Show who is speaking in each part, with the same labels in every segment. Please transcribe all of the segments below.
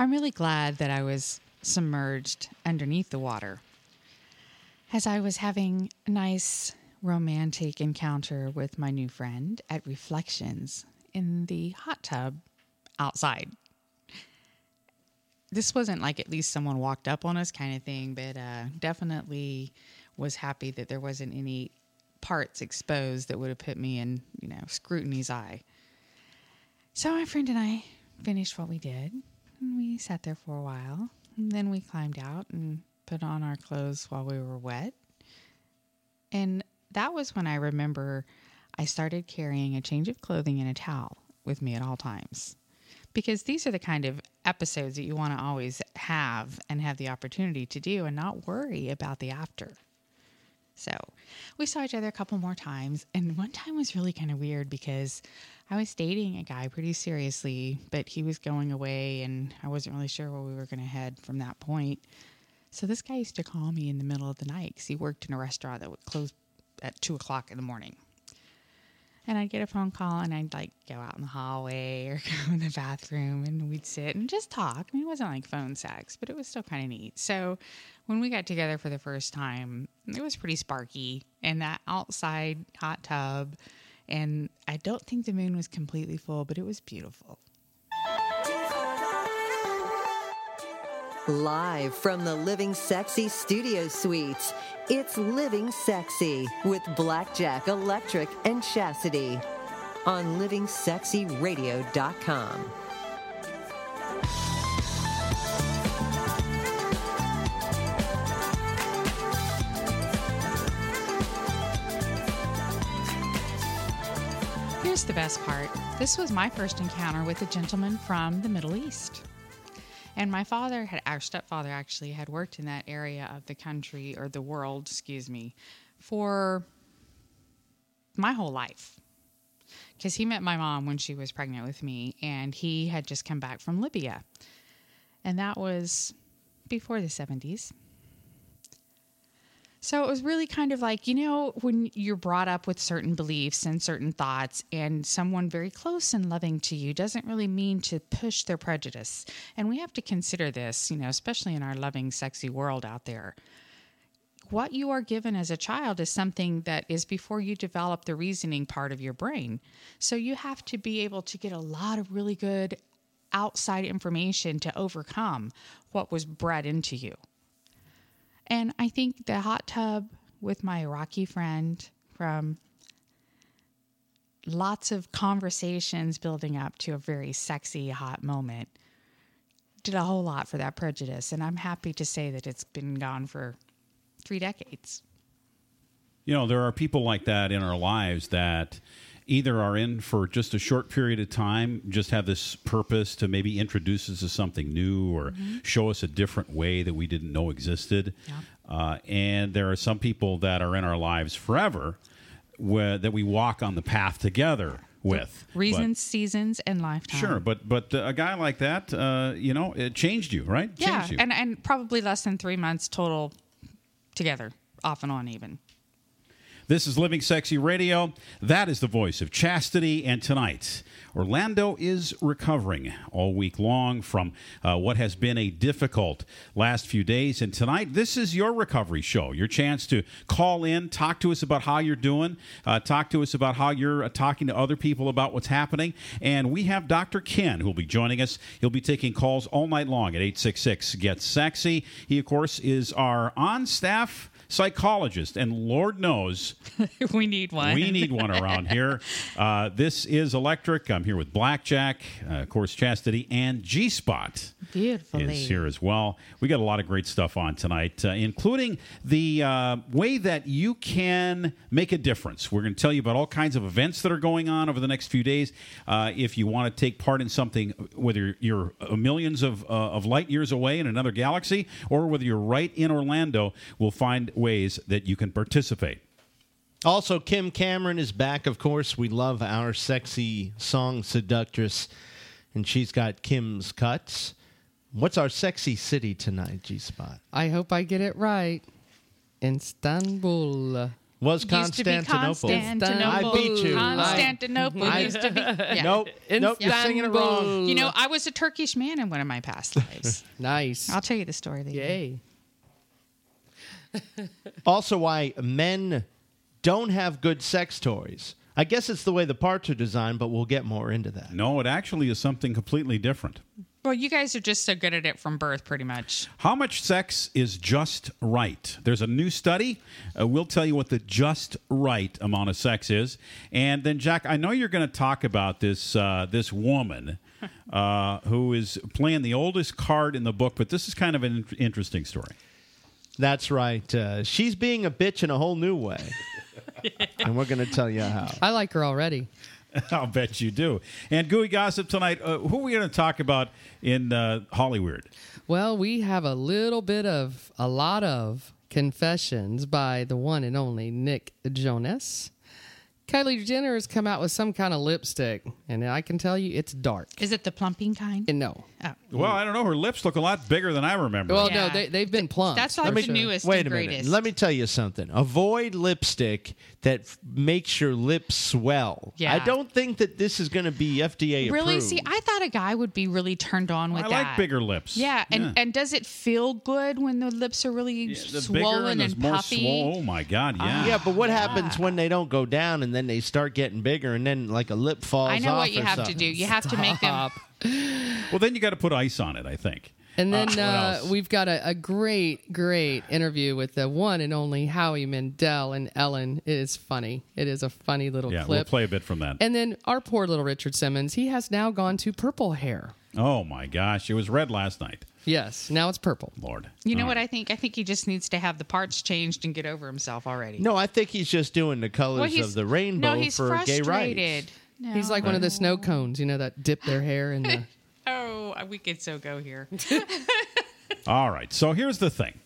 Speaker 1: I'm really glad that I was submerged underneath the water. As I was having a nice romantic encounter with my new friend at Reflections in the hot tub outside. This wasn't like at least someone walked up on us kind of thing, but uh, definitely was happy that there wasn't any parts exposed that would have put me in, you know, scrutiny's eye. So my friend and I finished what we did. And we sat there for a while. And then we climbed out and put on our clothes while we were wet. And that was when I remember I started carrying a change of clothing and a towel with me at all times. Because these are the kind of episodes that you want to always have and have the opportunity to do and not worry about the after. So we saw each other a couple more times. And one time was really kind of weird because I was dating a guy pretty seriously, but he was going away and I wasn't really sure where we were going to head from that point. So this guy used to call me in the middle of the night because he worked in a restaurant that would close at two o'clock in the morning. And I'd get a phone call and I'd like go out in the hallway or go in the bathroom and we'd sit and just talk. I mean, it wasn't like phone sex, but it was still kind of neat. So when we got together for the first time, it was pretty sparky and that outside hot tub. And I don't think the moon was completely full, but it was beautiful.
Speaker 2: Live from the Living Sexy Studio Suites, it's Living Sexy with Blackjack Electric and Chastity on livingsexyradio.com.
Speaker 1: Here's the best part this was my first encounter with a gentleman from the Middle East. And my father had, our stepfather actually had worked in that area of the country or the world, excuse me, for my whole life. Because he met my mom when she was pregnant with me, and he had just come back from Libya. And that was before the 70s. So it was really kind of like, you know, when you're brought up with certain beliefs and certain thoughts, and someone very close and loving to you doesn't really mean to push their prejudice. And we have to consider this, you know, especially in our loving, sexy world out there. What you are given as a child is something that is before you develop the reasoning part of your brain. So you have to be able to get a lot of really good outside information to overcome what was bred into you. And I think the hot tub with my Iraqi friend from lots of conversations building up to a very sexy, hot moment did a whole lot for that prejudice. And I'm happy to say that it's been gone for three decades.
Speaker 3: You know, there are people like that in our lives that either are in for just a short period of time, just have this purpose to maybe introduce us to something new or mm-hmm. show us a different way that we didn't know existed. Yeah. Uh, and there are some people that are in our lives forever where, that we walk on the path together with
Speaker 1: reasons, but, seasons, and lifetime.
Speaker 3: Sure, but but uh, a guy like that, uh, you know, it changed you, right?
Speaker 1: Yeah,
Speaker 3: changed you.
Speaker 1: and and probably less than three months total together, off and on, even.
Speaker 3: This is Living Sexy Radio. That is the voice of chastity. And tonight, Orlando is recovering all week long from uh, what has been a difficult last few days. And tonight, this is your recovery show, your chance to call in, talk to us about how you're doing, uh, talk to us about how you're uh, talking to other people about what's happening. And we have Dr. Ken who will be joining us. He'll be taking calls all night long at 866 Get Sexy. He, of course, is our on staff psychologist, and Lord knows
Speaker 1: we need one.
Speaker 3: We need one around here. Uh, this is Electric. I'm here with Blackjack, uh, of course, Chastity, and G Spot.
Speaker 1: Beautiful
Speaker 3: is here as well. We got a lot of great stuff on tonight, uh, including the uh, way that you can make a difference. We're going to tell you about all kinds of events that are going on over the next few days. Uh, if you want to take part in something, whether you're millions of, uh, of light years away in another galaxy, or whether you're right in Orlando, we'll find ways that you can participate.
Speaker 4: Also, Kim Cameron is back, of course. We love our sexy song seductress, and she's got Kim's cuts. What's our sexy city tonight, G Spot?
Speaker 5: I hope I get it right. Istanbul.
Speaker 4: Was
Speaker 1: Used to be
Speaker 4: Constantinople.
Speaker 1: Constantinople.
Speaker 4: I beat you.
Speaker 1: Constantinople
Speaker 4: I-
Speaker 1: used to be. Yeah.
Speaker 4: Nope. Nope. You're singing it wrong.
Speaker 1: You know, I was a Turkish man in one of my past lives.
Speaker 5: Nice.
Speaker 1: I'll tell you the story. later.
Speaker 5: Yay.
Speaker 4: Also, why men don't have good sex toys. I guess it's the way the parts are designed, but we'll get more into that.
Speaker 3: No, it actually is something completely different.
Speaker 1: Well, you guys are just so good at it from birth, pretty much.
Speaker 3: How much sex is just right? There's a new study. Uh, we'll tell you what the just right amount of sex is. And then, Jack, I know you're going to talk about this uh, this woman uh, who is playing the oldest card in the book, but this is kind of an in- interesting story.
Speaker 4: That's right. Uh, she's being a bitch in a whole new way. and we're going to tell you how.
Speaker 5: I like her already.
Speaker 3: I'll bet you do. And Gooey Gossip tonight, uh, who are we going to talk about in uh, Hollywood?
Speaker 5: Well, we have a little bit of, a lot of confessions by the one and only Nick Jonas. Kylie Jenner has come out with some kind of lipstick, and I can tell you it's dark.
Speaker 1: Is it the plumping kind?
Speaker 5: And no.
Speaker 1: Oh.
Speaker 3: Well, I don't know. Her lips look a lot bigger than I remember.
Speaker 5: Well,
Speaker 1: Yeah.
Speaker 5: no, they, they've been plumped.
Speaker 1: That's
Speaker 5: for
Speaker 1: like the newest
Speaker 4: Wait
Speaker 1: and
Speaker 4: a minute. Let me tell you something. Avoid lipstick that f- makes your lips swell.
Speaker 1: Yeah.
Speaker 4: I don't think that this is going to be FDA
Speaker 1: really
Speaker 4: approved.
Speaker 1: see. I thought a guy would be really turned on with
Speaker 3: I
Speaker 1: that.
Speaker 3: I like bigger lips.
Speaker 1: Yeah, and and does it feel good when the lips are really
Speaker 3: Yeah, the
Speaker 1: swollen and,
Speaker 3: and, more
Speaker 1: puffy?
Speaker 3: swole. Oh my God! Yeah.
Speaker 4: yeah, but what happens ah. when they don't go down and then they start getting bigger and then like a lip falls
Speaker 1: I know
Speaker 4: off
Speaker 1: what you
Speaker 4: or
Speaker 1: have to do. You have to make them.
Speaker 5: Stop.
Speaker 3: Well, then you got to put ice on it. I think.
Speaker 5: And then
Speaker 3: what
Speaker 5: uh, we've got a, a great, great interview with the one and only Howie Mandel and Ellen. It is funny. It is a funny little
Speaker 3: Yeah, we'll
Speaker 5: clip.
Speaker 3: play a bit from that.
Speaker 5: and then our poor little Richard Simmons, he has now gone to purple hair.
Speaker 3: oh my gosh, it was red last night.
Speaker 5: Yes, now it's purple.
Speaker 3: Lord.
Speaker 1: You know
Speaker 3: All
Speaker 1: what
Speaker 3: right.
Speaker 1: I think? I think he just needs to have the parts changed and get over himself already.
Speaker 4: No, I think he's just doing the colors
Speaker 1: well,
Speaker 4: of the rainbow
Speaker 1: no, he's
Speaker 4: for gay
Speaker 1: frustrated.
Speaker 4: rights.
Speaker 1: No.
Speaker 5: He's like one of the snow cones, you know, that dip their hair in the.
Speaker 1: Oh, we could so go here.
Speaker 3: All right. So here's the thing.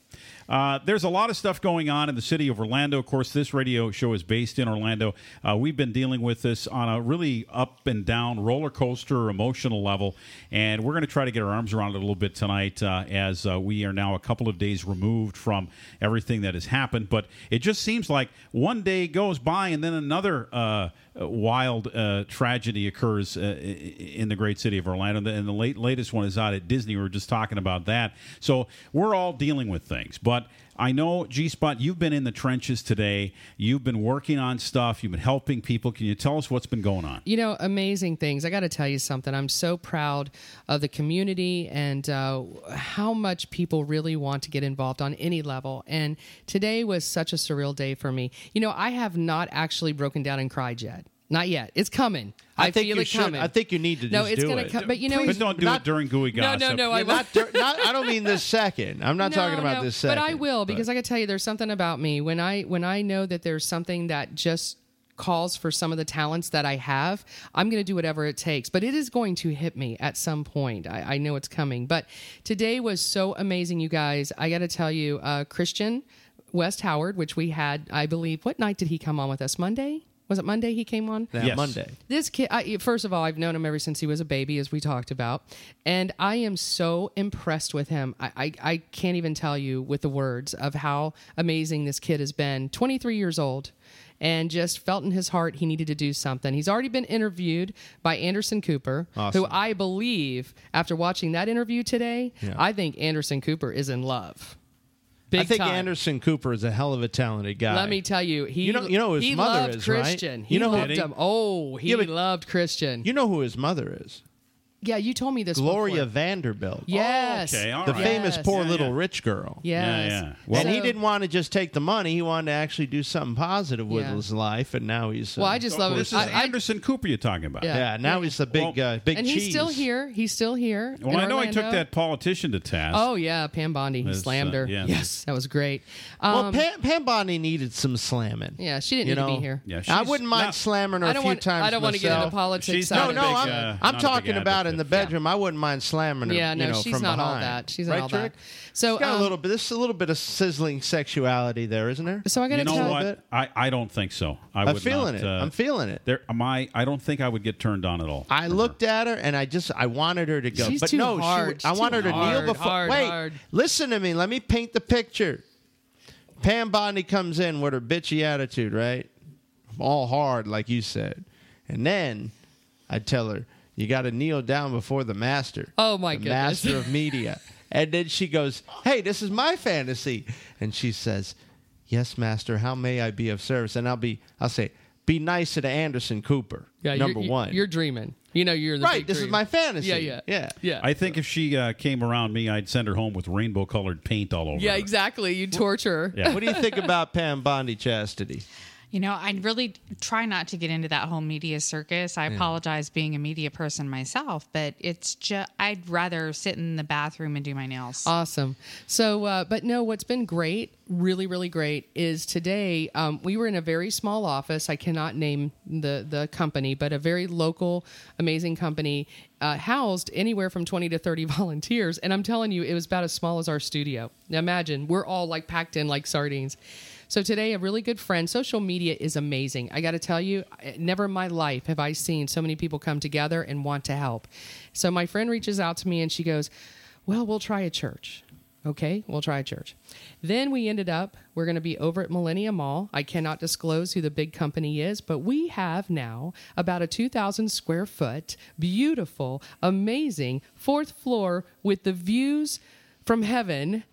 Speaker 3: Uh, there's a lot of stuff going on in the city of Orlando. Of course, this radio show is based in Orlando. Uh, we've been dealing with this on a really up and down roller coaster emotional level, and we're going to try to get our arms around it a little bit tonight uh, as uh, we are now a couple of days removed from everything that has happened. But it just seems like one day goes by and then another uh, wild uh, tragedy occurs uh, in the great city of Orlando. And the late, latest one is out at Disney. We were just talking about that. So we're all dealing with things. But I know, G Spot, you've been in the trenches today. You've been working on stuff. You've been helping people. Can you tell us what's been going on?
Speaker 5: You know, amazing things. I got to tell you something. I'm so proud of the community and uh, how much people really want to get involved on any level. And today was such a surreal day for me. You know, I have not actually broken down and cried yet. Not yet. It's coming. I,
Speaker 4: I think
Speaker 5: feel
Speaker 4: you
Speaker 5: it
Speaker 4: should.
Speaker 5: coming.
Speaker 4: I think you need to
Speaker 5: no, it's gonna come. But you know,
Speaker 3: But don't do
Speaker 4: not-
Speaker 3: it during Gooey Gossip.
Speaker 5: no, no, no.
Speaker 4: I not, dur- not, I don't mean this second. I'm not talking about this second.
Speaker 5: But I will because I can tell you there's something about me when I when I know that there's something that just calls for some of the talents that I have, I'm going to do whatever it takes. But it is going to hit me at some point. I, I know it's coming. But today was so amazing, you guys. I got to tell you, uh, Christian West Howard, which we had, I believe, what night did he come on with us? Monday? Was it Monday he came on?
Speaker 4: That
Speaker 3: Yes.
Speaker 4: Monday.
Speaker 5: This kid, I, first of all, I've known him ever since he was a baby, as we talked about, and I am so impressed with him. I, I, I can't even tell you with the words of how amazing this kid has been. 23 years old, and just felt in his heart he needed to do something. He's already been interviewed by Anderson Cooper,
Speaker 4: Awesome.
Speaker 5: who I believe, after watching that interview today,
Speaker 4: Yeah.
Speaker 5: I think Anderson Cooper is in love. Big
Speaker 4: I think
Speaker 5: time.
Speaker 4: Anderson Cooper is a hell of a talented guy.
Speaker 5: Let me tell you, he
Speaker 4: You know- you know who his
Speaker 5: he
Speaker 4: mother
Speaker 5: loved
Speaker 4: is, right?
Speaker 5: Christian. He
Speaker 4: You know who-
Speaker 5: loved
Speaker 3: he?
Speaker 5: him. Oh, he
Speaker 4: Yeah,
Speaker 5: loved Christian.
Speaker 4: You know who his mother is?
Speaker 5: Yeah, you told me this.
Speaker 4: Gloria
Speaker 5: before.
Speaker 4: Vanderbilt.
Speaker 5: Yes.
Speaker 3: okay, all
Speaker 4: the
Speaker 3: right.
Speaker 4: famous
Speaker 5: Yes.
Speaker 4: poor
Speaker 3: Yeah,
Speaker 4: little
Speaker 3: yeah.
Speaker 4: rich girl.
Speaker 5: Yes.
Speaker 3: Yeah, yeah.
Speaker 4: Well, and he didn't want to just take the money. He wanted to actually do something positive with
Speaker 5: Yeah.
Speaker 4: his life, and now he's. Uh,
Speaker 5: Well, I just love it.
Speaker 3: this is
Speaker 5: I, I-
Speaker 3: Anderson Cooper you're talking about.
Speaker 5: Yeah.
Speaker 4: yeah. Now he's the big,
Speaker 3: Well,
Speaker 4: uh, big
Speaker 5: and
Speaker 4: cheese.
Speaker 5: he's still here. He's still here.
Speaker 3: Well, I know I took that politician to task.
Speaker 5: Oh yeah, Pam Bondi. He
Speaker 3: That's,
Speaker 5: slammed
Speaker 3: uh,
Speaker 5: her.
Speaker 3: yeah.
Speaker 5: Yes, that was great.
Speaker 4: Well,
Speaker 5: Um,
Speaker 4: Pam, Pam Bondi needed some slamming.
Speaker 5: yeah, she didn't
Speaker 4: you
Speaker 5: need
Speaker 4: know?
Speaker 5: to be here.
Speaker 3: Yeah,
Speaker 4: I wouldn't mind slamming her
Speaker 5: I
Speaker 4: a
Speaker 5: don't
Speaker 4: few times.
Speaker 5: I don't want to get into politics.
Speaker 3: She's
Speaker 5: side
Speaker 3: not
Speaker 4: No, no, I'm,
Speaker 3: uh,
Speaker 4: I'm
Speaker 3: not a big
Speaker 4: talking about in the
Speaker 3: advocate.
Speaker 4: bedroom. I wouldn't mind slamming her.
Speaker 5: Yeah, no,
Speaker 4: you know,
Speaker 5: she's
Speaker 4: from
Speaker 5: not all
Speaker 4: behind.
Speaker 5: that. She's
Speaker 4: right,
Speaker 5: not all that.
Speaker 4: Tric?
Speaker 5: So
Speaker 4: She's got
Speaker 5: um,
Speaker 4: a little bit. This is a little bit of sizzling sexuality there, isn't there?
Speaker 5: So I got
Speaker 3: You
Speaker 5: to
Speaker 3: know
Speaker 5: tell
Speaker 3: what?
Speaker 4: bit.
Speaker 3: I, I don't think so. I
Speaker 4: I'm
Speaker 3: would
Speaker 4: feeling
Speaker 3: not,
Speaker 4: it.
Speaker 3: uh,
Speaker 4: I'm feeling it.
Speaker 3: There, my, I don't think I would get turned on at all.
Speaker 4: I looked at her and I just I wanted her to go,
Speaker 5: She's
Speaker 4: but
Speaker 5: too
Speaker 4: no,
Speaker 5: hard.
Speaker 4: she. I
Speaker 5: She's
Speaker 4: want
Speaker 5: too
Speaker 4: her to
Speaker 5: hard,
Speaker 4: kneel before.
Speaker 5: hard,
Speaker 4: wait,
Speaker 5: hard.
Speaker 4: listen to me. Let me paint the picture. Pam Bondi comes in with her bitchy attitude, right? All hard, like you said. And then I tell her, you got to kneel down before the master.
Speaker 5: Oh, my
Speaker 4: the
Speaker 5: goodness.
Speaker 4: master of media. and then she goes, hey, this is my fantasy. And she says, yes, master, how may I be of service? And I'll be, I'll say, be nice to Anderson Cooper,
Speaker 5: Yeah,
Speaker 4: number
Speaker 5: you're,
Speaker 4: one.
Speaker 5: You're dreaming. You know, you're the
Speaker 4: right.
Speaker 5: big
Speaker 4: This is my fantasy.
Speaker 5: Yeah, yeah,
Speaker 4: yeah,
Speaker 5: yeah.
Speaker 3: I think if she uh, came around me, I'd send her home with rainbow colored paint all over. Her.
Speaker 5: Yeah,
Speaker 3: her.
Speaker 5: exactly. You torture.
Speaker 3: Yeah.
Speaker 4: What do you think about Pam Bondi Chastity?
Speaker 1: You know, I really try not to get into that whole media circus. I apologize being a media person myself, but it's just, I'd rather sit in the bathroom and do my nails.
Speaker 5: Awesome. So, uh, but no, what's been great, really, really great, is today um, we were in a very small office. I cannot name the the company, but a very local, amazing company, uh, housed anywhere from twenty to thirty volunteers. And I'm telling you, it was about as small as our studio. Now imagine we're all like packed in like sardines. So today, a really good friend. Social media is amazing. I got to tell you, never in my life have I seen so many people come together and want to help. So my friend reaches out to me and she goes, "Well, we'll try a church." Okay, we'll try a church. Then we ended up, we're going to be over at Millennium Mall. I cannot disclose who the big company is, but we have now about a 2,000 square foot, beautiful, amazing fourth floor with the views from heaven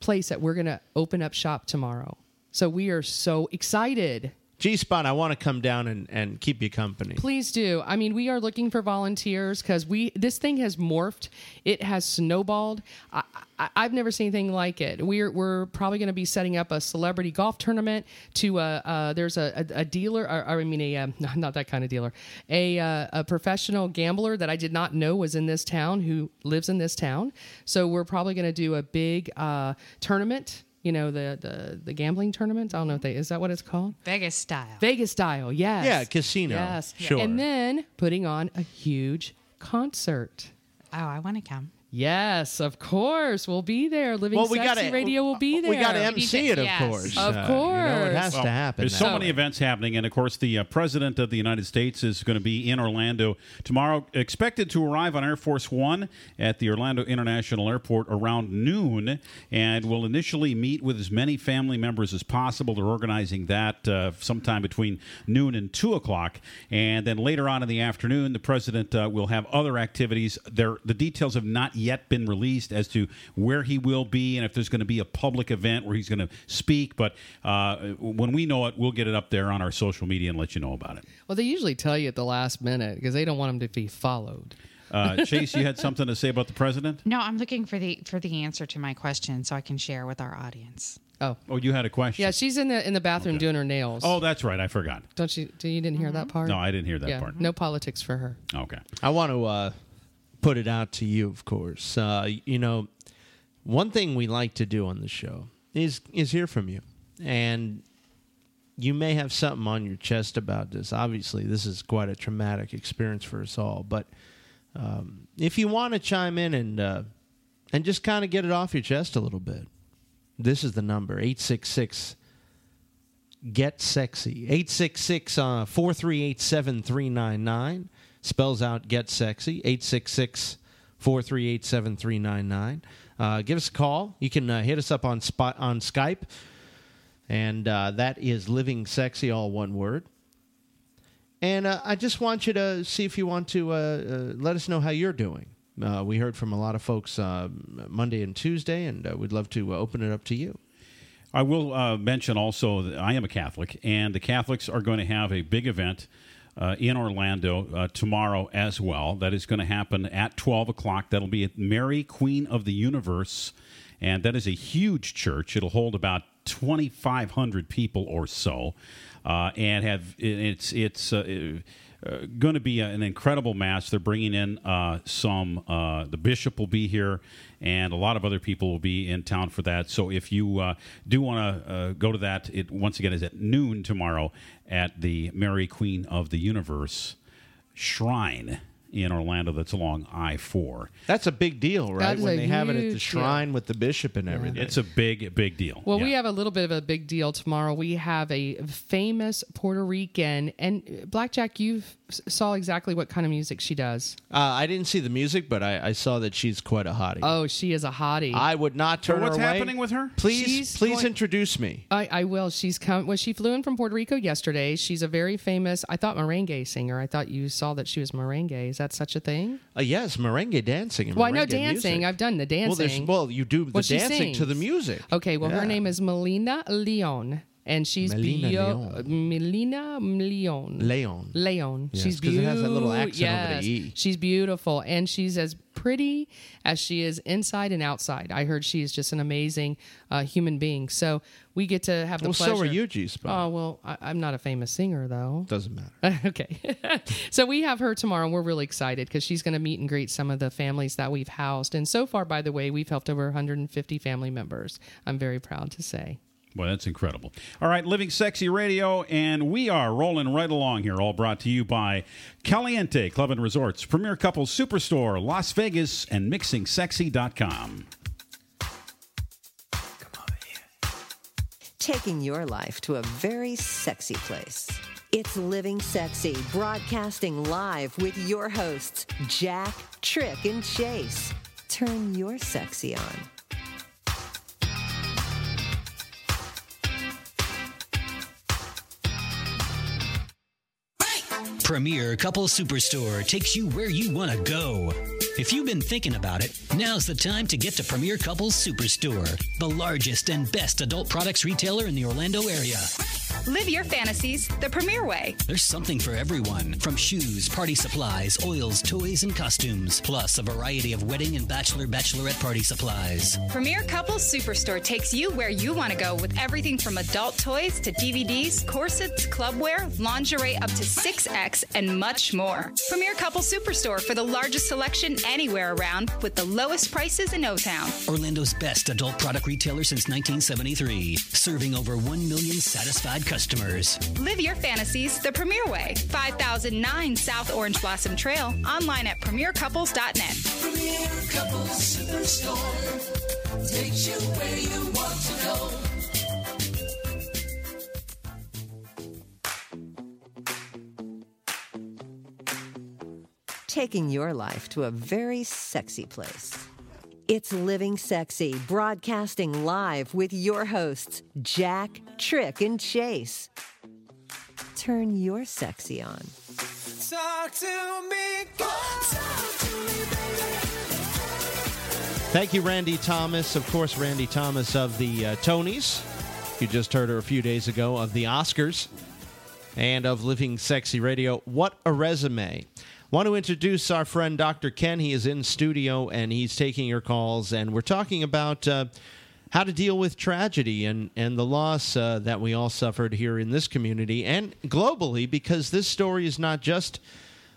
Speaker 5: place that we're going to open up shop tomorrow. So we are so excited.
Speaker 4: G Spot, I want to come down and, and keep you company.
Speaker 5: Please do. I mean, we are looking for volunteers because we this thing has morphed. It has snowballed. I, I've never seen anything like it. We're we're probably going to be setting up a celebrity golf tournament. To uh, uh there's a, a, a dealer. Or, I mean, a uh, not that kind of dealer. A uh, a professional gambler that I did not know was in this town who lives in this town. So we're probably going to do a big uh, tournament. You know the, the the gambling tournament. I don't know if they is that what it's called.
Speaker 1: Vegas style.
Speaker 5: Vegas style, yes.
Speaker 4: Yeah, casino.
Speaker 5: Yes.
Speaker 4: Sure.
Speaker 5: And then putting on a huge concert.
Speaker 1: oh, I want to come.
Speaker 5: Yes, of course. We'll be there. Living
Speaker 4: well, we got
Speaker 5: Sexy
Speaker 4: to
Speaker 5: Radio will be there.
Speaker 4: We got to MC it, of
Speaker 1: Yes.
Speaker 4: course.
Speaker 5: Of
Speaker 4: Uh, you know, it has
Speaker 5: course.
Speaker 4: to happen.
Speaker 3: There's so
Speaker 4: that
Speaker 3: many events happening, and of course, the uh, president of the United States is going to be in Orlando tomorrow. Expected to arrive on Air Force One at the Orlando International Airport around noon, and will initially meet with as many family members as possible. They're organizing that uh, sometime between noon and two o'clock, and then later on in the afternoon, the president uh, will have other activities. There, the details have not yet been released as to where he will be and if there's going to be a public event where he's going to speak. But uh, when we know it, we'll get it up there on our social media and let you know about it.
Speaker 5: Well, they usually tell you at the last minute because they don't want them to be followed.
Speaker 3: Uh, Chase, you had something to say about the president?
Speaker 1: No, I'm looking for the for the answer to my question so I can share with our audience.
Speaker 5: Oh,
Speaker 3: Oh, you had a question.
Speaker 5: yeah. She's in the in the bathroom doing her nails.
Speaker 3: Oh, that's right. I forgot.
Speaker 5: don't you? Do you didn't hear that part?
Speaker 3: No, I didn't hear that
Speaker 5: yeah.
Speaker 3: part.
Speaker 5: No politics for her.
Speaker 3: Okay.
Speaker 4: I want to uh, put it out to you, of course. Uh, you know, one thing we like to do on the show is is hear from you, and you may have something on your chest about this. Obviously, this is quite a traumatic experience for us all. But um, if you want to chime in and uh, and just kind of get it off your chest a little bit, this is the number eight six six. Get sexy. 866 uh, 438 7399. Spells out get sexy. 866 438 7399. Uh, Give us a call. You can uh, hit us up on, spot, on Skype. And uh, that is Living Sexy, all one word. And uh, I just want you to see if you want to uh, uh, let us know how you're doing. We heard from a lot of folks Monday and Tuesday, and we'd love to open it up to you.
Speaker 3: I will mention also that I am a Catholic, and the Catholics are going to have a big event uh, in Orlando uh, tomorrow as well. That is going to happen at 12 o'clock. That'll be at Mary, Queen of the Universe, and that is a huge church. It'll hold about 2,500 people or so, uh, and have it's it's. Uh, uh, going to be an incredible mass. They're bringing in uh, some. The bishop will be here, and a lot of other people will be in town for that. So if you uh, do want to uh, go to that, it once again is at noon tomorrow at the Mary Queen of the Universe Shrine in Orlando that's along I 4.
Speaker 4: That's a big deal, right?
Speaker 5: That is
Speaker 4: when
Speaker 5: a
Speaker 4: they have it at the
Speaker 5: huge
Speaker 4: shrine with the bishop and everything.
Speaker 3: It's a big, big deal.
Speaker 5: Well, we
Speaker 3: Yeah.
Speaker 5: have a little bit of a big deal tomorrow. We have a famous Puerto Rican, and Blackjack, you saw exactly what kind of music she does.
Speaker 4: uh, I didn't see the music, but I, I saw that she's quite a hottie.
Speaker 5: Oh, she is a hottie.
Speaker 4: I would not turn
Speaker 3: what's
Speaker 4: her away.
Speaker 3: happening with her?
Speaker 4: Please,
Speaker 5: She's
Speaker 4: please
Speaker 5: going-
Speaker 4: introduce me.
Speaker 5: I, I will. She's come. Well, she flew in from Puerto Rico yesterday. She's a very famous, I thought, merengue singer. I thought you saw that she was merengue. Is that such a thing?
Speaker 4: Uh, yes, merengue dancing. And
Speaker 5: Well, I know dancing.
Speaker 4: music.
Speaker 5: I've done the dancing.
Speaker 4: well, you do the
Speaker 5: Well,
Speaker 4: dancing to the music.
Speaker 5: Okay, well,
Speaker 4: Yeah.
Speaker 5: her name is Melina Leon, and she's
Speaker 4: Melina
Speaker 5: bio-
Speaker 4: Leon.
Speaker 5: Melina Leon.
Speaker 4: Leon.
Speaker 5: Leon.
Speaker 4: Yes,
Speaker 5: she's
Speaker 4: 'cause it
Speaker 5: beautiful.
Speaker 4: has that little accent over the E.
Speaker 5: She's beautiful, and she's as pretty as she is inside and outside. I heard she is just an amazing uh, human being. So we get to have the
Speaker 4: Well,
Speaker 5: pleasure.
Speaker 4: so are you, G Spot.
Speaker 5: Oh well, I, I'm not a famous singer though.
Speaker 4: Doesn't matter.
Speaker 5: okay. so we have her tomorrow, and we're really excited because she's going to meet and greet some of the families that we've housed. And so far, by the way, we've helped over 150 family members. I'm very proud to say.
Speaker 3: Well, that's incredible. All right, Living Sexy Radio, and we are rolling right along here, all brought to you by Caliente Club and Resorts, Premier Couples Superstore, Las Vegas, and MixingSexy.com. Come on.
Speaker 2: Taking your life to a very sexy place. It's Living Sexy, broadcasting live with your hosts, Jack, Tric, and Chase. Turn your sexy on.
Speaker 6: Premier Couple Superstore takes you where you want to go. If you've been thinking about it, now's the time to get to Premier Couples Superstore, the largest and best adult products retailer in the Orlando area.
Speaker 7: Live your fantasies the premier way.
Speaker 6: There's something for everyone from shoes, party supplies, oils, toys, and costumes, plus a variety of wedding and bachelor bachelorette party supplies.
Speaker 7: Premier Couples Superstore takes you where you want to go with everything from adult toys to DVDs, corsets, clubwear, lingerie up to 6X, and much more. Premier Couples Superstore for the largest selection anywhere around with the lowest prices in O Town.
Speaker 6: Orlando's best adult product retailer since 1973, serving over 1 million satisfied customers.
Speaker 7: Live your fantasies the premier way. 5009 South Orange Blossom Trail. Online at premiercouples.net.
Speaker 8: Premier Couples Superstore takes you where you want to go.
Speaker 2: taking your life to a very sexy place. It's Living Sexy, broadcasting live with your hosts, Jack, Tric, and Chase. Turn your sexy on.
Speaker 8: Talk to me, talk to me, baby.
Speaker 4: Thank you, Randy Thomas. Of course, Randy Thomas of the uh, Tonys. You just heard her a few days ago of the Oscars and of Living Sexy Radio. What a resume. Want to introduce our friend Dr. Ken. He is in studio and he's taking your calls, and we're talking about uh, how to deal with tragedy and, and the loss uh, that we all suffered here in this community and globally, because this story is not just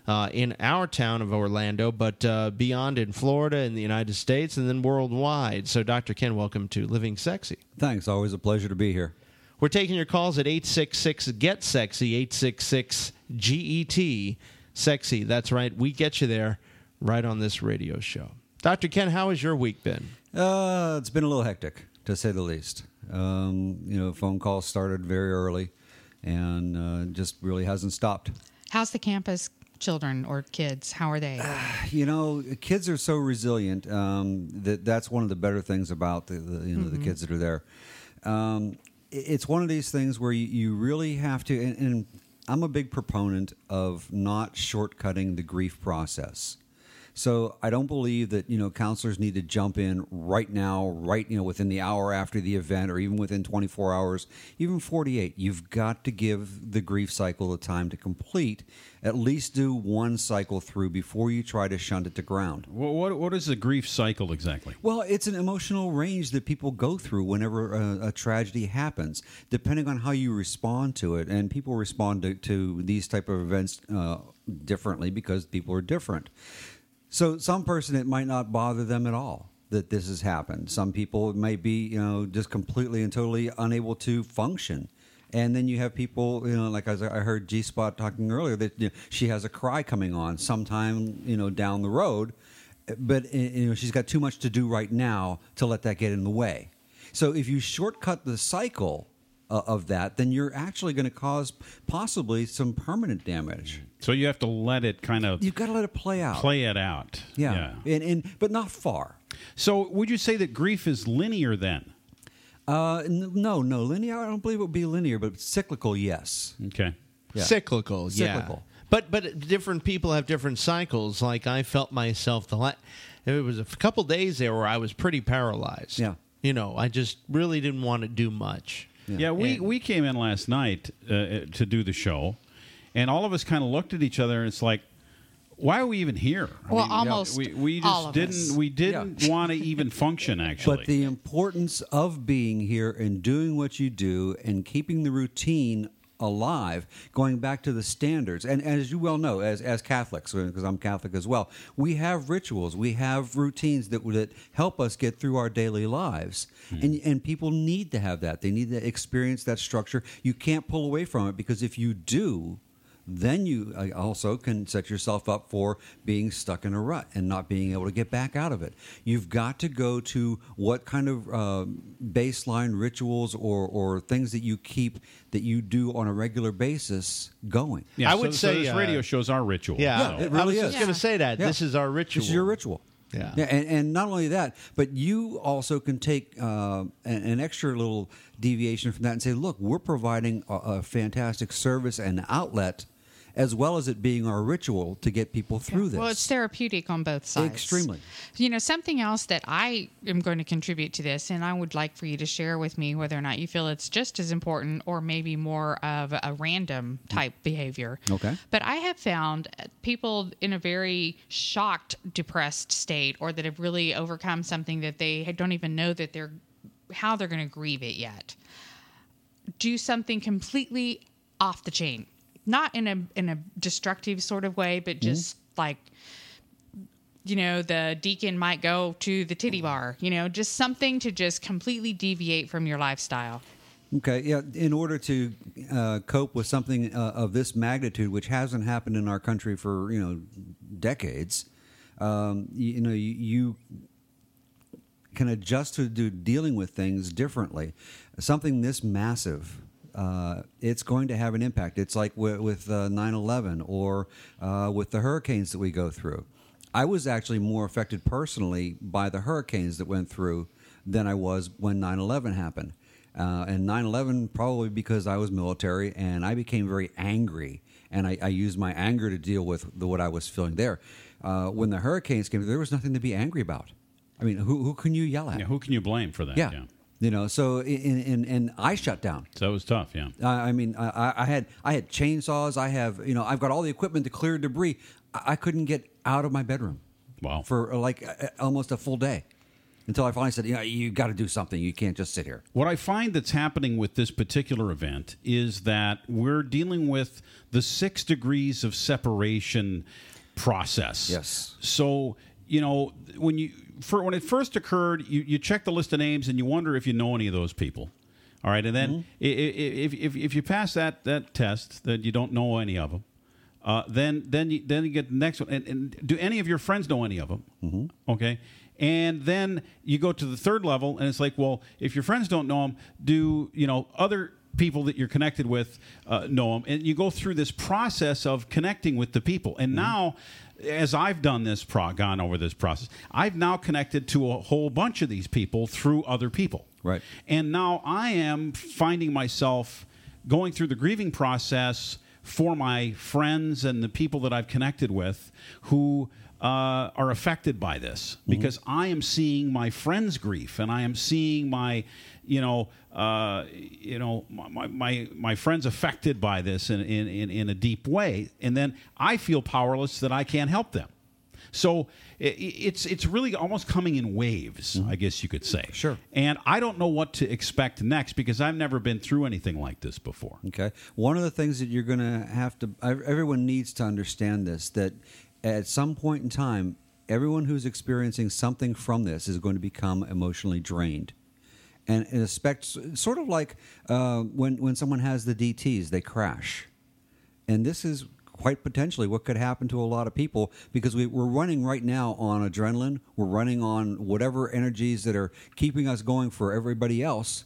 Speaker 4: uh, in our town of Orlando, but uh, beyond in Florida, in the United States, and then worldwide. So, Dr. Ken, welcome to Living Sexy.
Speaker 9: Thanks. Always a pleasure to be here.
Speaker 4: We're taking your calls at 866 GET SEXY, 866 GET SEXY. That's right. We get you there right on this radio show. Dr. Ken, how has your week been?
Speaker 9: Uh, it's been a little hectic, to say the least. Um, you know, phone calls started very early and uh, just really hasn't stopped.
Speaker 1: How's the campus children or kids? How are they?
Speaker 9: You know, kids are so resilient um, that that's one of the better things about the, the you know the kids that are there. Um, it's one of these things where you, you really have to, and, and I'm a big proponent of not shortcutting the grief process. So I don't believe that you know counselors need to jump in right now, right you know within the hour after the event, or even within 24 hours, even 48. You've got to give the grief cycle the time to complete. At least do one cycle through before you try to shunt it to ground.
Speaker 3: What, what, what is the grief cycle exactly?
Speaker 9: Well, it's an emotional range that people go through whenever a, a tragedy happens, depending on how you respond to it. And people respond to, to these type of events uh, differently because people are different. So, some person it might not bother them at all that this has happened. Some people may be, you know, just completely and totally unable to function And then you have people, you know, like I heard G Spot talking earlier, that you know, she has a cry coming on sometime, you know, down the road, but uh, you know she's got too much to do right now to let that get in the way. So if you shortcut the cycle uh, of that, then you're actually going to cause possibly some permanent damage.
Speaker 3: So you have to let it kind of
Speaker 9: You've got to let it play out.
Speaker 3: play it out.
Speaker 9: yeah, And, and but not far.
Speaker 3: So would you say that grief is linear then?
Speaker 9: Uh, n- no, no, linear. I don't believe it would be linear, but cyclical, yes.
Speaker 3: Okay.
Speaker 9: Yeah.
Speaker 4: Cyclical, yeah.
Speaker 9: Cyclical.
Speaker 4: But but different people have different cycles. Like I felt myself the last. it was a couple days there where I was pretty paralyzed.
Speaker 9: Yeah.
Speaker 4: you know, I just really didn't want to do much.
Speaker 3: Yeah, we,
Speaker 4: And-
Speaker 3: we came in last night uh, to do the show, and all of us kind of looked at each other, and it's like, why are we even here? I
Speaker 1: Well,
Speaker 3: mean,
Speaker 1: almost
Speaker 3: we, we just
Speaker 1: all of
Speaker 3: didn't
Speaker 1: us.
Speaker 3: we didn't want to even function actually.
Speaker 9: But the importance of being here and doing what you do and keeping the routine alive, going back to the standards. And as you well know, as, as Catholics, because I'm Catholic as well, we have rituals, we have routines that, that help us get through our daily lives. Hmm. And, and people need to have that. They need to experience that structure. You can't pull away from it because if you do, then you uh, also can set yourself up for being stuck in a rut and not being able to get back out of it. You've got to go to what kind of uh, baseline rituals or, or things that you keep that you do on a regular basis going.
Speaker 3: yeah,
Speaker 4: I
Speaker 3: so-
Speaker 4: would
Speaker 3: so
Speaker 4: say,
Speaker 3: this
Speaker 4: uh,
Speaker 3: radio show's our ritual.
Speaker 4: Yeah,
Speaker 3: so-
Speaker 9: it
Speaker 4: I was
Speaker 9: is.
Speaker 4: just going to say that
Speaker 9: Yeah.
Speaker 4: this is our ritual.
Speaker 9: This is your ritual.
Speaker 4: Yeah.
Speaker 9: and, and not only that, but you also can take uh, an, an extra little deviation from that and say, look, we're providing a, a fantastic service and outlet, as well as it being our ritual to get people through this.
Speaker 1: Well, it's therapeutic on both sides.
Speaker 9: Extremely.
Speaker 1: You know, something else that I am going to contribute to this, and I would like for you to share with me whether or not you feel it's just as important or maybe more of a random type behavior.
Speaker 9: Okay.
Speaker 1: But I have found people in a very shocked, depressed state, or that have really overcome something that they don't even know that they're how they're going to grieve it yet. Do something completely off the chain, not in a in a destructive sort of way, but just like you know, the deacon might go to the titty bar, you know, just something to just completely deviate from your lifestyle.
Speaker 9: Okay, yeah. In order to uh, cope with something uh, of this magnitude, which hasn't happened in our country for you know decades, um, you, you know you, you can adjust to do dealing with things differently. Something this massive. Uh, it's going to have an impact. It's like with, with uh, 9/11 or uh, with the hurricanes that we go through. I was actually more affected personally by the hurricanes that went through than I was when 9/11 happened. Uh, and 9/11 probably because I was military and I became very angry, and I, I used my anger to deal with the, what I was feeling there. Uh, when the hurricanes came, there was nothing to be angry about. I mean, who, who can you yell at?
Speaker 3: yeah, who can you blame for that?
Speaker 9: Yeah. You know, so in, in, and I shut down.
Speaker 3: So it was tough. Yeah.
Speaker 9: I I mean, I, I- had I had chainsaws. I have you know I've got all the equipment to clear debris. I, I couldn't get out of my bedroom.
Speaker 3: Wow.
Speaker 9: For uh, like uh, almost a full day, until I finally said, you know, you got to do something. You can't just sit here.
Speaker 3: What I find that's happening with this particular event is that we're dealing with the six degrees of separation process.
Speaker 9: Yes.
Speaker 3: So you know when you for, when it first occurred, you, you check the list of names and you wonder if you know any of those people. All right, and then
Speaker 9: Mm-hmm.
Speaker 3: if, if if you pass that that test that you don't know any of them, uh, then then you, then you get the next one. And, and do any of your friends know any of them? Mm-hmm. Okay. And then you go to the third level, and it's like, well, if your friends don't know them, do you know other people that you're connected with uh, know them? And you go through this process of connecting with the people. And now, as I've done this, pro- gone over this process, I've now connected to a whole bunch of these people through other people.
Speaker 9: Right.
Speaker 3: And now I am finding myself going through the grieving process for my friends and the people that I've connected with who uh, are affected by this because I am seeing my friends' grief and I am seeing my, you know, uh, you know, my, my my friends affected by this in, in, in, in a deep way, and then I feel powerless that I can't help them. So i- i it's it's really almost coming in waves, I guess you could say.
Speaker 9: Sure.
Speaker 3: And I don't know what to expect next because I've never been through anything like this before.
Speaker 9: Okay. One of the things that you're going to have to, everyone needs to understand this that at some point in time, everyone who's experiencing something from this is going to become emotionally drained. And it expects sort of like uh, when when someone has the DTS, they crash, and this is quite potentially what could happen to a lot of people because we, we're running right now on adrenaline. We're running on whatever energies that are keeping us going for everybody else.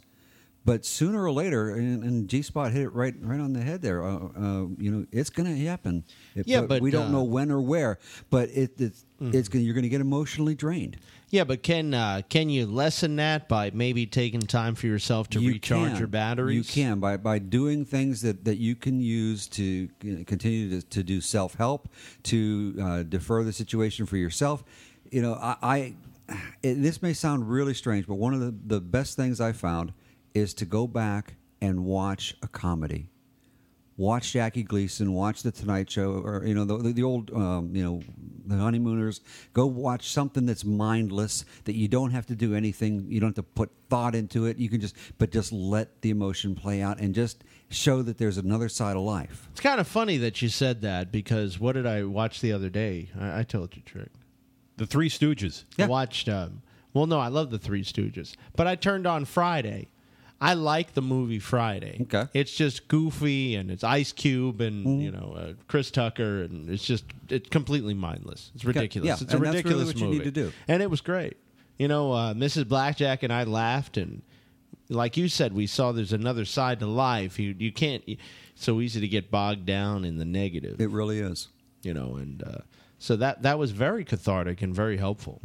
Speaker 9: But sooner or later, and, and G Spot hit it right right on the head there. Uh, uh, you know, it's going to happen. It-
Speaker 4: Yeah, but,
Speaker 9: we don't
Speaker 4: uh,
Speaker 9: know when or where. But it, it's it's gonna, you're going to get emotionally drained.
Speaker 4: Yeah, but can uh, can you lessen that by maybe taking time for yourself to
Speaker 9: You
Speaker 4: recharge
Speaker 9: can.
Speaker 4: your batteries?
Speaker 9: You can by by doing things that, that you can use to continue to, to do self help, to uh, defer the situation for yourself. You know, I, I it, this may sound really strange, but one of the, the best things I found is to go back and watch a comedy. Watch Jackie Gleason, watch The Tonight Show, or you know the, the old, um, you know, The Honeymooners. Go watch something that's mindless that you don't have to do anything. You don't have to put thought into it. You can just, but just let the emotion play out and just show that there's another side of life.
Speaker 4: It's kind of funny that you said that because what did I watch the other day? I, I told you, Tric.
Speaker 3: The Three Stooges.
Speaker 4: I watched. Um, well, no, I love the Three Stooges, but I turned on Friday. I like the movie Friday.
Speaker 9: Okay.
Speaker 4: it's just goofy and it's Ice Cube and
Speaker 9: Mm-hmm.
Speaker 4: you know uh, Chris Tucker and it's just it's completely mindless. It's ridiculous.
Speaker 9: Yeah,
Speaker 4: it's a
Speaker 9: and that's really
Speaker 4: ridiculous
Speaker 9: what you
Speaker 4: movie.
Speaker 9: need to do.
Speaker 4: and it was great. You know, uh, Mrs. Blackjack and I laughed and. Like you said, we saw there's another side to life. You you can't. It's so easy to get bogged down in the negative
Speaker 9: It really is.
Speaker 4: you know and uh, so that that was very cathartic and very helpful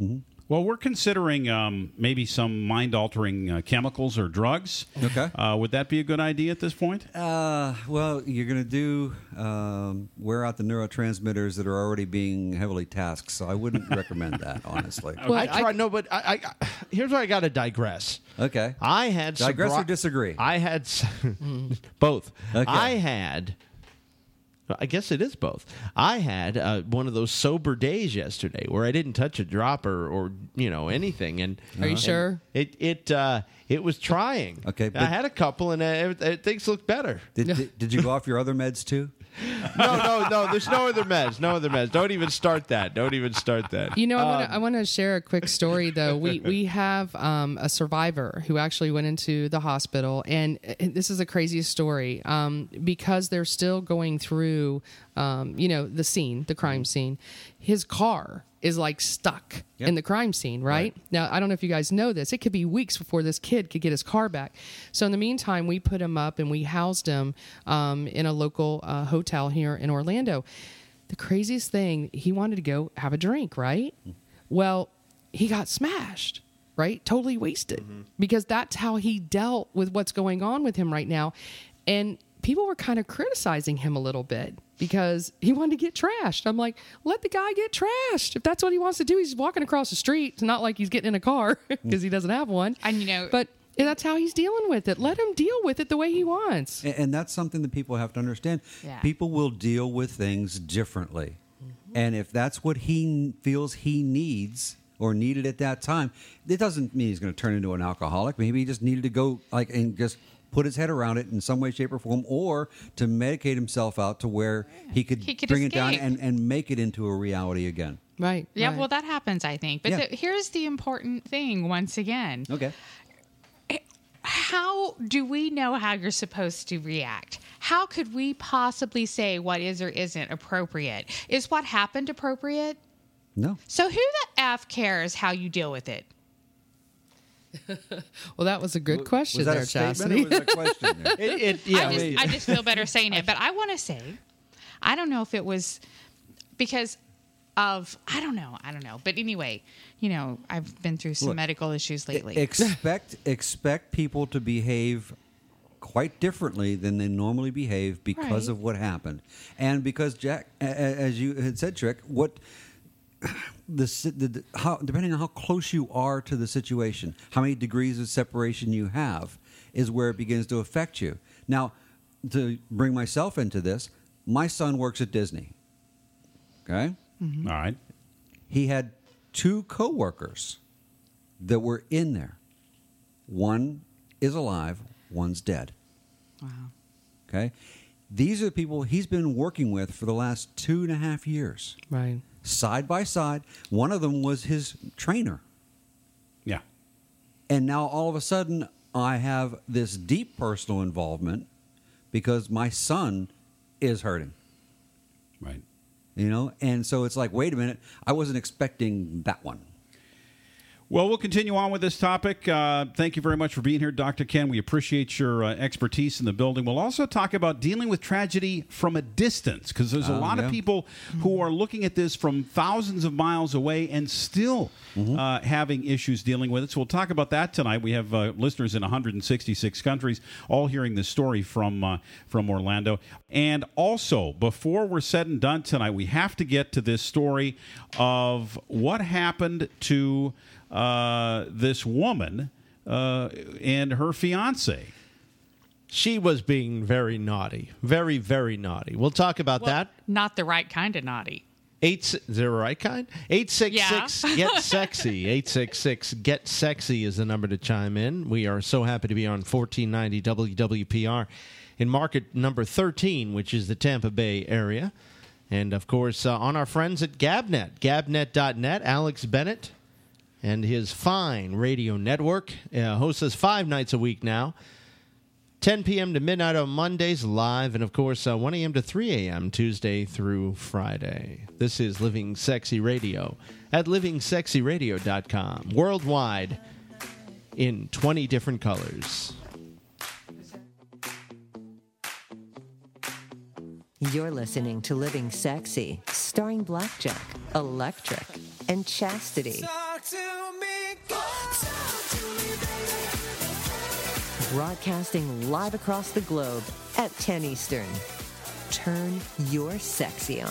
Speaker 3: Well, we're considering um, maybe some mind altering uh, chemicals or drugs.
Speaker 9: Okay.
Speaker 3: Uh, would that be a good idea at this point?
Speaker 9: Uh, well, you're going to do um, wear out the neurotransmitters that are already being heavily tasked. So I wouldn't recommend that, honestly.
Speaker 5: Well,
Speaker 4: i
Speaker 5: I-
Speaker 4: tried no but I, I here's where i got to digress
Speaker 9: Okay.
Speaker 4: i had
Speaker 9: Digress
Speaker 4: sobri-
Speaker 9: or disagree?
Speaker 4: i had s- both
Speaker 9: Okay.
Speaker 4: i had I guess it is both. I had uh, one of those sober days yesterday where I didn't touch a drop or, or you know anything, and
Speaker 5: Are you
Speaker 4: and
Speaker 5: sure?
Speaker 4: It it uh, it was trying.
Speaker 9: Okay,
Speaker 4: I had a couple, and uh, everyth- uh, things looked better.
Speaker 9: Did, did, did you go off your other meds too?
Speaker 4: No, no, no. There's no other meds. No other meds. Don't even start that. Don't even start that.
Speaker 5: You know, I
Speaker 4: Um,
Speaker 5: want to I share a quick story though. We we have um, a survivor who actually went into the hospital, and uh, this is the craziest story um, because they're still going through, um, you know, the scene, the crime scene. His car is like stuck in the crime scene, right? Now, I don't know if you guys know this. It could be weeks before this kid could get his car back. So, in the meantime, we put him up and we housed him um, in a local uh, hotel here in Orlando. The craziest thing, he wanted to go have a drink, right? Well, he got smashed, right? Totally wasted because that's how he dealt with what's going on with him right now. And people were kind of criticizing him a little bit because he wanted to get trashed. I'm like, let the guy get trashed. If that's what he wants to do, he's walking across the street. It's not like he's getting in a car because he doesn't have one.
Speaker 1: And, you know-
Speaker 5: but that's how he's dealing with it. Let him deal with it the way he wants.
Speaker 9: And, and that's something that people have to understand.
Speaker 1: Yeah.
Speaker 9: People will deal with things differently. Mm-hmm. And if that's what he feels he needs or needed at that time, it doesn't mean he's going to turn into an alcoholic. Maybe he just needed to go like and just put his head around it in some way, shape, or form, or to medicate himself out to where he could,
Speaker 1: He could
Speaker 9: bring it down and, and make it into a reality again.
Speaker 5: Right.
Speaker 1: Yeah,
Speaker 5: right.
Speaker 1: well, that happens, I think. But
Speaker 9: Yeah.
Speaker 1: the, here's the important thing once again
Speaker 9: Okay.
Speaker 1: how do we know how you're supposed to react? How could we possibly say what is or isn't appropriate? Is what happened appropriate?
Speaker 9: No.
Speaker 1: So who the F cares how you deal with it?
Speaker 5: well, that was a good question
Speaker 9: was
Speaker 5: there,
Speaker 9: a statement
Speaker 5: Chastity.
Speaker 9: was a question there?
Speaker 4: It, it, yeah,
Speaker 1: I, just, I just feel better saying it. But I want to say, I don't know if it was because of, I don't know, I don't know. But anyway, you know, I've been through some
Speaker 9: Look,
Speaker 1: medical issues lately.
Speaker 9: expect expect people to behave quite differently than they normally behave because
Speaker 1: Right.
Speaker 9: of what happened, and because Jack, a- a- as you had said, Tric, what the, si- the, the how depending on how close you are to the situation, how many degrees of separation you have, is where it begins to affect you. Now, to bring myself into this, my son works at Disney. Okay mm-hmm.
Speaker 3: All right.
Speaker 9: he had two coworkers that were in there. One is alive, one's dead.
Speaker 1: wow.
Speaker 9: Okay? These are the people he's been working with for the last two and a half years,
Speaker 5: right.
Speaker 9: Side by side. One of them was his trainer.
Speaker 3: Yeah.
Speaker 9: And now all of a sudden, I have this deep personal involvement because my son is hurting.
Speaker 3: Right.
Speaker 9: You know, and so it's like, wait a minute, I wasn't expecting that one.
Speaker 3: Well, we'll continue on with this topic. Uh, thank you very much for being here, Dr. Ken. We appreciate your uh, expertise in the building. We'll also talk about dealing with tragedy from a distance because there's a
Speaker 9: Oh,
Speaker 3: lot
Speaker 9: yeah.
Speaker 3: of people who are looking at this from thousands of miles away and still
Speaker 9: Mm-hmm.
Speaker 3: uh, having issues dealing with it. So we'll talk about that tonight. We have uh, listeners in 166 countries all hearing this story from uh, from Orlando. And also, before we're said and done tonight, we have to get to this story of what happened to uh, this woman uh, and her fiance.
Speaker 4: She was being very naughty, very, very naughty. We'll talk about
Speaker 1: Well,
Speaker 4: that.
Speaker 1: Not the right kind of naughty.
Speaker 4: Eight is there a right kind? Eight six six get sexy. Eight six six get sexy is the number to chime in. We are so happy to be on fourteen ninety WWPR in market number thirteen, which is the Tampa Bay area, and of course uh, on our friends at Gabnet, Gabnet.net. Alex Bennett and his fine radio network uh, hosts us five nights a week now. 10 p.m. to midnight on Mondays live, and of course, uh, 1 a.m. to 3 a.m. Tuesday through Friday. This is Living Sexy Radio at livingsexyradio.com, worldwide in 20 different colors.
Speaker 2: You're listening to Living Sexy, starring Blackjack, Electric, and Chastity.
Speaker 8: Talk to me, talk to me, baby.
Speaker 2: Broadcasting live across the globe at 10 Eastern. Turn your sexy on.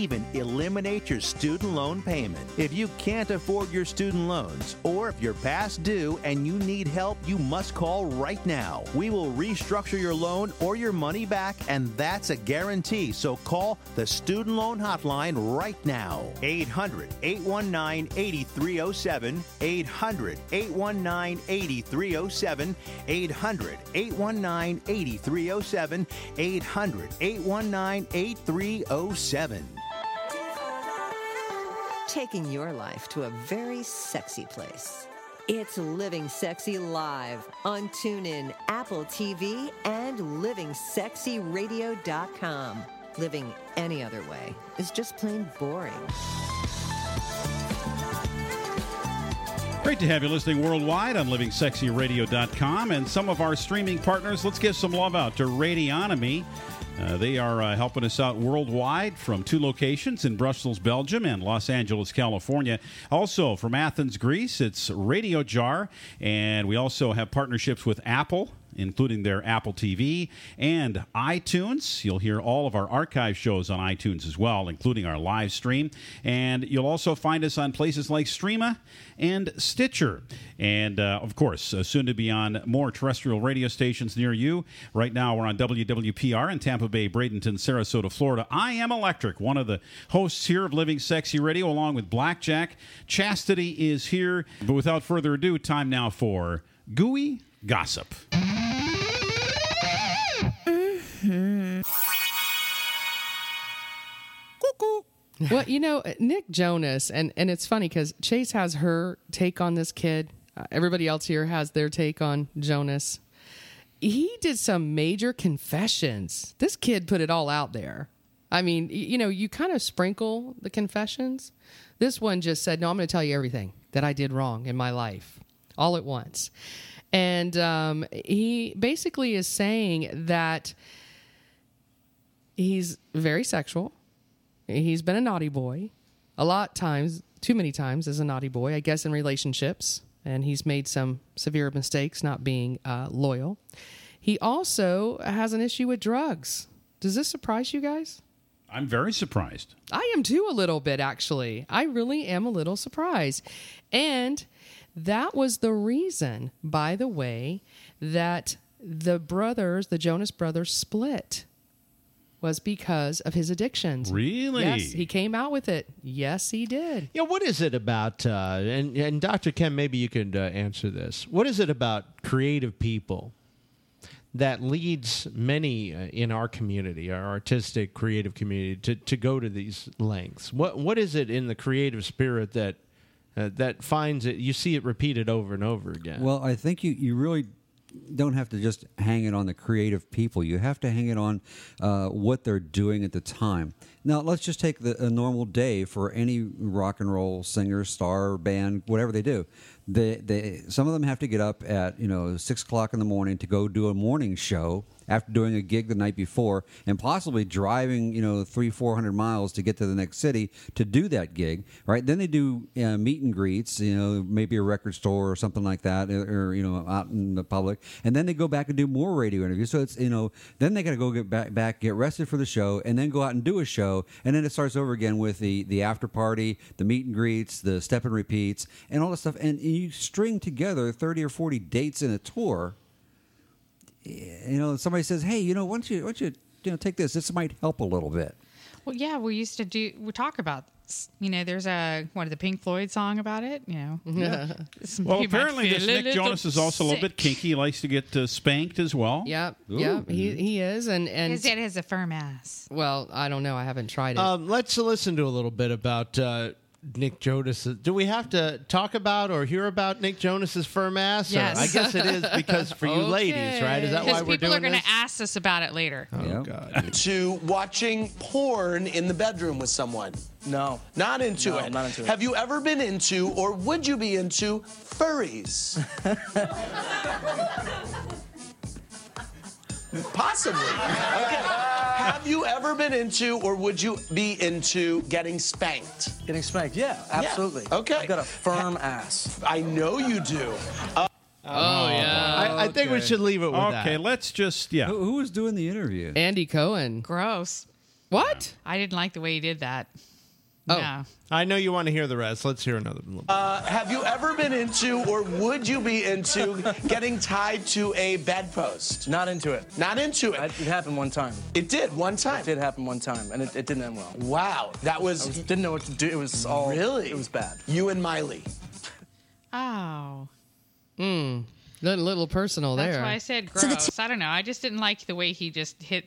Speaker 10: eliminate your student loan payment. If you can't afford your student loans, or if you're past due and you need help, you must call right now. We will restructure your loan or your money back, and that's a guarantee. So call the Student Loan Hotline right now. 800 819 8307. 800 819 8307. 800 819 8307. 800 819 8307.
Speaker 2: Taking your life to a very sexy place. It's Living Sexy Live on TuneIn, Apple TV, and livingsexyradio.com. Living any other way is just plain boring.
Speaker 3: Great to have you listening worldwide on livingsexyradio.com and some of our streaming partners. Let's give some love out to Radionomy. Uh, they are uh, helping us out worldwide from two locations in Brussels, Belgium, and Los Angeles, California. Also from Athens, Greece, it's Radio Jar, and we also have partnerships with Apple including their Apple TV and iTunes. You'll hear all of our archive shows on iTunes as well, including our live stream. And you'll also find us on places like Streema and Stitcher. And uh, of course, uh, soon to be on more terrestrial radio stations near you. Right now, we're on WWPR in Tampa Bay, Bradenton, Sarasota, Florida. I am Electric, one of the hosts here of Living Sexy Radio, along with Blackjack. Chastity is here. But without further ado, time now for Gooey Gossip.
Speaker 5: Well, you know, Nick Jonas, and, and it's funny because Chase has her take on this kid. Uh, everybody else here has their take on Jonas. He did some major confessions. This kid put it all out there. I mean, you know, you kind of sprinkle the confessions. This one just said, No, I'm going to tell you everything that I did wrong in my life all at once. And um, he basically is saying that he's very sexual. He's been a naughty boy a lot times, too many times as a naughty boy, I guess, in relationships. And he's made some severe mistakes not being uh, loyal. He also has an issue with drugs. Does this surprise you guys?
Speaker 3: I'm very surprised.
Speaker 5: I am too a little bit actually. I really am a little surprised. And that was the reason, by the way, that the brothers, the Jonas brothers split was because of his addictions.
Speaker 3: Really?
Speaker 5: Yes, he came out with it. Yes, he did.
Speaker 4: Yeah, what is it about? Uh, and and Dr. Ken, maybe you could uh, answer this. What is it about creative people that leads many uh, in our community, our artistic, creative community, to, to go to these lengths? What what is it in the creative spirit that uh, that finds it? You see it repeated over and over again.
Speaker 9: Well, I think you, you really don't have to just hang it on the creative people. You have to hang it on uh, what they're doing at the time. Now, let's just take the, a normal day for any rock and roll singer, star, band, whatever they do. They, they, some of them have to get up at you know six o'clock in the morning to go do a morning show after doing a gig the night before, and possibly driving you know three four hundred miles to get to the next city to do that gig. Right? Then they do uh, meet and greets, you know, maybe a record store or something like that, or, or you know, out in the public, and then they go back and do more radio interviews. So it's you know, then they got to go get back, back, get rested for the show, and then go out and do a show, and then it starts over again with the the after party, the meet and greets, the step and repeats, and all this stuff, and you string together thirty or forty dates in a tour you know, somebody says, "Hey, you know, why don't you, why don't you, you know, take this? This might help a little bit."
Speaker 1: Well, yeah, we used to do. We talk about. You know, there's a what the Pink Floyd song about it. You know. Some
Speaker 3: Well,
Speaker 1: people might
Speaker 3: apparently this Nick
Speaker 1: little
Speaker 3: Jonas is also a little bit kinky. He likes to get uh, spanked as well.
Speaker 5: Yep.
Speaker 3: Ooh.
Speaker 5: Yep. He he is, and and
Speaker 1: His dad has a firm ass.
Speaker 5: well, I don't know. I haven't tried it.
Speaker 4: Um, let's listen to a little bit about uh, Nick Jonas. Do we have to talk about or hear about Nick Jonas's firm ass? Or-
Speaker 1: Yes.
Speaker 4: I guess it is because for you ladies, right? Is that why we're
Speaker 1: people
Speaker 4: doing
Speaker 1: are going to ask us about it later.
Speaker 4: Oh
Speaker 9: Yeah.
Speaker 4: God.
Speaker 11: to watching porn in the bedroom with someone?
Speaker 12: No.
Speaker 11: Not into
Speaker 12: No,
Speaker 11: it.
Speaker 12: not into it.
Speaker 11: Have you ever been into or would you be into furries? Possibly. Okay. Have you ever been into or would you be into getting spanked?
Speaker 12: Getting spanked? Yeah, absolutely.
Speaker 11: Okay.
Speaker 12: I've got a firm ass.
Speaker 11: I know you do.
Speaker 5: oh yeah.
Speaker 4: Oh, I, I think we should leave it with
Speaker 3: Okay,
Speaker 4: that.
Speaker 3: let's just yeah.
Speaker 9: Who, who was doing the interview?
Speaker 5: Andy Cohen.
Speaker 1: Gross.
Speaker 5: What?
Speaker 1: I didn't like the way he did that.
Speaker 5: Oh.
Speaker 1: No.
Speaker 4: I know you want to hear the rest. Let's hear another little bit.
Speaker 11: Uh, have you ever been into or would you be into getting tied to a bedpost?
Speaker 12: Not into it.
Speaker 11: Not into
Speaker 12: I,
Speaker 11: it.
Speaker 12: it happened one time.
Speaker 11: It did one time.
Speaker 12: It did happen one time, and it, it didn't end well.
Speaker 11: Wow, that
Speaker 12: I
Speaker 11: was,
Speaker 12: was, didn't know what to do. It was all
Speaker 11: Really?
Speaker 12: It was bad.
Speaker 11: you and Miley.
Speaker 1: Oh.
Speaker 5: Hmm. Little, little personal
Speaker 1: That's
Speaker 5: there.
Speaker 1: That's why I said gross. I don't know. I just didn't like the way he just hit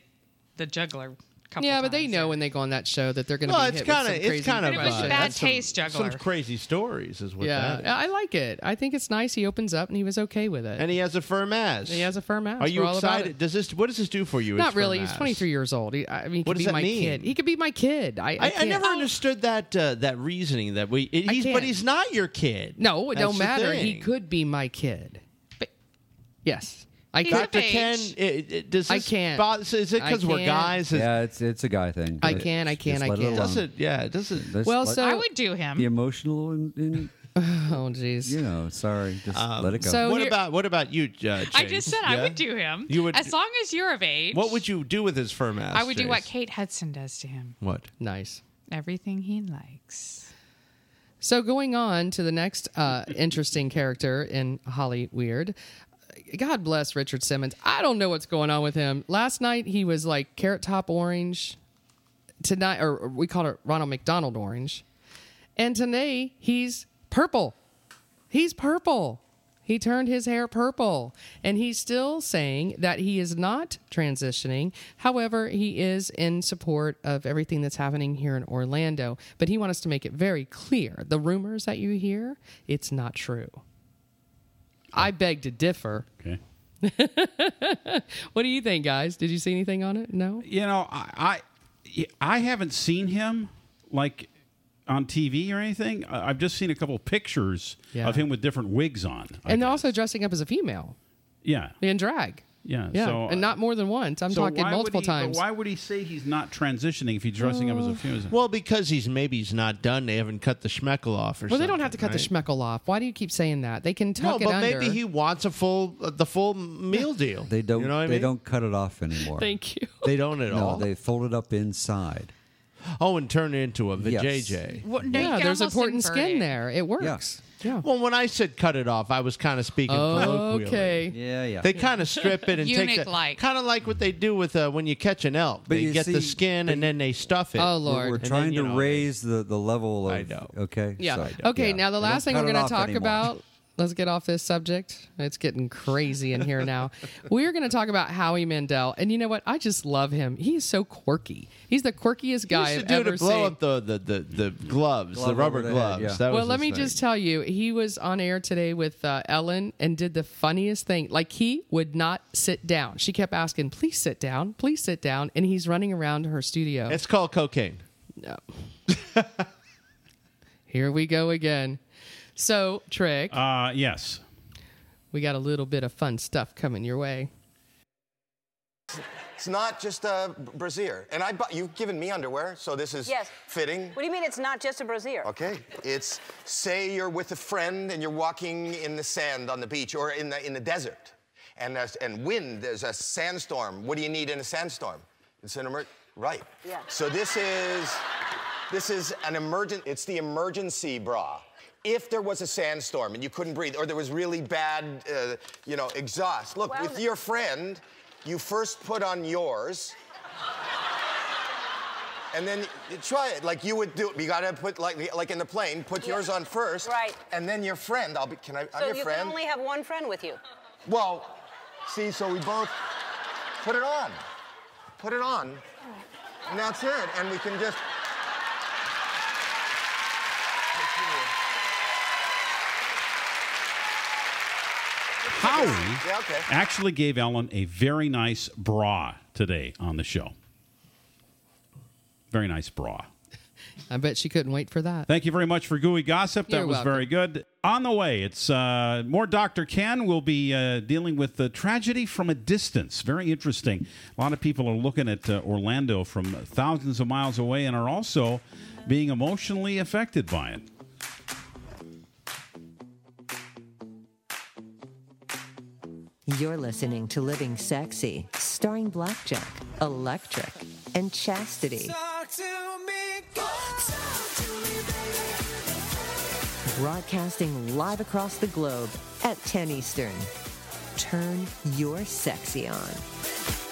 Speaker 1: the juggler. A Couple
Speaker 5: yeah, but they
Speaker 1: times
Speaker 5: know
Speaker 1: there.
Speaker 5: when they go on that show that they're going to
Speaker 4: well,
Speaker 5: be
Speaker 4: it's
Speaker 5: hit
Speaker 4: kind of
Speaker 5: with some crazy
Speaker 4: it's kind of
Speaker 1: But it was a bad
Speaker 4: that's some-
Speaker 1: taste
Speaker 4: Some
Speaker 1: juggler.
Speaker 4: crazy stories is what
Speaker 5: Yeah,
Speaker 4: that is.
Speaker 5: I like it. I think it's nice. He opens up and he was okay with it.
Speaker 4: And he has a firm ass.
Speaker 5: He has a firm ass.
Speaker 4: Are you
Speaker 5: We're all about
Speaker 4: excited?
Speaker 5: it.
Speaker 4: Does this? What does this do for you? his
Speaker 5: Not
Speaker 4: firm
Speaker 5: really. He's
Speaker 4: ass?
Speaker 5: 23 years old. He, I mean, he
Speaker 4: What
Speaker 5: could
Speaker 4: does
Speaker 5: be
Speaker 4: that
Speaker 5: my
Speaker 4: mean?
Speaker 5: kid. He could be my kid. I, I,
Speaker 4: I, I
Speaker 5: can't-
Speaker 4: never understood that uh, that reasoning that we.
Speaker 5: I
Speaker 4: He's, but
Speaker 5: can't.
Speaker 4: he's not your kid.
Speaker 5: No, it
Speaker 4: That's
Speaker 5: don't
Speaker 4: the
Speaker 5: matter. He
Speaker 4: thing.
Speaker 5: could be my kid.
Speaker 1: But-
Speaker 5: Yes, I
Speaker 1: He's
Speaker 5: could.
Speaker 1: of
Speaker 4: Dr.
Speaker 1: age.
Speaker 4: Ken, it, it, does
Speaker 5: I
Speaker 4: this
Speaker 5: can't.
Speaker 4: bother- is it
Speaker 5: I
Speaker 4: because we're
Speaker 5: can't.
Speaker 4: guys? Is-
Speaker 9: Yeah, it's it's a guy thing.
Speaker 5: I
Speaker 9: But
Speaker 5: can, I can,
Speaker 9: just
Speaker 5: I
Speaker 9: let it
Speaker 5: can.
Speaker 9: alone.
Speaker 4: Does it? Yeah. Does it?
Speaker 9: Let's
Speaker 5: Well,
Speaker 9: let-
Speaker 5: so-
Speaker 1: I would do him.
Speaker 9: the emotional and, and
Speaker 5: Oh, jeez.
Speaker 9: you know, sorry, just let it go.
Speaker 5: so-
Speaker 4: what
Speaker 5: here-
Speaker 4: about what about you, uh,
Speaker 1: I
Speaker 4: Chase?
Speaker 1: just said I
Speaker 4: Yeah?
Speaker 1: would do him.
Speaker 4: You would-
Speaker 1: as long as you're of age.
Speaker 4: What would you do with his firm ass?
Speaker 1: I would do what
Speaker 4: Chase?
Speaker 1: Kate Hudson does to him.
Speaker 4: What?
Speaker 5: Nice.
Speaker 1: Everything he likes.
Speaker 5: So going on to the next uh, interesting character in Holly Weird. God bless Richard Simmons. I don't know what's going on with him. Last night he was like carrot top orange. Tonight, or we called it Ronald McDonald orange. And today he's purple. He's purple. He turned his hair purple. And he's still saying that he is not transitioning. However, he is in support of everything that's happening here in Orlando. But he wants us to make it very clear the rumors that you hear, it's not true. I beg to differ.
Speaker 3: Okay.
Speaker 5: What do you think, guys? Did you see anything on it? No?
Speaker 3: You know, I, I I haven't seen him like on TV or anything. I- I've just seen a couple pictures
Speaker 5: Yeah.
Speaker 3: of him with different wigs on. I
Speaker 5: and
Speaker 3: guess.
Speaker 5: also dressing up as a female
Speaker 3: yeah,
Speaker 5: in drag.
Speaker 3: Yeah,
Speaker 5: Yeah.
Speaker 3: So,
Speaker 5: and not more than once. I'm
Speaker 3: so
Speaker 5: talking multiple
Speaker 3: he-
Speaker 5: times.
Speaker 3: Why would he say he's not transitioning if he's dressing up as a female?
Speaker 4: Well, because he's maybe he's not done. They haven't cut the schmeckle off or
Speaker 5: Well,
Speaker 4: something.
Speaker 5: they don't have to cut
Speaker 4: right?
Speaker 5: the schmeckle off. Why do you keep saying that? They can
Speaker 4: No,
Speaker 5: tuck it
Speaker 4: but
Speaker 5: under.
Speaker 4: maybe he wants a full uh, the full meal deal.
Speaker 9: they don't
Speaker 4: You know what I
Speaker 9: they
Speaker 4: mean?
Speaker 9: don't cut it off anymore.
Speaker 5: Thank you.
Speaker 4: They don't at
Speaker 9: no,
Speaker 4: all.
Speaker 9: they fold it up inside.
Speaker 4: Oh, and turn it into a
Speaker 9: Yes.
Speaker 4: vajayjay.
Speaker 1: Well, no,
Speaker 5: yeah, there's
Speaker 1: almost
Speaker 5: important skin
Speaker 1: it.
Speaker 5: there. It works. Yeah.
Speaker 4: Well, when I said cut it off, I was kind of speaking colloquially.
Speaker 5: Okay.
Speaker 9: Yeah, yeah.
Speaker 4: They kind of strip it and take the
Speaker 1: Eunuch-like.
Speaker 4: kind of like what they do with uh, when you catch an elk.
Speaker 9: But
Speaker 4: they
Speaker 9: you
Speaker 4: get the skin and then they stuff it.
Speaker 5: Oh, Lord.
Speaker 9: We're,
Speaker 5: And
Speaker 4: then,
Speaker 9: trying to
Speaker 4: know,
Speaker 9: raise the, the level of.
Speaker 4: I know.
Speaker 9: Okay.
Speaker 5: Yeah.
Speaker 9: so,
Speaker 5: okay.
Speaker 9: yeah.
Speaker 5: Now the last thing we're going to talk
Speaker 9: anymore.
Speaker 5: about. Let's get off this subject. It's getting crazy in here now. we are going to talk about Howie Mandel, and you know what? I just love him. He's so quirky. He's the quirkiest guy
Speaker 4: He
Speaker 5: I've
Speaker 4: to do
Speaker 5: ever
Speaker 4: to blow
Speaker 5: seen.
Speaker 4: up the, the, the, the gloves,
Speaker 9: Glove
Speaker 4: the rubber
Speaker 9: over the head,
Speaker 4: gloves.
Speaker 9: yeah.
Speaker 4: That was
Speaker 5: well, let
Speaker 4: his
Speaker 5: me
Speaker 4: thing.
Speaker 5: just tell you, he was on air today with uh, Ellen and did the funniest thing. Like he would not sit down. She kept asking, "Please sit down, please sit down," and he's running around her studio.
Speaker 4: It's called cocaine.
Speaker 5: No. Here we go again. So, Tric,
Speaker 3: Uh, yes.
Speaker 5: we got a little bit of fun stuff coming your way.
Speaker 13: It's not just a brassiere. And I bought, you've given me underwear, so this is
Speaker 14: Yes.
Speaker 13: fitting.
Speaker 14: What do you mean it's not just a brassiere?
Speaker 13: Okay. It's say you're with a friend and you're walking in the sand on the beach or in the in the desert, and there's, and wind. There's a sandstorm. What do you need in a sandstorm? It's an emer- right.
Speaker 14: Yeah.
Speaker 13: So this is this is an emergent. It's the emergency bra. If there was a sandstorm and you couldn't breathe, or there was really bad, uh, you know, exhaust. Look,
Speaker 14: Well,
Speaker 13: with your friend, you first put on yours. And then you try it like you would do. You gotta put like like in the plane. Put
Speaker 14: Yeah.
Speaker 13: yours on first,
Speaker 14: Right.
Speaker 13: And then your friend. I'll be. Can I? I'm your
Speaker 14: you
Speaker 13: friend.
Speaker 14: can only have one friend with you.
Speaker 13: Well, see, so we both put it on. Put it on. And that's it. And we can just.
Speaker 3: Howie
Speaker 13: Yeah, okay.
Speaker 3: actually gave Ellen a very nice bra today on the show. Very nice bra.
Speaker 5: I bet she couldn't wait for that.
Speaker 3: Thank you very much for gooey gossip. That
Speaker 5: You're
Speaker 3: was
Speaker 5: welcome.
Speaker 3: very good. On the way, it's uh, more Dr. Ken. We'll be uh, dealing with the tragedy from a distance. Very interesting. A lot of people are looking at uh, Orlando from thousands of miles away and are also being emotionally affected by it.
Speaker 2: You're listening to Living Sexy, starring Blackjack, Electric, and Chastity. Broadcasting live across the globe at 10 Eastern. Turn your sexy on.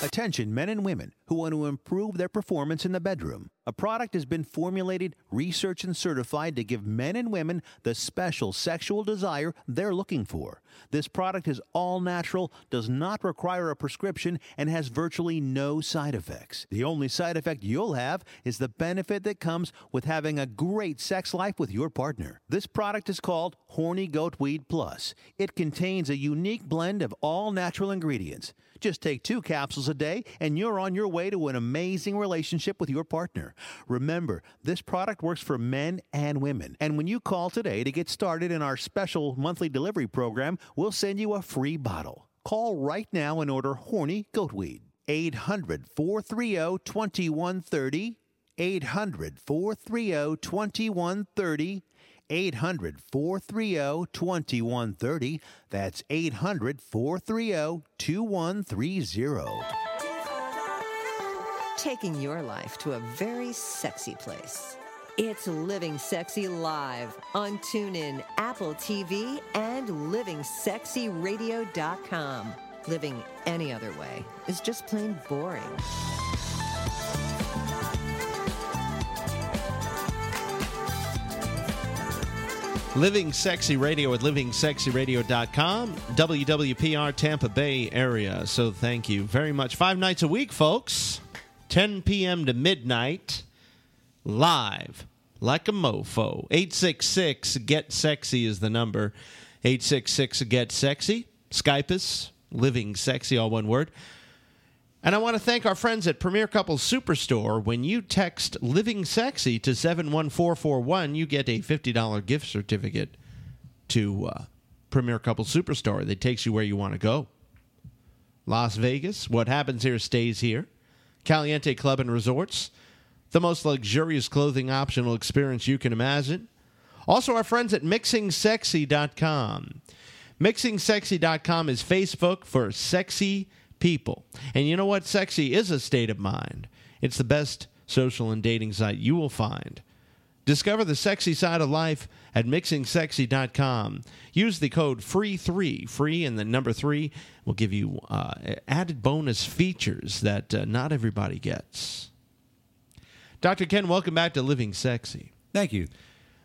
Speaker 10: Attention men and women who want to improve their performance in the bedroom. A product has been formulated, researched, and certified to give men and women the special sexual desire they're looking for. This product is all natural, does not require a prescription, and has virtually no side effects. The only side effect you'll have is the benefit that comes with having a great sex life with your partner. This product is called Horny Goat Weed Plus. It contains a unique blend of all natural ingredients. Just take two capsules a day and you're on your way to an amazing relationship with your partner. Remember, this product works for men and women. And when you call today to get started in our special monthly delivery program, we'll send you a free bottle. Call right now and order Horny Goatweed. 800 430 2130. 800 430 2130. 800 430 2130. That's 800 430 2130.
Speaker 2: Taking your life to a very sexy place. It's Living Sexy Live on TuneIn, Apple TV, and LivingSexyRadio.com. Living any other way is just plain boring.
Speaker 4: Living Sexy Radio at livingsexyradio.com, WWPR Tampa Bay area. So thank you very much. Five nights a week, folks. 10 p.m. to midnight, live like a mofo. 866 Get Sexy is the number. 866 Get Sexy. Skype us, Living Sexy, all one word. And I want to thank our friends at Premier Couples Superstore. When you text Living Sexy to 71441, you get a $50 gift certificate to uh, Premier Couples Superstore that takes you where you want to go. Las Vegas, what happens here stays here. Caliente Club and Resorts, the most luxurious clothing optional experience you can imagine. Also, our friends at MixingSexy.com. MixingSexy.com is Facebook for sexy people. And you know what? Sexy is a state of mind. It's the best social and dating site you will find. Discover the sexy side of life at mixingsexy.com. Use the code FREE3, free and the number 3 will give you uh, added bonus features that uh, not everybody gets. Dr. Ken, welcome back to Living Sexy.
Speaker 9: Thank you.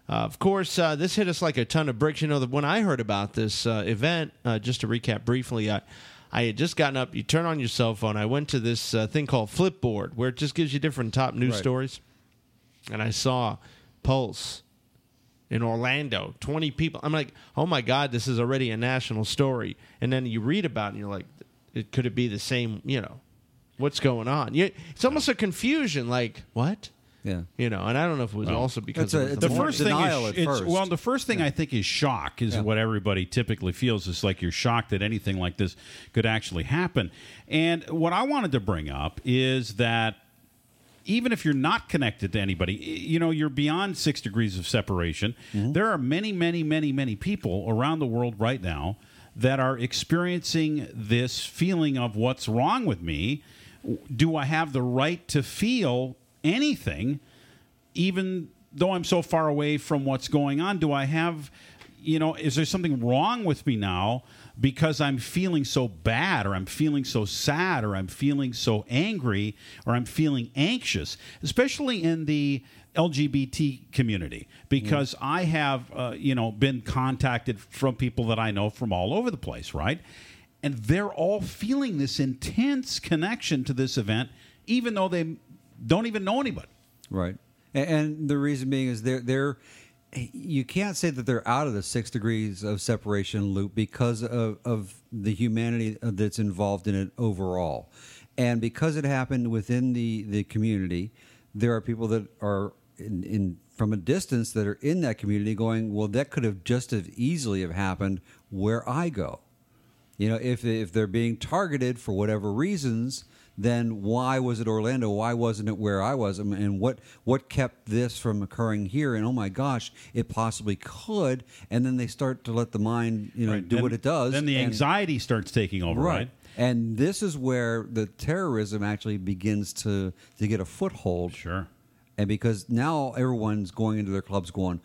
Speaker 4: Uh, of course, uh, this hit us like a ton of bricks. You know, that when I heard about this uh, event, uh, just to recap briefly, I, I had just gotten up. You turn on your cell phone. I went to this uh, thing called Flipboard, where it just gives you different top news
Speaker 9: Right.
Speaker 4: stories. And I saw Pulse in Orlando, 20 people. I'm like, oh my God, this is already a national story. And then you read about it and you're like, it, could it be the same, you know, what's going on? You, it's almost a confusion, like, what?
Speaker 9: Yeah.
Speaker 4: You know, and I don't know if it was
Speaker 3: Well,
Speaker 4: also because
Speaker 9: That's a- it's
Speaker 3: the
Speaker 4: the
Speaker 9: a
Speaker 4: morning.
Speaker 3: first thing is
Speaker 9: at
Speaker 3: it's,
Speaker 9: first.
Speaker 3: well the first thing i think is shock is
Speaker 9: Yeah.
Speaker 3: what everybody typically feels It's like you're shocked that anything like this could actually happen and what i wanted to bring up is that even if you're not connected to anybody you know you're beyond six degrees of separation mm-hmm. there are many many many many people around the world right now that are experiencing this feeling of what's wrong with me do i have the right to feel anything even though I'm so far away from what's going on, do I have, you know, is there something wrong with me now because I'm feeling so bad or I'm feeling so sad or I'm feeling so angry or I'm feeling anxious, especially in the LGBT community because I have, uh, you know, been contacted from people that I know from all over the place, right? And they're all feeling this intense connection to this event, even though they don't even know anybody.
Speaker 9: Right. And, the reason being is they're they're you can't say that they're out of the six degrees of separation loop because of, of the humanity that's involved in it overall. And because it happened within the, the community, there are people that are in, in from a distance that are in that community going, well, that could have just as easily have happened where I go. You know, if if they're being targeted for whatever reasons, then why was it Orlando? Why wasn't it where I was? And what what kept this from occurring here? And oh my gosh, it possibly could. And then they start to let the mind, you know,
Speaker 3: Right.
Speaker 9: do
Speaker 3: Then-
Speaker 9: what it does.
Speaker 3: Then the
Speaker 9: and-
Speaker 3: anxiety starts taking over, right?
Speaker 9: And this is where the terrorism actually begins to to get a foothold.
Speaker 3: Sure.
Speaker 9: And because now everyone's going into their clubs going,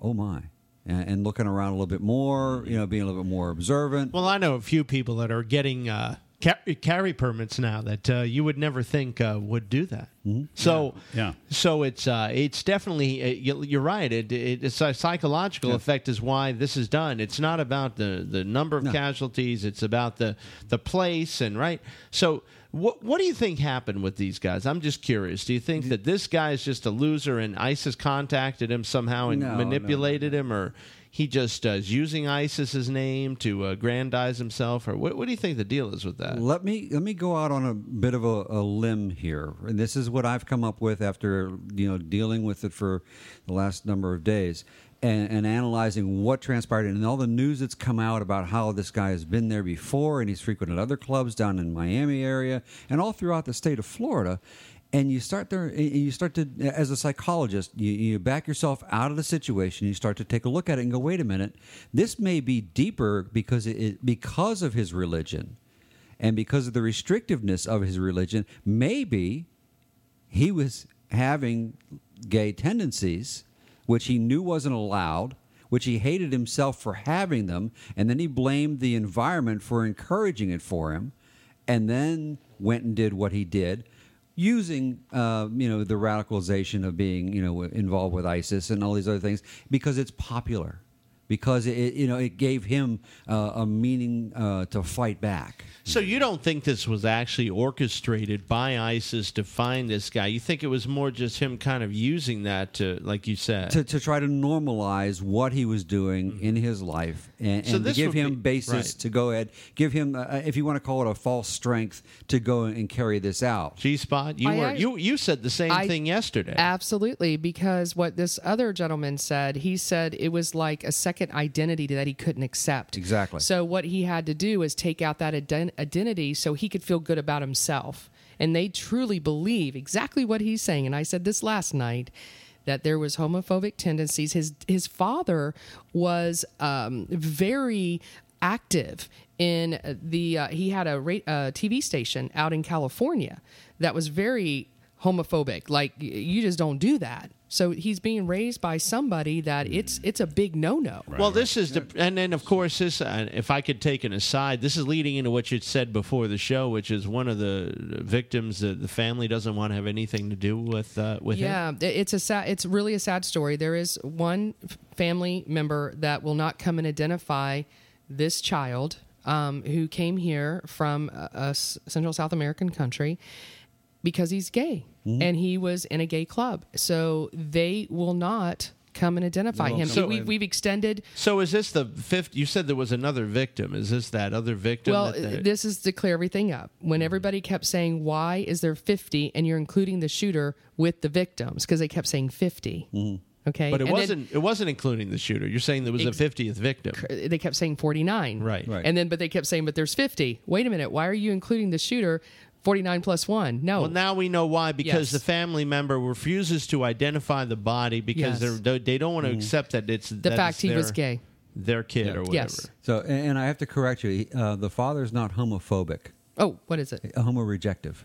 Speaker 9: oh my. And, and looking around a little bit more, you know, being a little bit more observant.
Speaker 4: Well, I know a few people that are getting uh, ca- carry permits now that uh, you would never think uh, would do that. So,
Speaker 3: Yeah.
Speaker 4: so it's uh, it's definitely uh, you- you're right. It, it, it's a psychological
Speaker 9: Yeah.
Speaker 4: effect is why this is done. It's not about the the number of
Speaker 9: No.
Speaker 4: casualties. It's about the the place and right. So. What, what do you think happened with these guys? I'm just curious. Do you think that this guy is just a loser and ISIS contacted him somehow and
Speaker 9: No, no,
Speaker 4: manipulated him, or he just uh, is using ISIS's name to aggrandize himself, or what, what do you think the deal is with that?
Speaker 9: Let me let me go out on a bit of a, a limb here, and this is what I've come up with after you know dealing with it for the last number of days, and, and analyzing what transpired and all the news that's come out about how this guy has been there before, and he's frequented other clubs down in Miami area and all throughout the state of Florida. And you start there, you start to, as a psychologist, you, you back yourself out of the situation. You start to take a look at it and go, wait a minute, this may be deeper because it because of his religion and because of the restrictiveness of his religion, maybe he was having gay tendencies, which he knew wasn't allowed, which he hated himself for having them, and then he blamed the environment for encouraging it for him, and then went and did what he did. Using, uh, you know, the radicalization of being, you know, involved with ISIS and all these other things because it's popular, because it, you know, it gave him uh, a meaning uh, to fight back.
Speaker 4: So you don't think this was actually orchestrated by ISIS to find this guy? You think it was more just him kind of using that to, like you said,
Speaker 9: to, to try to normalize what he was doing in his life and,
Speaker 4: So
Speaker 9: and to give him
Speaker 4: be-
Speaker 9: basis
Speaker 4: right.
Speaker 9: to go ahead, give him, uh, if you want to call it a false strength, to go and carry this out.
Speaker 4: G Spot? You
Speaker 5: I-
Speaker 4: were
Speaker 5: I-
Speaker 4: you you said the same
Speaker 5: I-
Speaker 4: thing yesterday.
Speaker 5: Absolutely, because what this other gentleman said, he said it was like a second identity that he couldn't accept.
Speaker 9: Exactly.
Speaker 5: So what he had to do is take out that ident- identity so he could feel good about himself. And they truly believe exactly what he's saying. And I said this last night that there was homophobic tendencies. His his father was um, very active in the. Uh, he had a ra- uh, TV station out in California that was very homophobic. Like you just don't do that. So he's being raised by somebody that it's it's a big no no.
Speaker 4: well, this is the, and then of course this. Uh, if I could take an aside, this is leading into what you said before the show, which is one of the victims that the family doesn't want to have anything to do with uh, with him.
Speaker 5: yeah, it- it's a sad. It's really a sad story. There is one family member that will not come and identify this child um, who came here from a Central South American country because he's gay mm-hmm. and he was in a gay club. So they will not come and identify
Speaker 4: Well,
Speaker 5: him.
Speaker 4: so-
Speaker 5: we've, we've extended.
Speaker 4: So is this the fifth? You said there was another victim. Is this that other victim?
Speaker 5: Well,
Speaker 4: that they-
Speaker 5: this is to clear everything up. When mm-hmm. everybody kept saying, "Why is there 50?" and you're including the shooter with the victims because they kept saying 50. Mm-hmm. Okay,
Speaker 4: but it
Speaker 5: And
Speaker 4: wasn't. it wasn't including the shooter. You're saying there was
Speaker 5: Ex-
Speaker 4: a 50th victim.
Speaker 5: they kept saying 49
Speaker 4: Right. Right.
Speaker 5: and then but they kept saying but there's 50 wait a minute why are you including the shooter 49 plus 1 no
Speaker 4: Well, now we know why because
Speaker 5: Yes.
Speaker 4: the family member refuses to identify the body because
Speaker 5: Yes.
Speaker 4: they're, they don't want to
Speaker 9: Mhm.
Speaker 4: accept that it's
Speaker 5: The
Speaker 4: that
Speaker 5: fact
Speaker 4: it's
Speaker 5: he was gay.
Speaker 4: their kid or whatever.
Speaker 5: Yes.
Speaker 9: So, and and I have to correct you. he- Uh, the father's not homophobic.
Speaker 5: oh what is it
Speaker 9: A homo rejective.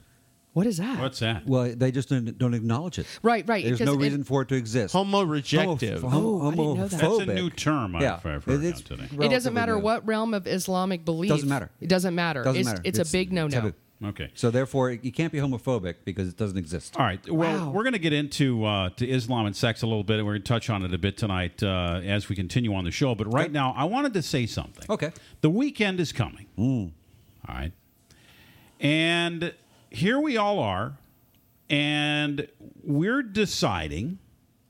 Speaker 5: what is that
Speaker 3: What's that?
Speaker 9: Well, they just don't, don't acknowledge it.
Speaker 5: Right, right,
Speaker 9: There's no reason for it to exist.
Speaker 4: Homo rejective.
Speaker 9: Homo,
Speaker 5: Oh, I didn't know that.
Speaker 3: That's a new term I've,
Speaker 9: Yeah,
Speaker 3: I've heard
Speaker 9: it- it's
Speaker 3: today.
Speaker 5: it doesn't matter
Speaker 9: new.
Speaker 5: what realm of islamic belief It
Speaker 9: Doesn't matter.
Speaker 5: it doesn't matter It
Speaker 9: Doesn't
Speaker 5: it's,
Speaker 9: matter.
Speaker 5: it's, a big no no
Speaker 9: taboo.
Speaker 3: Okay.
Speaker 9: So therefore, you can't be homophobic because it doesn't exist.
Speaker 3: All right. Well,
Speaker 5: Wow.
Speaker 3: we're going to get into uh, to Islam and sex a little bit, and we're going to touch on it a bit tonight uh, as we continue on the show. But right now, I wanted to say something.
Speaker 9: Okay.
Speaker 3: The weekend is coming. All right. And here we all are, and we're deciding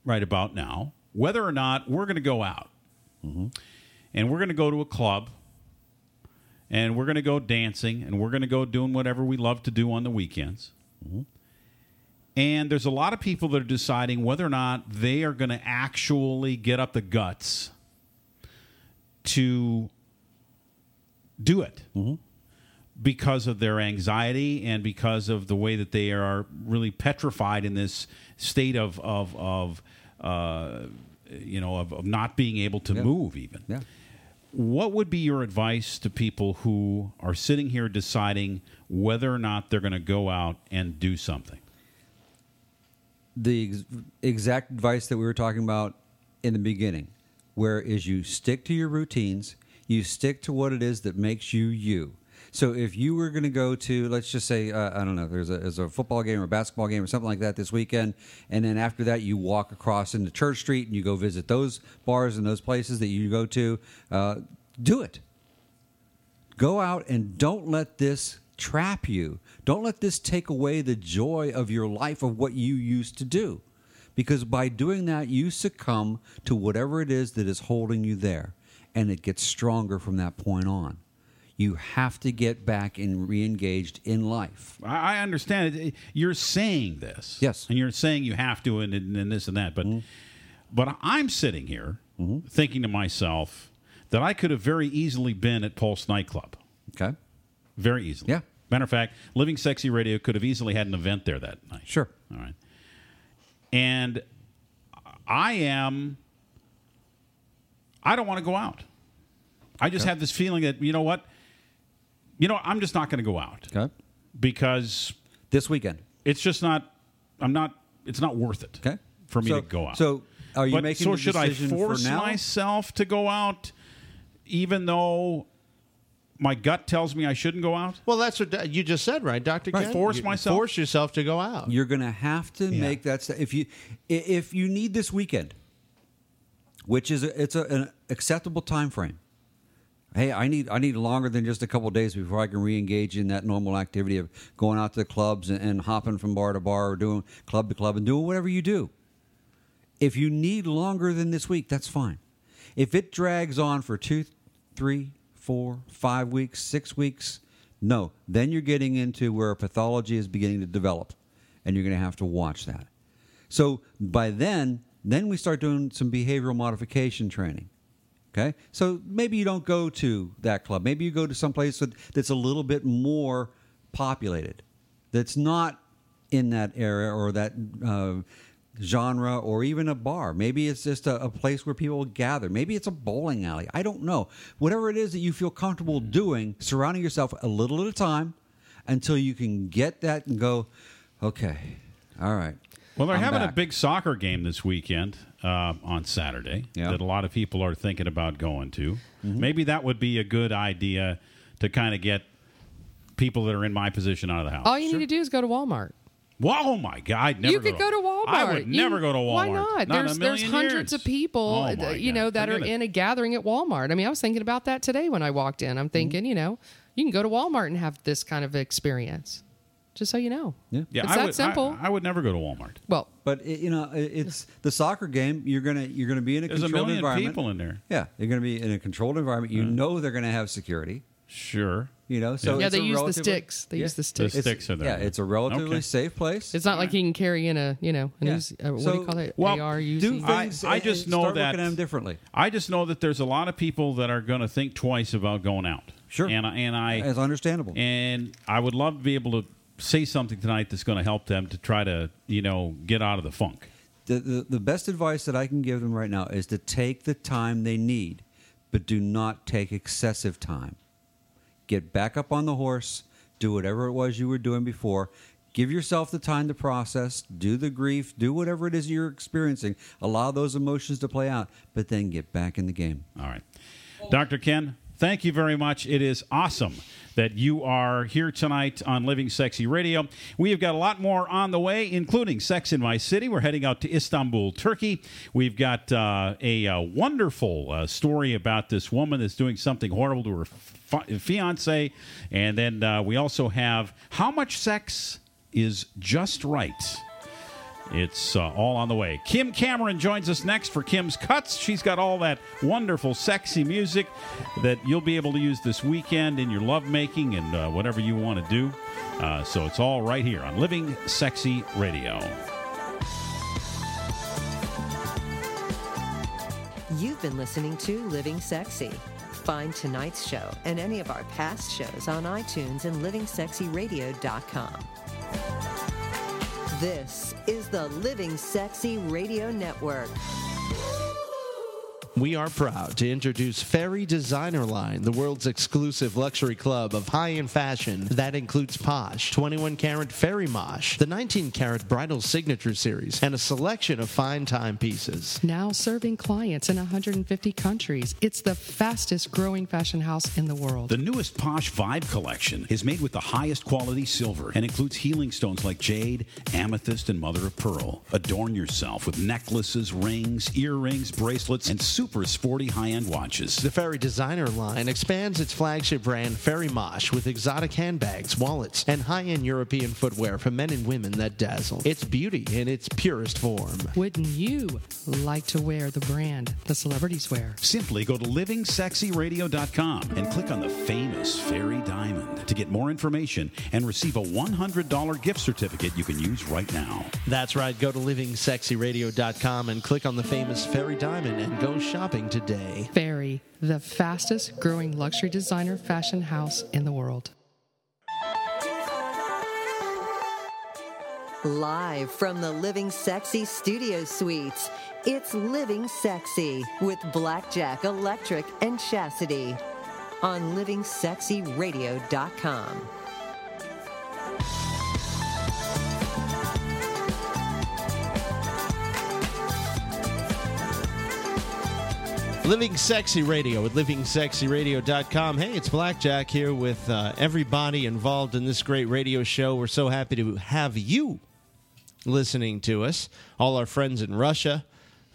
Speaker 3: right about now whether or not we're going to go out. And we're going to go to a club, and we're going to go dancing, and we're going to go doing whatever we love to do on the weekends. And there's a lot of people that are deciding whether or not they are going to actually get up the guts to do it because of their anxiety and because of the way that they are really petrified in this state of of of uh, you know of, of not being able to
Speaker 9: Yeah.
Speaker 3: move even.
Speaker 9: Yeah.
Speaker 3: What would be your advice to people who are sitting here deciding whether or not they're going to go out and do something?
Speaker 9: the ex- exact advice that we were talking about in the beginning, where is you stick to your routines, you stick to what it is that makes you you. So if you were going to go to, let's just say, uh, I don't know, there's a, there's a football game or a basketball game or something like that this weekend, and then after that you walk across into Church Street and you go visit those bars and those places that you go to, uh, do it. Go out and don't let this trap you. Don't let this take away the joy of your life of what you used to do. Because by doing that, you succumb to whatever it is that is holding you there. And it gets stronger from that point on. You have to get back and re engaged in life.
Speaker 3: I understand it. You're saying this,
Speaker 9: Yes.
Speaker 3: and you're saying you have to, and, and this and that. But, mm-hmm. but I'm sitting here mm-hmm. thinking to myself that I could have very easily been at Pulse nightclub,
Speaker 9: Okay?
Speaker 3: very easily.
Speaker 9: Yeah.
Speaker 3: Matter of fact, Living Sexy Radio could have easily had an event there that night.
Speaker 9: Sure.
Speaker 3: All right. And I am. I don't want to go out. I just
Speaker 9: Okay.
Speaker 3: have this feeling that you know what. You know, I'm just not going to go out
Speaker 9: Okay?
Speaker 3: because
Speaker 9: This weekend.
Speaker 3: it's just not. I'm not. It's not worth it.
Speaker 9: Okay.
Speaker 3: For me
Speaker 9: So-
Speaker 3: to go out.
Speaker 9: so are you
Speaker 3: But-
Speaker 9: making
Speaker 3: So
Speaker 9: the
Speaker 3: should I
Speaker 9: decision for
Speaker 3: force
Speaker 9: now?
Speaker 3: myself to go out, even though my gut tells me I shouldn't go out?
Speaker 4: Well, that's what you just said, right, Doctor?
Speaker 3: Right. Force myself?
Speaker 4: Force yourself to go out.
Speaker 9: You're going to have to
Speaker 3: Yeah.
Speaker 9: make that st- if you if you need this weekend, which is a, it's a, an acceptable time frame. Hey, I need I need longer than just a couple days before I can re-engage in that normal activity of going out to the clubs and, and hopping from bar to bar or doing club to club and doing whatever you do. If you need longer than this week, that's fine. If it drags on for two, three, four, five weeks, six weeks, no, then you're getting into where pathology is beginning to develop, and you're going to have to watch that. So by then, then we start doing some behavioral modification training. Okay, so maybe you don't go to that club. Maybe you go to some place that, that's a little bit more populated, that's not in that area or that uh, genre or even a bar. Maybe it's just a, a place where people gather. Maybe it's a bowling alley. I don't know. Whatever it is that you feel comfortable doing, surrounding yourself a little at a time until you can get that and go, okay, all right.
Speaker 3: Well, they're
Speaker 9: I'm
Speaker 3: having a big soccer game this weekend uh, on Saturday
Speaker 9: Yeah.
Speaker 3: that a lot of people are thinking about going to.
Speaker 9: Mm-hmm.
Speaker 3: Maybe that would be a good idea to kind of get people that are in my position out of the house.
Speaker 5: All you need to do is go to Walmart.
Speaker 3: Wow, oh my God! Never
Speaker 5: you could go to Walmart.
Speaker 3: I would
Speaker 5: You-
Speaker 3: never go to Walmart.
Speaker 5: Why not?
Speaker 3: in
Speaker 5: there's
Speaker 3: a
Speaker 5: there's
Speaker 3: million
Speaker 5: hundreds
Speaker 3: years.
Speaker 5: of people,
Speaker 3: Oh, my
Speaker 5: you know,
Speaker 3: God.
Speaker 5: that are
Speaker 3: it.
Speaker 5: in a gathering at Walmart. I mean, I was thinking about that today when I walked in. I'm thinking, you know, you can go to Walmart and have this kind of experience. Just so you know.
Speaker 9: Yeah,
Speaker 3: Yeah,
Speaker 5: It's
Speaker 3: I
Speaker 5: that
Speaker 3: would,
Speaker 5: simple.
Speaker 3: I, I would never go to Walmart.
Speaker 5: Well,
Speaker 9: But it, you know, it- it's the soccer game. You're gonna you're gonna be in a
Speaker 3: There's a
Speaker 9: controlled
Speaker 3: million
Speaker 9: environment.
Speaker 3: people in there.
Speaker 9: Yeah, you're gonna be in a controlled environment. You know they're gonna have security.
Speaker 3: Sure.
Speaker 9: You know, so
Speaker 5: Yeah,
Speaker 9: it's
Speaker 5: they
Speaker 9: a
Speaker 5: use the
Speaker 9: relatively-
Speaker 5: sticks. They use the sticks.
Speaker 3: The sticks are there.
Speaker 9: Yeah, it's a relatively
Speaker 3: Okay.
Speaker 9: safe place.
Speaker 5: It's not like you can carry in a, you know, a
Speaker 9: Yeah.
Speaker 5: news, uh, what do
Speaker 9: So,
Speaker 5: you call it?
Speaker 3: well,
Speaker 5: AR, UC?
Speaker 9: do
Speaker 3: I,
Speaker 9: things
Speaker 3: I
Speaker 9: and-
Speaker 3: just
Speaker 9: and
Speaker 3: know
Speaker 9: start
Speaker 3: that
Speaker 9: looking at them differently.
Speaker 3: I just know that there's a lot of people that are going to think twice about going out.
Speaker 9: Sure.
Speaker 3: and I- and I
Speaker 9: It's understandable.
Speaker 3: and I would love to be able to say something tonight that's going to help them to try to you know get out of the funk.
Speaker 9: The, the the best advice that I can give them right now is to take the time they need, but do not take excessive time. Get back up on the horse, do whatever it was you were doing before. Give yourself the time to process, do the grief, do whatever it is you're experiencing. Allow those emotions to play out, but then get back in the game.
Speaker 3: All right. Dr. Ken, thank you very much. It is awesome that you are here tonight on Living Sexy Radio. We have got a lot more on the way, including Sex in My City. We're heading out to Istanbul, Turkey. We've got uh, a, uh wonderful uh, story about this woman that's doing something horrible to her fi- fiance. And then uh, we also have how much sex is just right. It's uh, all on the way. Kim Cameron joins us next for Kim's Cuts. She's got all that wonderful, sexy music that you'll be able to use this weekend in your lovemaking and uh, whatever you want to do. Uh, so it's all right here on Living Sexy Radio.
Speaker 2: You've been listening to Living Sexy. Find tonight's show and any of our past shows on iTunes and livingsexyradio.com. This is the Living Sexy Radio Network.
Speaker 4: We are proud to introduce Fairy Designer Line, the world's exclusive luxury club of high-end fashion that includes Posh, 21 karat Fairy Mosh, the 19 karat Bridal Signature Series, and a selection of fine timepieces.
Speaker 5: Now serving clients in 150 countries. It's the fastest growing fashion house in the world.
Speaker 3: The newest Posh Vibe collection is made with the highest quality silver and includes healing stones like jade, amethyst, and mother of pearl. Adorn yourself with necklaces, rings, earrings, bracelets, and super sporty high end watches.
Speaker 4: The Fairy Designer line expands its flagship brand Fairy Mosh with exotic handbags, wallets, and high-end European footwear for men and women that dazzle. It's beauty in its purest form.
Speaker 5: Wouldn't you like to wear the brand the celebrities wear?
Speaker 3: Simply go to livingsexyradio.com and click on the famous Fairy Diamond to get more information and receive a $100 gift certificate you can use right now.
Speaker 4: That's right. Go to livingsexyradio.com and click on the famous Fairy Diamond and go shopping today.
Speaker 5: Fairy, the fastest growing luxury designer fashion house in the world.
Speaker 2: Live from the Living Sexy Studio Suites, it's Living Sexy with Blackjack Electric and Chastity on livingsexyradio.com.
Speaker 4: Living Sexy Radio at livingsexyradio.com. Hey, it's Blackjack here with uh, everybody involved in this great radio show. We're so happy to have you listening to us. All our friends in Russia,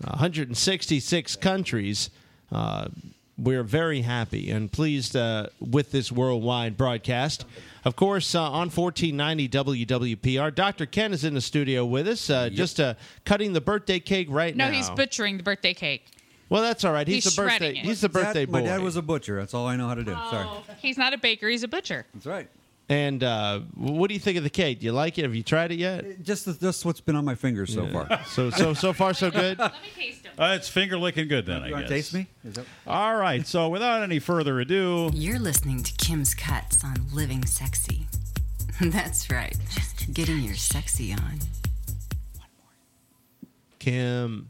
Speaker 4: 166 countries. Uh, we're very happy and pleased uh, with this worldwide broadcast. Of course, uh, on 1490 WWPR, Dr. Ken is in the studio with us, uh, just uh, cutting the birthday cake right
Speaker 1: No,
Speaker 4: now.
Speaker 1: No, he's butchering the birthday cake.
Speaker 4: Well, that's all right. He's,
Speaker 1: He's
Speaker 4: the birthday.
Speaker 1: shredding it.
Speaker 4: He's the birthday
Speaker 9: Dad-
Speaker 4: boy.
Speaker 9: My dad was a butcher. That's all I know how to do. Sorry.
Speaker 1: He's not a baker, he's a butcher.
Speaker 9: That's right.
Speaker 4: And uh, what do you think of the cake? Do you like it? Have you tried it yet?
Speaker 9: Just the, just what's been on my fingers so far.
Speaker 4: So so so far so good. Let me taste him.
Speaker 3: Uh, it's finger licking good then, I
Speaker 9: You wanna
Speaker 3: guess.
Speaker 9: taste me? Is that-
Speaker 3: All right. So without any further ado,
Speaker 15: You're listening to Kim's Cuts on Living Sexy. That's right. Just Getting your sexy on.
Speaker 4: Kim.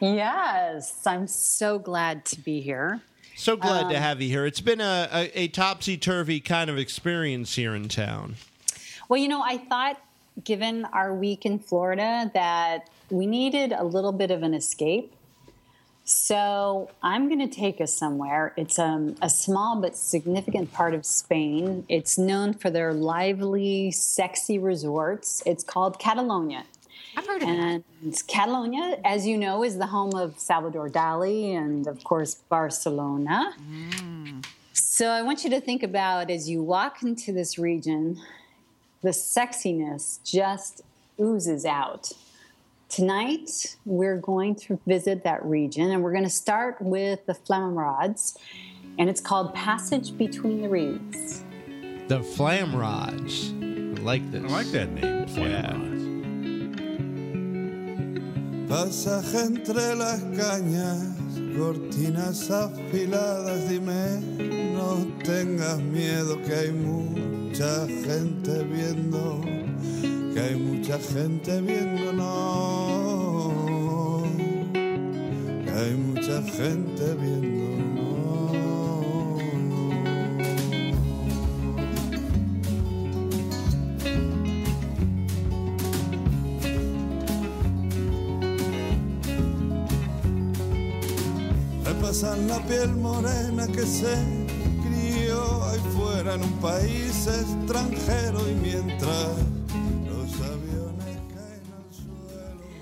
Speaker 16: Yes, I'm so glad to be here.
Speaker 4: So glad to
Speaker 16: Um,
Speaker 4: have you here. It's been a, a, a topsy turvy kind of experience here in town.
Speaker 16: Well, you know, I thought, given our week in Florida, that we needed a little bit of an escape. So I'm going to take us somewhere. It's um, a small but significant part of Spain. It's known for their lively, sexy resorts. It's called Catalonia.
Speaker 1: I've heard of
Speaker 16: and Catalonia, as you know, is the home of Salvador Dali and, of course, Barcelona. Mm. So I want you to think about as you walk into this region, the sexiness just oozes out. Tonight, we're going to visit that region and we're going to start with the Flamrods, and it's called Passage Between the Reeds.
Speaker 4: The Flam Rods. I like this. I
Speaker 3: like that name, Flam
Speaker 17: Pasaje entre las cañas, cortinas afiladas, dime, no tengas miedo que hay mucha gente viendo, que hay mucha gente viendo, no, que hay mucha gente viendo, la piel morena que se crió ahí fuera en un país extranjero y mientras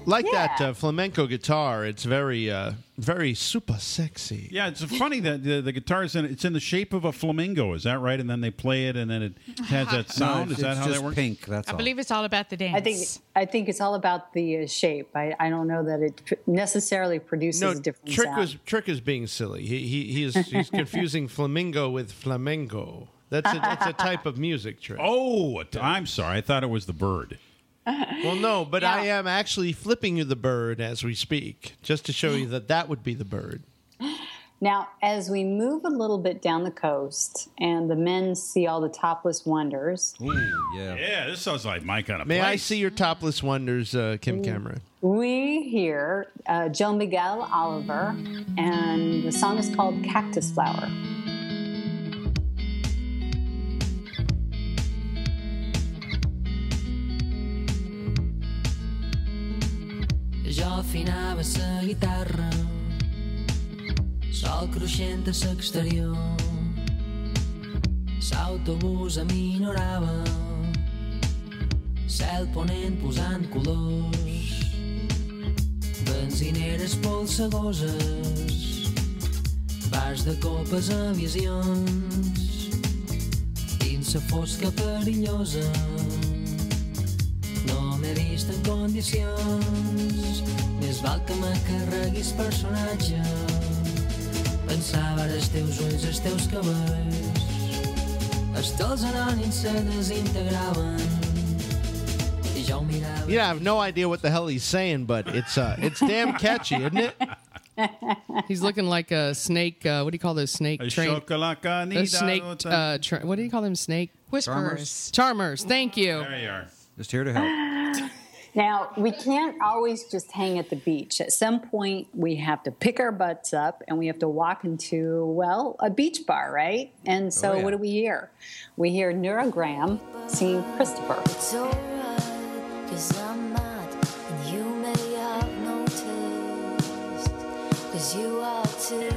Speaker 4: Like that uh, flamenco guitar. It's very, uh, very super sexy.
Speaker 3: Yeah, it's funny that the, the is in it's in the shape of a flamingo. Is that right? And then they play it, and then it has that sound. is that how that works?
Speaker 9: pink. That's
Speaker 1: I believe it's all about the dance.
Speaker 16: I think I think it's all about the uh, shape. I, I don't know that it necessarily produces
Speaker 4: No,
Speaker 16: a different
Speaker 4: Tric
Speaker 16: sound.
Speaker 4: was Tric is being silly. He he he is he's confusing flamingo with flamenco. That's a, that's a type of music Tric.
Speaker 3: Oh, I'm sorry. I thought it was the bird.
Speaker 4: Well, no, but I am actually flipping you the bird as we speak, just to show you that that would be the bird.
Speaker 16: Now, as we move a little bit down the coast and the men see all the topless wonders,
Speaker 3: yeah. Yeah, this sounds like my kind of
Speaker 4: May I see your topless wonders, uh, Kim. Cameron?
Speaker 16: we hear uh, Joe Miguel Oliver, and the song is called Cactus Flower.
Speaker 8: Jo afinava la guitarra Sol cruixent a l'exterior. L'autobús aminorava Cel ponent posant colors. Benzineres polsegoses Bars de copes a visions. Dins la fosca perillosa m'he vist en condicions més val que m'acarreguis personatge pensava els teus ulls, els teus cabells els teus anònims se desintegraven i jo ho mirava
Speaker 4: Yeah, I have no idea what the hell he's saying, but it's uh, it's damn catchy, isn't it?
Speaker 5: He's looking like a snake. Uh, what do you call those snake
Speaker 3: A
Speaker 5: train? A snake. Uh, tra- what do you call them? Snake
Speaker 1: Whisperers.
Speaker 5: Charmers. Thank you.
Speaker 3: There you are.
Speaker 9: Just here to help.
Speaker 16: Now, we can't always just hang at the beach. At some point, we have to pick our butts up and we have to walk into, well, a beach bar, right? And so,
Speaker 8: Oh, yeah.
Speaker 16: what do we hear? We hear Nura Graham singing Christopher.
Speaker 8: It's alright, cause I'm not, and you may have noticed, cause you are too.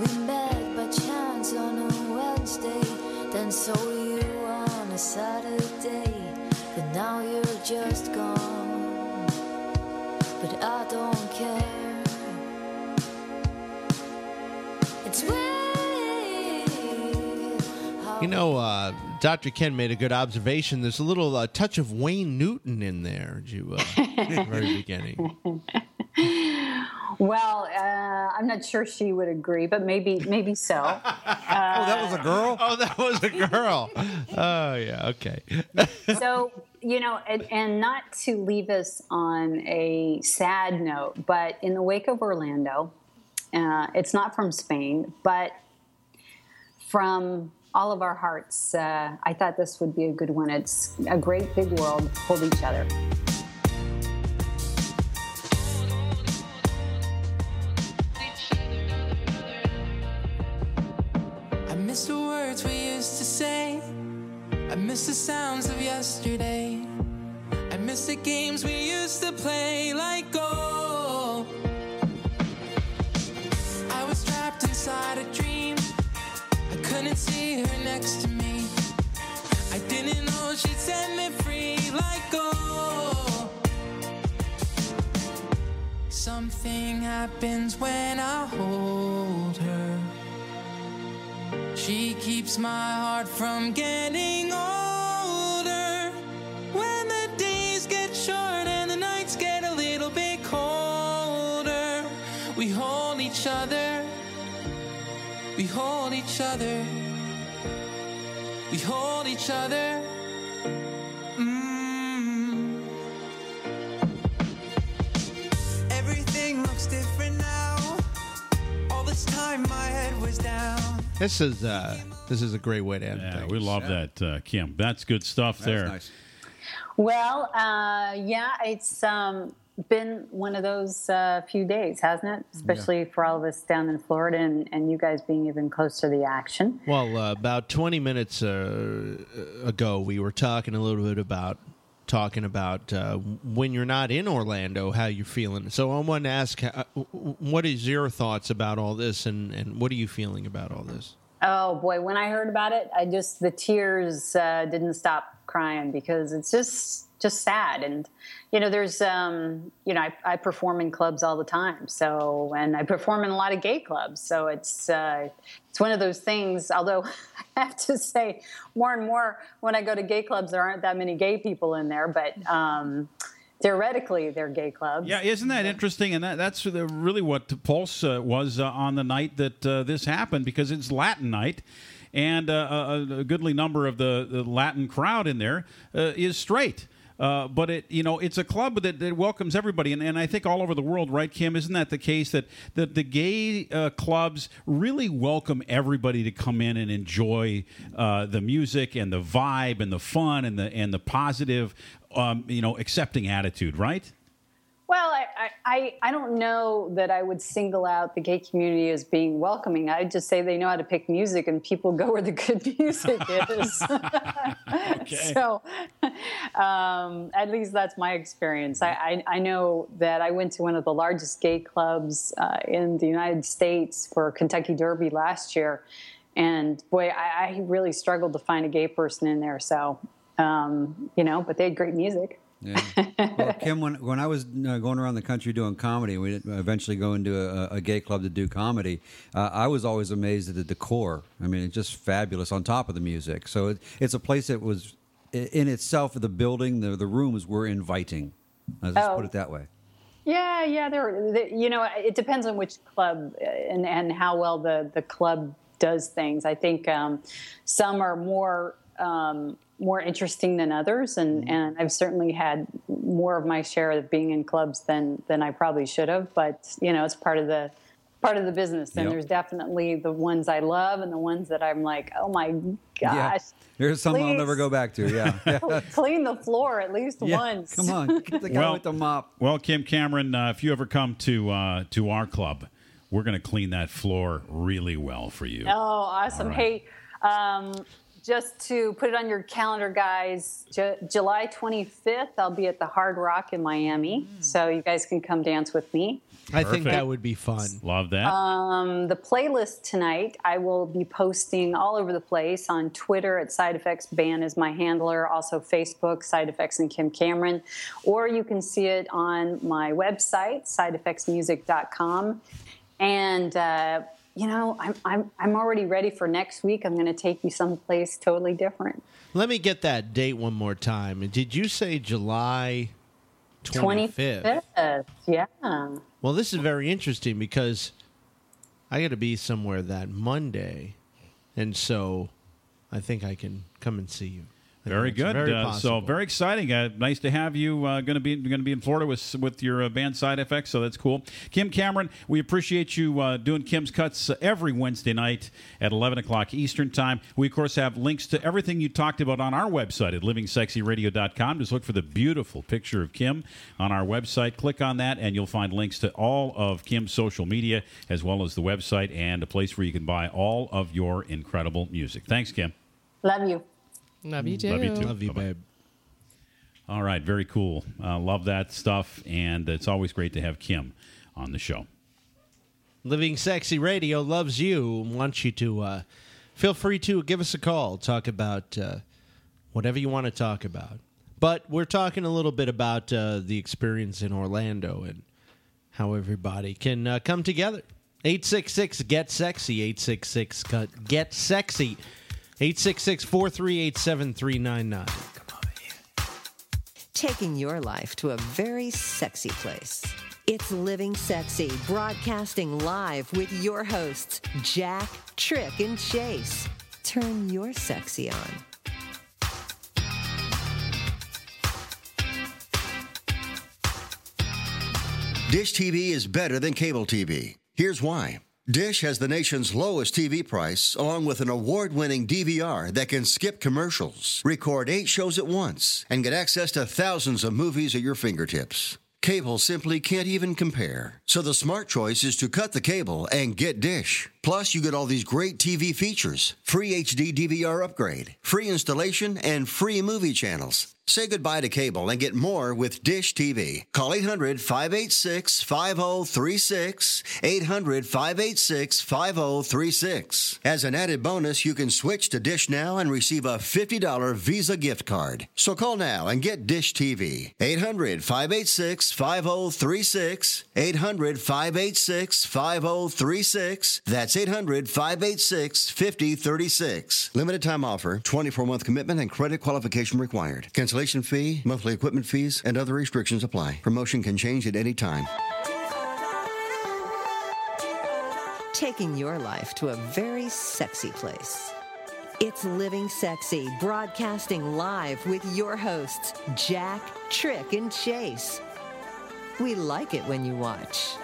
Speaker 8: We met by chance on a Wednesday, then saw you on a Saturday, but now you're just gone. But I don't care. It's weird.
Speaker 4: You know, uh, Dr. Ken made a good observation. There's a little uh, touch of Wayne Newton in there, did you, uh, at the very beginning.
Speaker 16: Well, uh, I'm not sure she would agree, but maybe, maybe so. Uh,
Speaker 4: oh, that was a girl. Oh, that was a girl. Oh, yeah. Okay.
Speaker 16: so you know, and, and not to leave us on a sad note, but in the wake of Orlando, uh, it's not from Spain, but from all of our hearts, uh, I thought this would be a good one. It's a great big world, hold each other.
Speaker 18: I miss the words we used to say sounds of yesterday. I miss the games we used to play like gold. I was trapped inside a dream. I couldn't see her next to me. I didn't know she'd set me free like gold. Something happens when I hold her. She keeps my heart from getting older. When the days get short and the nights get a little bit colder, we hold each other. We hold each other. We hold each other. This time my head was down.
Speaker 4: This is uh, this is a great way to end.
Speaker 3: Yeah,
Speaker 4: things.
Speaker 3: we love that, uh, Kim. That's good stuff there.
Speaker 16: Well, uh, yeah, it's um, been one of those uh, few days, hasn't it? Especially for all of us down in Florida and, and you guys being even close to the action.
Speaker 4: Well, uh, about 20 minutes uh, ago, we were talking a little bit about talking about uh, when you're not in Orlando, how you're feeling. So I want to ask, uh, what is your thoughts about all this, and, and what are you feeling about all this?
Speaker 16: Oh boy, when I heard about it, I just the tears uh, didn't stop crying because it's just just sad. And you know there's um you know I, I perform in clubs all the time. So and I perform in a lot of gay clubs. So it's uh, it's one of those things. Although I have to say more and more when I go to gay clubs there aren't that many gay people in there. But um theoretically they're gay clubs
Speaker 3: Yeah, isn't that interesting? And that, that's really what Pulse uh, was uh, on the night that uh, this happened because it's Latin night. And uh, a, a goodly number of the, the Latin crowd in there uh, is straight. Uh, but it, you know, it's a club that, that welcomes everybody, and, and I think all over the world, right, Kim? Isn't that the case that that the gay uh, clubs really welcome everybody to come in and enjoy uh, the music and the vibe and the fun and the and the positive, um, you know, accepting attitude, right?
Speaker 16: Well, I, I, I don't know that I would single out the gay community as being welcoming. I'd just say they know how to pick music and people go where the good music is. So, um, at least that's my experience. I, I, I know that I went to one of the largest gay clubs uh, in the United States for Kentucky Derby last year. And boy, I, I really struggled to find a gay person in there. So, um, you know, but they had great music.
Speaker 9: Yeah. Well, Kim, when when I was uh, going around the country doing comedy, we eventually go into a, a gay club to do comedy. Uh, I was always amazed at the decor. I mean, it's just fabulous on top of the music. So it, it's a place that was in itself. The building, the the rooms were inviting. Let's just
Speaker 16: Oh.
Speaker 9: put it that way.
Speaker 16: Yeah, yeah. There, there- you know, it depends on which club uh, and and how well the the club does things. I think um, some are more um, more interesting than others, and and I've certainly had more of my share of being in clubs than than I probably should have. But you know, it's part of the part of the business. And
Speaker 9: Yep.
Speaker 16: there's definitely the ones I love and the ones that I'm like, oh my
Speaker 9: Yeah.
Speaker 16: gosh.
Speaker 9: There's some I'll never go back to. Yeah.
Speaker 16: Clean the floor at least
Speaker 9: Yeah,
Speaker 16: once.
Speaker 9: Come on, get the guy
Speaker 3: Well-
Speaker 9: with the mop.
Speaker 3: Well, Kim Cameron, uh, if you ever come to uh, to our club, we're going to clean that floor really well for you.
Speaker 16: Oh, awesome.
Speaker 3: All right.
Speaker 16: Hey, um, just to put it on your calendar, guys, Ju- July 25th, I'll be at the Hard Rock in Miami. So you guys can come dance with me.
Speaker 4: I think that would be fun.
Speaker 3: Love that.
Speaker 16: Um, the playlist tonight, I will be posting all over the place on Twitter at Side Effects Ban is my handler, also Facebook, Side Effects and Kim Cameron, or you can see it on my website, sideeffectsmusic.com. And, uh, you know, I'm, I'm, I'm already ready for next week. I'm going to take you someplace totally different.
Speaker 4: Let me get that date one more time. Did you say July 25th?
Speaker 16: 25th. Yeah.
Speaker 4: Well, this is very interesting because I got to be somewhere that Monday, and so I think I can come and see you. I think
Speaker 3: Very
Speaker 4: that's
Speaker 3: good.
Speaker 4: Very
Speaker 3: uh, so very exciting. Uh, nice to have you. Uh, going to be going to be in Florida with with your uh, band Side Effects. So that's cool. Kim Cameron, we appreciate you uh, doing Kim's cuts uh, every Wednesday night at eleven o'clock Eastern time. We of course have links to everything you talked about on our website at livingsexyradio.com. Just look for the beautiful picture of Kim on our website. Click on that, and you'll find links to all of Kim's social media as well as the website and a place where you can buy all of your incredible music. Thanks, Kim.
Speaker 16: Love you.
Speaker 5: Love you too.
Speaker 3: Love you too.
Speaker 4: Love you,
Speaker 3: Bye-bye.
Speaker 4: babe.
Speaker 3: All right, very cool. Uh, love that stuff, and it's always great to have Kim on the show.
Speaker 4: Living Sexy Radio loves you. Wants you to uh, feel free to give us a call. Talk about uh, whatever you want to talk about. But we're talking a little bit about uh, the experience in Orlando and how everybody can uh, come together. 866 Get Sexy. 866 Get Sexy. 866 438 7399.
Speaker 2: Taking your life to a very sexy place. It's Living Sexy, broadcasting live with your hosts, Jack, Tric, and Chase. Turn your sexy on.
Speaker 19: Dish TV is better than cable TV. Here's why. Dish has the nation's lowest TV price, along with an award winning DVR that can skip commercials, record eight shows at once, and get access to thousands of movies at your fingertips. Cable simply can't even compare. So the smart choice is to cut the cable and get Dish. Plus, you get all these great TV features free HD DVR upgrade, free installation, and free movie channels. Say goodbye to cable and get more with Dish TV. Call 800 586 5036. 800 586 5036. As an added bonus, you can switch to Dish now and receive a $50 Visa gift card. So call now and get Dish TV. 800 586 5036. 800 586 5036. That's 800 586 5036. Limited time offer, 24 month commitment, and credit qualification required. Cancellation fee, monthly equipment fees, and other restrictions apply. Promotion can change at any time.
Speaker 2: Taking your life to a very sexy place. It's Living Sexy, broadcasting live with your hosts, Jack, Tric, and Chase. We like it when you watch.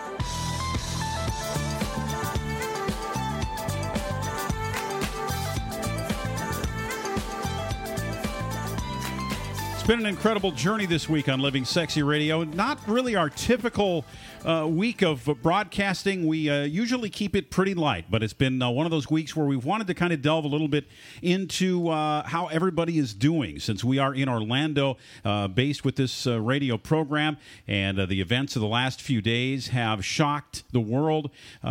Speaker 3: It's been an incredible journey this week on Living Sexy Radio. Not really our typical uh, week of broadcasting. We uh, usually keep it pretty light, but it's been uh, one of those weeks where we've wanted to kind of delve a little bit into uh, how everybody is doing since we are in Orlando, uh, based with this uh, radio program, and the events of the last few days have shocked the world.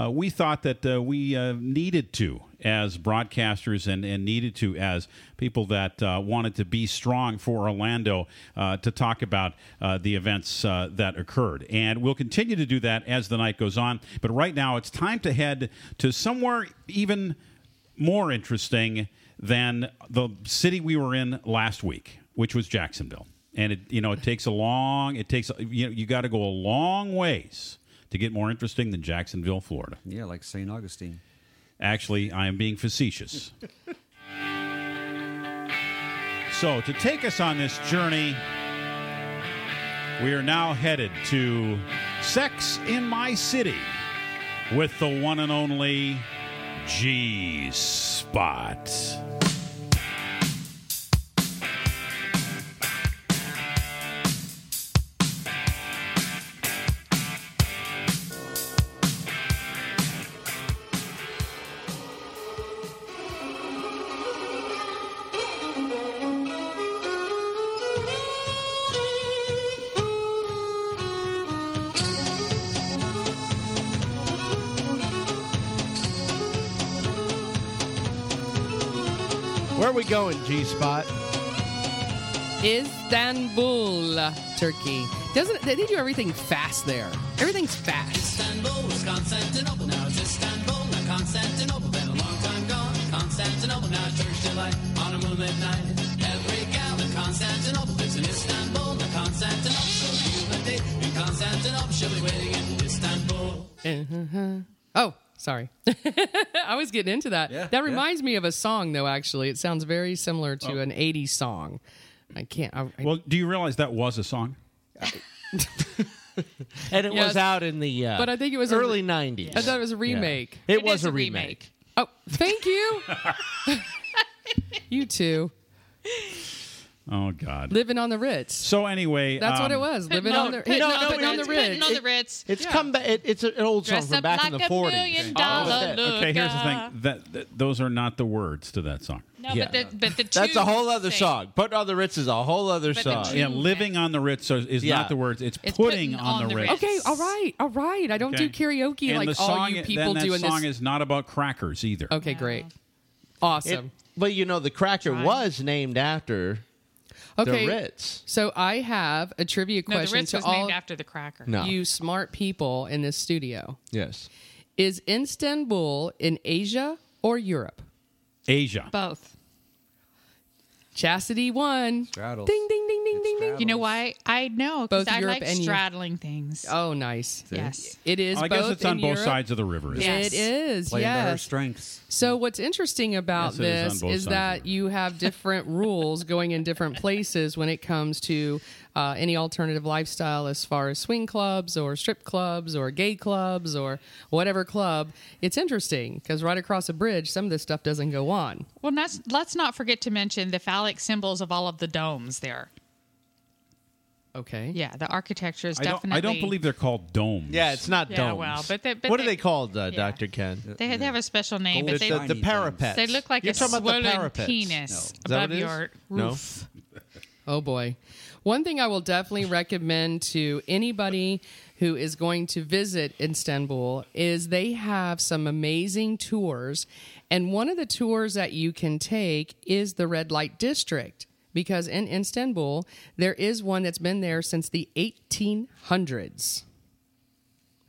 Speaker 3: we thought that we needed to as broadcasters and, and needed to as people that uh, wanted to be strong for Orlando uh, to talk about uh, the events uh, that occurred. And we'll continue to do that as the night goes on. But right now, it's time to head to somewhere even more interesting than the city we were in last week, which was Jacksonville. And it, you know, it takes a long, it takes, you know, you got to go a long ways to get more interesting than Jacksonville, Florida.
Speaker 9: Yeah, like St. Augustine.
Speaker 3: Actually, I am being facetious. so, to take us on this journey, we are now headed to Sex in My City with the one and only G Spot.
Speaker 4: G Spot?
Speaker 5: Istanbul, Turkey. Doesn't they do everything fast there? Everything's fast.
Speaker 18: Istanbul is Constantinople. Now it's Istanbul, not Constantinople. Been a long time gone. Constantinople, now Turkish delight on a moonlit night. Every gal in Constantinople lives in Istanbul, not Constantinople. So you a date in Constantinople. She'll be waiting in Istanbul.
Speaker 5: Uh-huh. Oh, sorry. I was getting into that.
Speaker 18: Yeah,
Speaker 5: that
Speaker 18: yeah.
Speaker 5: reminds me of a song, though. Actually, it sounds very similar to an '80s song. I can't. I, I-
Speaker 3: Well, do you realize that was a song?
Speaker 4: And it
Speaker 5: Yes.
Speaker 4: was out in the uh,
Speaker 5: but I think it was a-
Speaker 4: early 90s.
Speaker 5: I thought it was a remake.
Speaker 4: Yeah. It, was a remake.
Speaker 5: Oh, thank you. you too.
Speaker 3: Oh God.
Speaker 5: Living on the Ritz.
Speaker 3: So anyway,
Speaker 5: That's what it
Speaker 3: um,
Speaker 5: was. Living on the
Speaker 4: no,
Speaker 5: hitting
Speaker 4: no,
Speaker 5: up and on the Ritz.
Speaker 1: Hitting on the Ritz.
Speaker 4: It's come back. It, it's an old song
Speaker 1: Dress
Speaker 4: from
Speaker 1: up
Speaker 4: back in the 40s.
Speaker 1: million
Speaker 4: Oh,
Speaker 1: dollar
Speaker 4: that's it.
Speaker 3: Okay, here's the thing. That, that those are not the words to that song.
Speaker 1: No,
Speaker 4: Yeah.
Speaker 1: but the but the
Speaker 4: That's a whole other
Speaker 1: sing.
Speaker 4: song. Put on the Ritz is a whole other
Speaker 1: But
Speaker 4: song.
Speaker 1: tune-
Speaker 3: Yeah, living on the Ritz is, is
Speaker 4: Yeah.
Speaker 3: not the words. It's,
Speaker 1: It's
Speaker 3: putting,
Speaker 1: putting
Speaker 3: on,
Speaker 1: on
Speaker 3: the
Speaker 1: the
Speaker 3: Ritz.
Speaker 1: Ritz.
Speaker 5: Okay, all right, all right. I don't
Speaker 3: Okay.
Speaker 5: do karaoke
Speaker 3: and
Speaker 5: like all you people
Speaker 3: then that
Speaker 5: the
Speaker 3: song is not about crackers either.
Speaker 5: Okay, great. Awesome.
Speaker 4: but you know, the cracker was named after
Speaker 5: okay.
Speaker 4: the Ritz.
Speaker 5: So I have a trivia
Speaker 1: No, the
Speaker 5: question
Speaker 1: Ritz
Speaker 5: to
Speaker 1: was
Speaker 5: all
Speaker 1: named after the cracker.
Speaker 4: No.
Speaker 5: you smart people in this studio.
Speaker 4: Yes.
Speaker 5: Is Istanbul in Asia or Europe?
Speaker 3: Asia.
Speaker 1: Both.
Speaker 5: Chastity won.
Speaker 9: Straddles.
Speaker 5: Ding ding ding ding ding ding.
Speaker 1: You know why? I know because
Speaker 5: Both
Speaker 1: I
Speaker 5: Europe
Speaker 1: like
Speaker 5: and Eu-
Speaker 1: straddling things.
Speaker 5: Oh, nice.
Speaker 1: Yes.
Speaker 5: It is.
Speaker 3: I guess
Speaker 5: both
Speaker 3: it's on
Speaker 5: in
Speaker 3: both
Speaker 5: Europe.
Speaker 3: sides of the river. isn't it?
Speaker 1: Yes.
Speaker 5: It is.
Speaker 9: Playing to her
Speaker 5: yes.
Speaker 9: strengths.
Speaker 5: So what's interesting about
Speaker 3: Yes, it is on
Speaker 5: this
Speaker 3: both
Speaker 5: is
Speaker 3: sides
Speaker 5: that
Speaker 3: it.
Speaker 5: you have different rules going in different places when it comes to uh, any alternative lifestyle, as far as swing clubs or strip clubs or gay clubs or whatever club. It's interesting because right across the bridge, some of this stuff doesn't go on.
Speaker 1: Well, let's let's not forget to mention the phallic symbols of all of the domes there.
Speaker 5: Okay.
Speaker 1: Yeah, the architecture is
Speaker 3: I don't,
Speaker 1: definitely.
Speaker 3: I don't believe they're called domes.
Speaker 4: Yeah, it's not
Speaker 1: Yeah,
Speaker 4: domes.
Speaker 1: well, but they- but
Speaker 4: what are
Speaker 1: they-
Speaker 4: they called, uh,
Speaker 1: yeah.
Speaker 4: Doctor Ken?
Speaker 1: They, they have a special name,
Speaker 4: The,
Speaker 1: but they
Speaker 4: the, the parapets.
Speaker 1: they look like
Speaker 4: You're
Speaker 1: a
Speaker 4: talking about the
Speaker 1: swollen penis
Speaker 4: Is that what
Speaker 1: above
Speaker 4: it is?
Speaker 1: your
Speaker 4: No?
Speaker 5: Oh boy. One thing I will definitely recommend to anybody who is going to visit Istanbul is they have some amazing tours. And one of the tours that you can take is the red light district because in Istanbul there is one that's been there since the 1800s.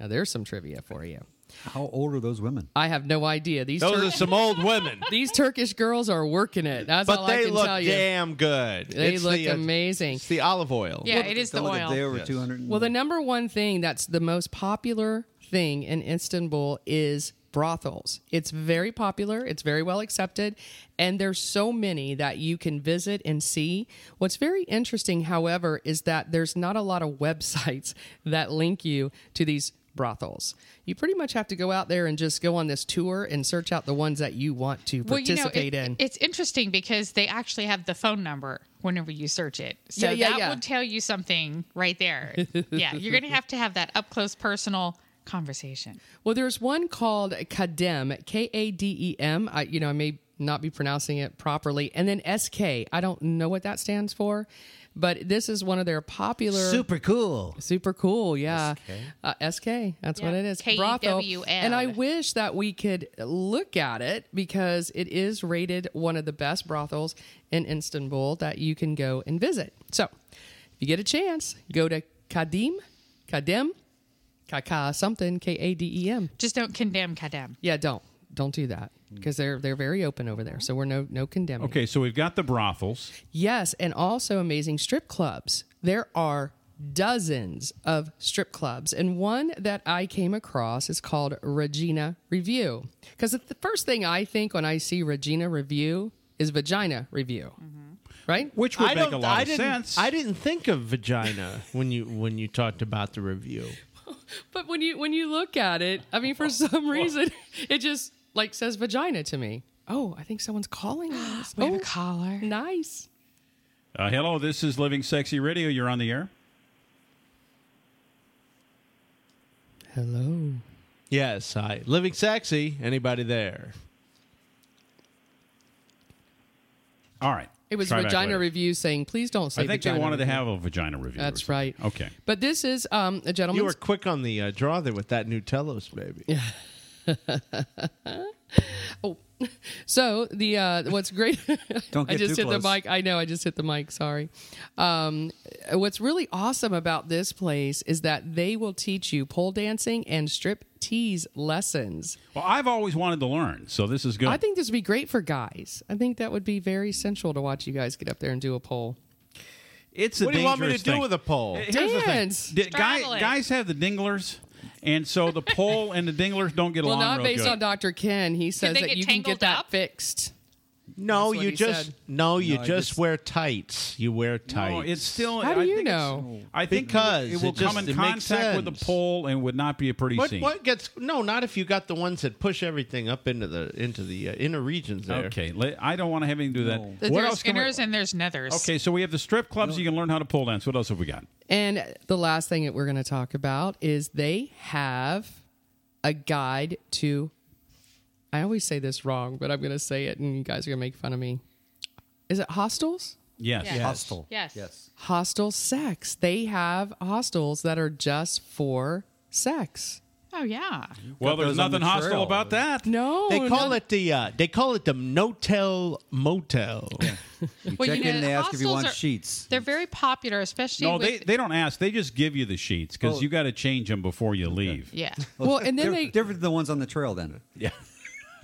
Speaker 5: Now there's some trivia for you.
Speaker 9: How old are those women?
Speaker 5: I have no idea. These
Speaker 4: Those
Speaker 5: Tur-
Speaker 4: are some old women.
Speaker 5: These Turkish girls are working it. That's
Speaker 4: but
Speaker 5: all
Speaker 4: they
Speaker 5: I can
Speaker 4: look
Speaker 5: tell you.
Speaker 4: damn good.
Speaker 5: They
Speaker 4: It's
Speaker 5: look
Speaker 4: the, uh,
Speaker 5: amazing.
Speaker 4: It's the olive oil.
Speaker 1: Yeah, it is the
Speaker 9: Don't look a
Speaker 1: oil.
Speaker 9: day over
Speaker 4: Yes.
Speaker 9: 200.
Speaker 5: Well, the number one thing that's the most popular thing in Istanbul is brothels. It's very popular, it's very well accepted, and there's so many that you can visit and see. What's very interesting, however, is that there's not a lot of websites that link you to these brothels. You pretty much have to go out there and just go on this tour and search out the ones that you want to
Speaker 1: Well, you know,
Speaker 5: participate
Speaker 1: it-
Speaker 5: in.
Speaker 1: it's interesting because they actually have the phone number whenever you search it. So
Speaker 5: Yeah, yeah,
Speaker 1: that
Speaker 5: yeah.
Speaker 1: would tell you something right there. yeah, you're going to have to have that up close personal conversation.
Speaker 5: Well, there's one called Kadem, K A D E M. I, you know, I may not be pronouncing it properly, and then S K. I don't know what that stands for, but this is one of their popular.
Speaker 4: Super cool.
Speaker 5: Super cool, yeah. Uh, SK, that's what it is.
Speaker 1: K-E-W-L.
Speaker 5: Brothel. And I wish that we could look at it because it is rated one of the best brothels in Istanbul that you can go and visit. So, if you get a chance, go to Kadim, Kadem, Kaka something, K A D E M.
Speaker 1: Just don't condemn Kadem.
Speaker 5: Yeah, don't don't do that mm. because they're they're very open over there. So we're no no condemning.
Speaker 3: Okay, so we've got the brothels.
Speaker 5: Yes, and also amazing strip clubs. There are dozens of strip clubs, and one that I came across is called Regina Review. Because the first thing I think when I see Regina Review is vagina review, mm-hmm. right?
Speaker 3: Which would
Speaker 4: I
Speaker 3: make a lot
Speaker 4: I
Speaker 3: of
Speaker 4: didn't,
Speaker 3: sense.
Speaker 4: I didn't think of vagina when you when you talked about the review.
Speaker 5: But when you when you look at it, I mean, for some reason, it just like says vagina to me. Oh, I think someone's calling us.
Speaker 1: We have
Speaker 5: oh,
Speaker 1: a caller.
Speaker 5: nice.
Speaker 3: Uh, hello, this is Living Sexy Radio. You're on the air.
Speaker 5: Hello.
Speaker 4: Yes, hi. Living sexy. Anybody there?
Speaker 3: All right.
Speaker 5: It was
Speaker 3: Try
Speaker 5: vagina review saying, please don't say
Speaker 3: I think they
Speaker 5: vagina
Speaker 3: wanted to have a vagina review.
Speaker 5: That's right.
Speaker 3: Okay.
Speaker 5: But this is um, a gentleman.
Speaker 4: You were quick on the uh, draw there with that Nutellos, baby.
Speaker 5: oh, so the uh, what's great?
Speaker 9: Don't
Speaker 5: I just
Speaker 9: too
Speaker 5: hit
Speaker 9: close.
Speaker 5: the mic. I know. I just hit the mic. Sorry. Um, what's really awesome about this place is that they will teach you pole dancing and strip tease lessons.
Speaker 3: Well, I've always wanted to learn, so this is good.
Speaker 5: I think this would be great for guys. I think that would be very central to watch you guys get up there and do a pole.
Speaker 3: it's a
Speaker 4: What do you want me to
Speaker 3: dangerous
Speaker 4: do with a pole?
Speaker 3: Here's the thing.
Speaker 5: Dance.
Speaker 3: Guy- guys have the dinglers, and so the pole and the dinglers don't get
Speaker 5: Well,
Speaker 3: along Well,
Speaker 5: not
Speaker 3: real
Speaker 5: based
Speaker 3: good.
Speaker 5: on Dr. Ken. He says that you can get
Speaker 1: tangled
Speaker 5: that fixed.
Speaker 4: No, you just
Speaker 5: said.
Speaker 4: no, you
Speaker 9: No,
Speaker 4: just,
Speaker 9: just-
Speaker 4: wear tights. You wear tights.
Speaker 3: No, it's still.
Speaker 5: How do
Speaker 3: I
Speaker 5: you
Speaker 3: think
Speaker 5: know?
Speaker 3: I think
Speaker 4: Because
Speaker 3: it will
Speaker 4: it just-
Speaker 3: come in contact with the pole and would not be a pretty
Speaker 4: what,
Speaker 3: scene.
Speaker 4: what gets no? Not if you got the ones that push everything up into the into the uh, inner regions there.
Speaker 3: Okay, I don't want to have anything to do that.
Speaker 1: There's
Speaker 3: What else can we-
Speaker 1: and there's nethers.
Speaker 3: Okay, so we have the strip clubs. You can learn how to pole dance. What else have we got?
Speaker 5: And the last thing that we're going to talk about is they have a guide to. I always say this wrong, but I'm going to say it, and you guys are going to make fun of me. Is it hostels?
Speaker 3: Yes.
Speaker 1: Yes.
Speaker 9: Hostile.
Speaker 1: Yes.
Speaker 9: Yes.
Speaker 5: Hostel sex. They have hostels that are just for sex.
Speaker 1: Oh yeah.
Speaker 3: Well, there's
Speaker 9: those on the
Speaker 3: nothing hostile
Speaker 9: trail.
Speaker 3: about that.
Speaker 5: No,
Speaker 4: They call
Speaker 5: no-
Speaker 4: it the uh, they call it the no-tell motel.
Speaker 9: You
Speaker 1: Well,
Speaker 9: check
Speaker 1: you
Speaker 9: in
Speaker 1: know,
Speaker 9: and they ask if you want
Speaker 1: are-
Speaker 9: sheets.
Speaker 1: They're very popular, especially.
Speaker 3: No,
Speaker 1: with,
Speaker 3: they, they don't ask. They just give you the sheets because
Speaker 9: Oh.
Speaker 3: you got to change them before you leave.
Speaker 1: Yeah.
Speaker 5: Well, and then
Speaker 9: They're
Speaker 5: they,
Speaker 9: different than the ones on the trail. Then
Speaker 3: Yeah.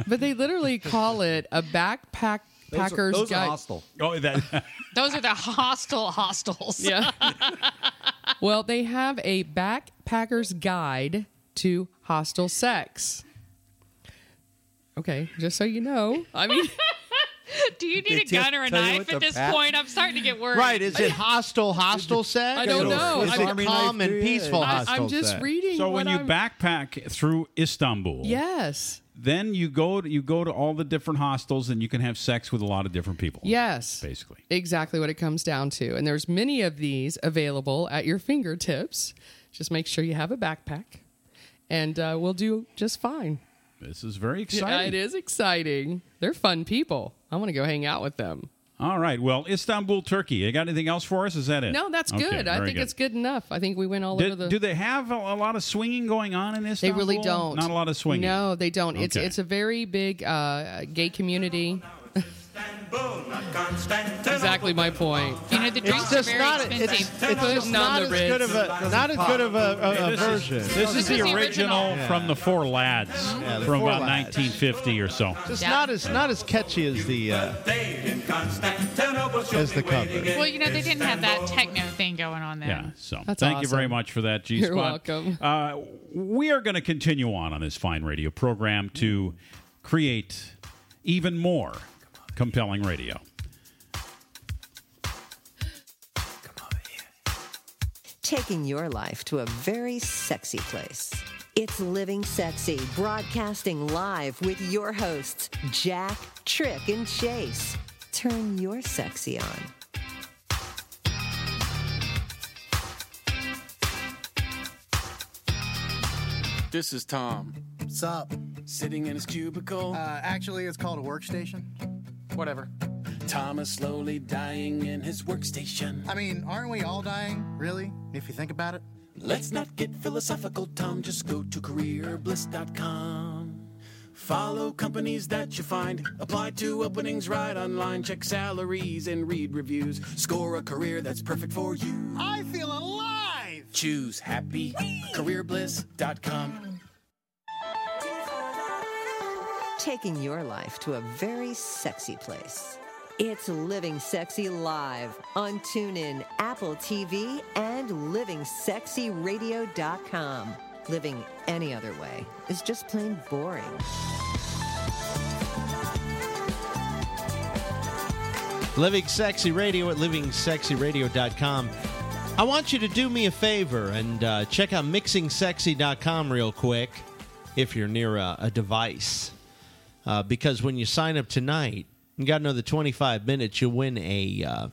Speaker 5: but they literally call it a backpack
Speaker 9: those are,
Speaker 5: packers
Speaker 9: those are
Speaker 5: guide.
Speaker 9: hostile.
Speaker 3: Oh, that.
Speaker 1: Those are the hostile hostels.
Speaker 5: Yeah. well, they have a backpacker's guide to hostile sex. Okay, just so you know. I mean,
Speaker 1: Do you
Speaker 9: They
Speaker 1: need a gun or a knife at this
Speaker 9: pat-
Speaker 1: point? I'm starting to get worried.
Speaker 4: right? Is it hostile hostile sex?
Speaker 5: I don't know.
Speaker 4: Is
Speaker 5: I-
Speaker 4: it
Speaker 9: Army
Speaker 4: calm and peaceful.
Speaker 5: I,
Speaker 4: hostile
Speaker 5: I'm just
Speaker 4: sex?
Speaker 5: reading.
Speaker 3: So
Speaker 5: what
Speaker 3: when you
Speaker 5: I'm-
Speaker 3: backpack through Istanbul,
Speaker 5: yes,
Speaker 3: then you go to, you go to all the different hostels and you can have sex with a lot of different people.
Speaker 5: yes,
Speaker 3: basically.
Speaker 5: exactly what it comes down to. And there's many of these available at your fingertips. Just make sure you have a backpack, and uh, we'll do just fine.
Speaker 3: This is very
Speaker 5: Yeah,
Speaker 3: exciting.
Speaker 5: it is exciting. They're fun people. I want to go hang out with them.
Speaker 3: All right. Well, Istanbul, Turkey. You got anything else for us? Is that it?
Speaker 5: No, that's
Speaker 3: Okay,
Speaker 5: good. I think
Speaker 3: good.
Speaker 5: it's good enough. I think we went all over
Speaker 3: Do,
Speaker 5: the.
Speaker 3: do they have a, a lot of swinging going on in Istanbul?
Speaker 5: They really don't.
Speaker 3: Not a lot of swinging.
Speaker 5: No, they don't. It's
Speaker 3: Okay.
Speaker 5: it's a very big uh, gay community. Exactly my point.
Speaker 1: You know, the drinks
Speaker 4: It's just
Speaker 1: are very
Speaker 4: not.
Speaker 1: expensive.
Speaker 4: It's, it's
Speaker 5: Put
Speaker 4: just
Speaker 5: it on
Speaker 4: not as good of a not as good of a, a, a
Speaker 3: This
Speaker 4: version.
Speaker 3: is, this
Speaker 1: This
Speaker 3: is
Speaker 1: is
Speaker 3: the
Speaker 1: the
Speaker 3: original
Speaker 1: original.
Speaker 3: from the Four Lads
Speaker 4: Yeah, the
Speaker 3: from
Speaker 4: Four
Speaker 3: about
Speaker 4: Lads.
Speaker 3: 1950 or so.
Speaker 4: Just
Speaker 1: Yeah.
Speaker 4: not as not as catchy as the uh, as the cover.
Speaker 1: Well, you know, they didn't have that techno thing going on there.
Speaker 3: Yeah. So
Speaker 5: That's
Speaker 3: thank you very much for that, G Spot.
Speaker 5: You're welcome.
Speaker 3: Uh, we are going to continue on on this fine radio program to create even more compelling radio.
Speaker 2: Taking your life to a very sexy place. It's Living Sexy, broadcasting live with your hosts, Jack, Tric, and Chase. Turn your sexy on.
Speaker 20: This is Tom.
Speaker 12: What's up?
Speaker 20: Sitting in his cubicle.
Speaker 12: Uh, actually, it's called a workstation.
Speaker 20: Whatever. Thomas slowly dying in his workstation.
Speaker 12: I mean, aren't we all dying, really, if you think about it?
Speaker 20: Let's not get philosophical, Tom. Just go to careerbliss.com. Follow companies that you find. Apply to openings right online. Check salaries and read reviews. Score a career that's perfect for you.
Speaker 12: I feel alive!
Speaker 20: Choose happy. Careerbliss.com.
Speaker 2: Taking your life to a very sexy place. It's Living Sexy Live on TuneIn, Apple TV, and LivingSexyRadio.com. Living any other way is just plain boring.
Speaker 4: Living Sexy Radio at livingsexyradio.com. I want you to do me a favor and uh, check out mixingsexy.com real quick if you're near a, a device. Uh, because when you sign up tonight, you got another 25 minutes, you'll win a. Uh,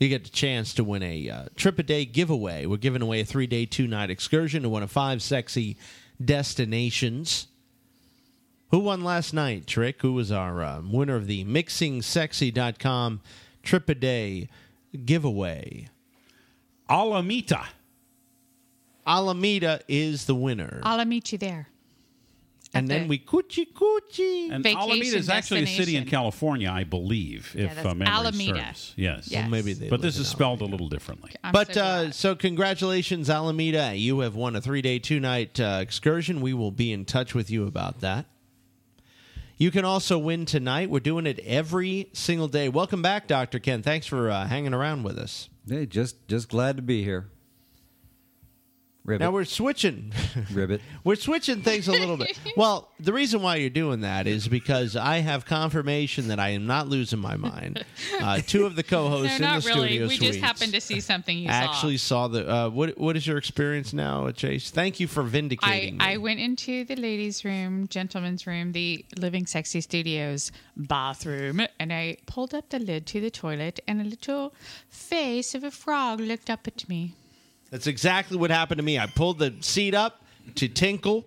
Speaker 4: you get the chance to win a uh, trip a day giveaway. We're giving away a three day, two night excursion to one of five sexy destinations. Who won last night, Tric? Who was our uh, winner of the mixingsexy.com trip a day giveaway?
Speaker 3: Alameda.
Speaker 4: Alameda is the winner.
Speaker 1: I'll meet you there.
Speaker 4: And then
Speaker 1: the-
Speaker 4: we coochie coochie.
Speaker 3: And
Speaker 1: Vacation
Speaker 3: Alameda is actually a city in
Speaker 1: destination.
Speaker 3: California, I believe,
Speaker 1: Yeah,
Speaker 3: if
Speaker 1: that's
Speaker 3: uh, memory
Speaker 1: Alameda.
Speaker 3: serves. Yes.
Speaker 1: Yes.
Speaker 4: Well, maybe they
Speaker 3: But
Speaker 4: live
Speaker 3: this
Speaker 4: in
Speaker 3: is spelled a little differently.
Speaker 1: I'm
Speaker 4: but
Speaker 1: so
Speaker 4: uh,
Speaker 1: glad.
Speaker 4: so congratulations, Alameda. You have won a three day, two night uh, excursion. We will be in touch with you about that. You can also win tonight. We're doing it every single day. Welcome back, Dr. Ken. Thanks for uh, hanging around with us.
Speaker 9: Hey, just just glad to be here. Ribbit.
Speaker 4: Now we're switching.
Speaker 9: Ribbit.
Speaker 4: We're switching things a little bit. Well, the reason why you're doing that is because I have confirmation that I am not losing my mind. Uh, two of the co-hosts
Speaker 1: No, Oh,
Speaker 4: in
Speaker 1: not
Speaker 4: the
Speaker 1: really.
Speaker 4: studio
Speaker 1: We just happened to see something you
Speaker 4: actually saw the. Uh, what What is your experience now, Chase? Thank you for
Speaker 1: I,
Speaker 4: vindicating. me.
Speaker 1: I went into the ladies' room, gentlemen's room, the Living Sexy Studios bathroom, and I pulled up the lid to the toilet, and a little face of a frog looked up at me.
Speaker 4: That's exactly what happened to me. I pulled the seat up to tinkle,